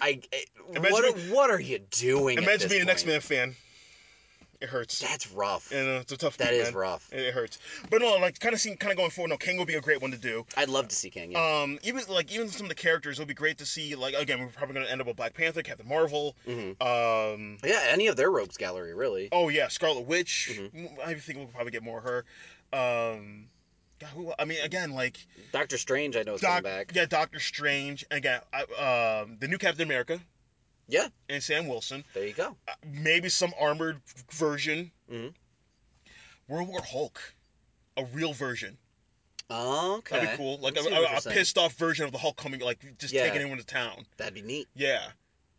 I, I- what are, being- what are you doing? Imagine being an? X Men fan. It hurts. That's rough. and it's a tough. That is man. rough. It, it hurts. But no, like kind of seeing, kind of going forward. No, Kang will be a great one to do. I'd love to see Kang. Yeah. Um, even like even some of the characters, it'll be great to see. Like again, we're probably gonna end up with Black Panther, Captain Marvel. Mhm. Um, yeah, any of their rogues gallery, really. oh yeah, Scarlet Witch. Mm-hmm. I think we'll probably get more of her. Um, God, who? I mean, again, like Doctor Strange, I know is Doc, coming back. yeah, Doctor Strange. And again, I, um, the new Captain America Yeah, and Sam Wilson. there you go. Uh, maybe some armored version. Mhm. World War Hulk, a real version. Okay. That'd be cool. Like a, see what you're a, a pissed off version of the Hulk coming, like just Yeah. taking anyone to town. That'd be neat. Yeah, that'd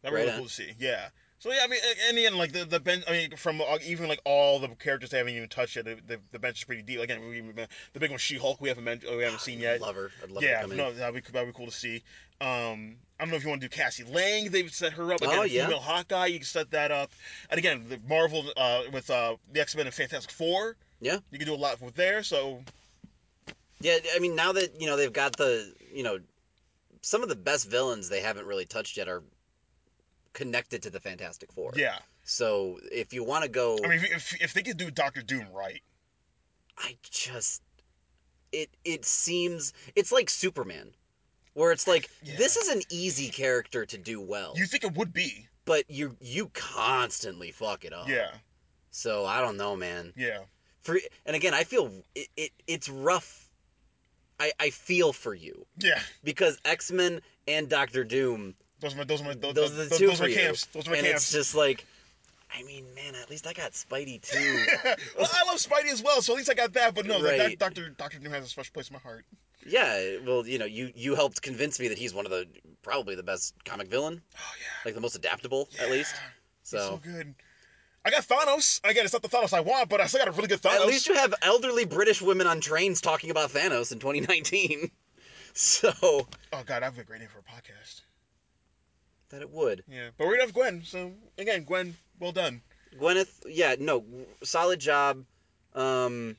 be Right really on. cool to see. Yeah. So yeah, I mean, in the end, like the the bench. I mean, from uh, even like all the characters they haven't even touched yet, the, the, the bench is pretty deep. Again, we, the big one, She Hulk, we haven't men- we haven't seen yet. Love her. I'd love her Yeah, no, that'd be that'd be cool to see. Um, I don't know if you want to do Cassie Lang. They've set her up. Again, Oh, a yeah. female Hawkeye. You can set that up. And again, the Marvel uh, with uh, the X Men and Fantastic Four. Yeah. You can do a lot with there. So Yeah, I mean, now that you know they've got the you know some of the best villains they haven't really touched yet are connected to the Fantastic Four. yeah, So if you want to go, I mean, if, if if they could do Doctor Doom right, I just it it seems it's like Superman, where it's like Yeah. this is an easy character to do well, you think it would be? but you you constantly fuck it up. Yeah, So I don't know, man. yeah. For and again, I feel it, it it's rough. I I feel for you Yeah, because X Men and Doctor Doom, those are my those are my those, those are the those, two those for are my you. camps. Those are my and camps. it's just like, I mean, man, at least I got Spidey too. well, I love Spidey as well, so at least I got that. But no, that, that Doctor Doctor Doom has a special place in my heart. Yeah, well, you know, you you helped convince me that he's one of the probably the best comic villain, Oh yeah, like the most adaptable at least. So So. good. I got Thanos. Again, it's not the Thanos I want, but I still got a really good Thanos. At least you have elderly British women on trains talking about Thanos in 2019. So oh god, that'd be a great name for a podcast. that it would. Yeah, but we're gonna have Gwen. So again, Gwen, well done. Gwyneth, yeah, no, solid job. Um,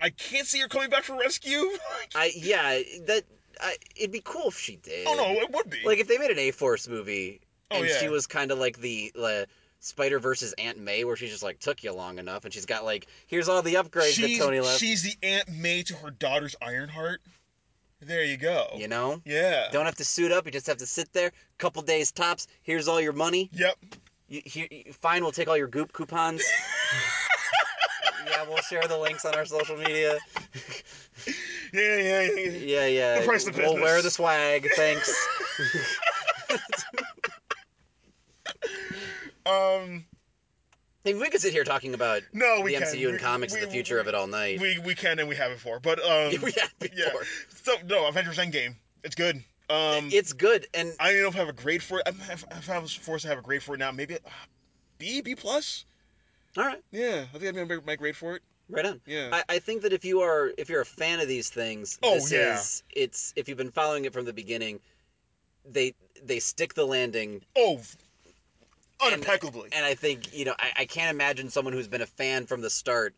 I can't see her coming back for rescue. I yeah, that I, it'd be cool if she did. oh no, it would be. like if they made an A Force movie Oh, and yeah. she was kind of like the uh, Spider-Verse Aunt May, where she just like took you long enough, and she's got like here's all the upgrades she's, that Tony left. she's the Aunt May to her daughter's Ironheart. There you go. You know, Yeah. don't have to suit up. You just have to sit there. Couple days tops. Here's all your money. Yep. You, here, you- fine, we'll take all your Goop coupons. yeah, we'll share the links on our social media. Yeah, yeah, yeah. yeah. Yeah. The price of we'll wear the swag. Thanks. Um, Hey, we could sit here talking about no, we the can. MCU and We- comics we, and the future of it all night. We we can and we have it for, but um, we have before. yeah. So no, Avengers Endgame. It's good. Um, it's good, and I don't even know if I have a grade for it. I'm- If, if I was forced to have a grade for it now, maybe uh, B, B plus. All right, Yeah, I think I'd be my, grade for it. right on. Yeah. I, I think that if you are if you're a fan of these things, Oh, this yeah. is it's if you've been following it from the beginning, they they stick the landing Oh, and- unimpeccably. and I think you know I, I can't imagine someone who's been a fan from the start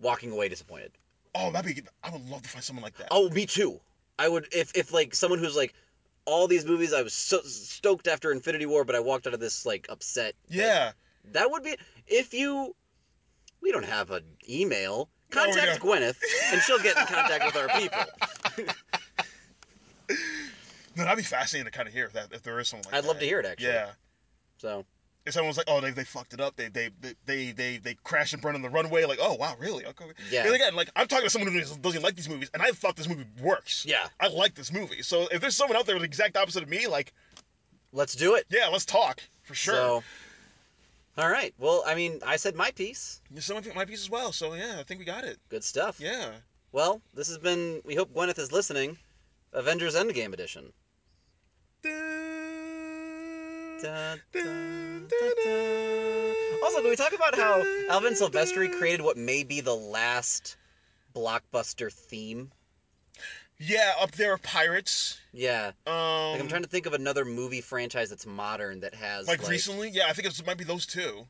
walking away disappointed. oh, that'd be. I would love to find someone like that. Oh, me too. I would if if like someone who's like all these movies I was so stoked after Infinity War, but I walked out of this like upset. yeah. That would be if you. We don't have an email. Oh, no, Contact Gwyneth, and she'll get in contact with our people. No, that'd be fascinating to kind of hear if that if there is someone like I'd that. love to hear it actually. Yeah. So If someone was like, oh, they, they fucked it up. They they they they they, crashed and burn on the runway. Like, oh wow, really? Okay. Yeah. And again, like I'm talking to someone who doesn't doesn't like these movies, and I thought this movie works. Yeah. I like this movie. So if there's someone out there with the exact opposite of me, like, let's do it. yeah, let's talk for sure. So, all right. Well, I mean, I said my piece. Someone think my piece as well. So yeah, I think we got it. Good stuff. Yeah. Well, this has been. We hope Gwyneth is listening. Avengers Endgame edition. Da, da, da. Also, can we talk about how Alan Silvestri created what may be the last blockbuster theme? Yeah, up there are pirates. Yeah. Um, Like I'm trying to think of another movie franchise that's modern that has like, recently. Yeah, I think it might be those two.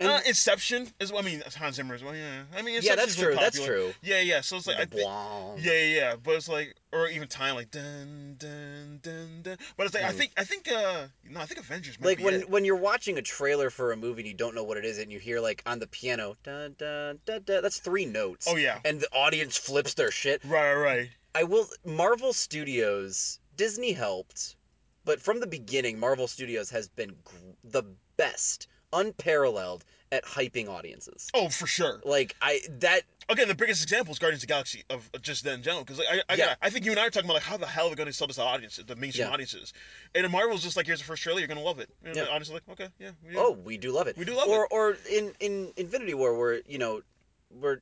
uh, Inception is. I mean, Hans Zimmer as well. Yeah, I mean, Yeah, that's true, that's true. Yeah, yeah. So it's like, I think, yeah, yeah, yeah. But it's like, or even time like dun dun dun dun. But it's like, I Mm. think, I think, uh, no, I think Avengers. Might Like when it. when you're watching a trailer for a movie and you don't know what it is and you hear like on the piano dun dun dun dun that's three notes. Oh, yeah. And the audience flips their shit. Right, right. I will Marvel Studios Disney helped, but from the beginning Marvel Studios has been gr- the best, unparalleled at hyping audiences. Oh, for sure. Like I that Again, the biggest example is Guardians of the Galaxy of just then in general. Because like, I, I, Yeah. I think you and I are talking about like how the hell are they going to sell this to audiences, the mainstream Yeah. audiences, and Marvel's just like here's the first trailer, you're going to love it. And Yeah. is like, okay, yeah, yeah. oh we do love it. We do love or, it. Or in in Infinity War where you know we're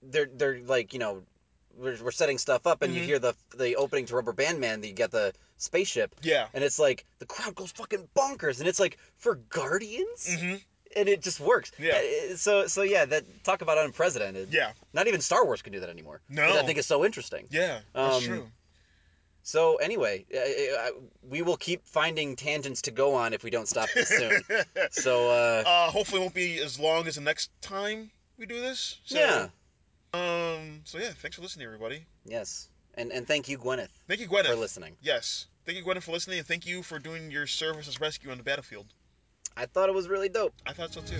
they're they're like you know we're, we're setting stuff up and you Mhm. hear the the opening to Rubber Band Man, you get the spaceship. yeah. And it's like the crowd goes fucking bonkers, and it's like for Guardians, hmm and it just works. Yeah. Uh, So so yeah, that talk about unprecedented. Yeah. Not even Star Wars can do that anymore. No. I think it's so interesting. Yeah. That's Um, true. So anyway, uh, uh, we will keep finding tangents to go on if we don't stop this soon. so uh, uh, hopefully, it won't be as long as the next time we do this. So, yeah, Um. So yeah, thanks for listening, everybody. yes, and and thank you, Gwyneth, Thank you, Gwyneth. for listening. Yes. Thank you, Gwyneth, for listening, and thank you for doing your service as rescue on the battlefield. I thought it was really dope. I thought so too.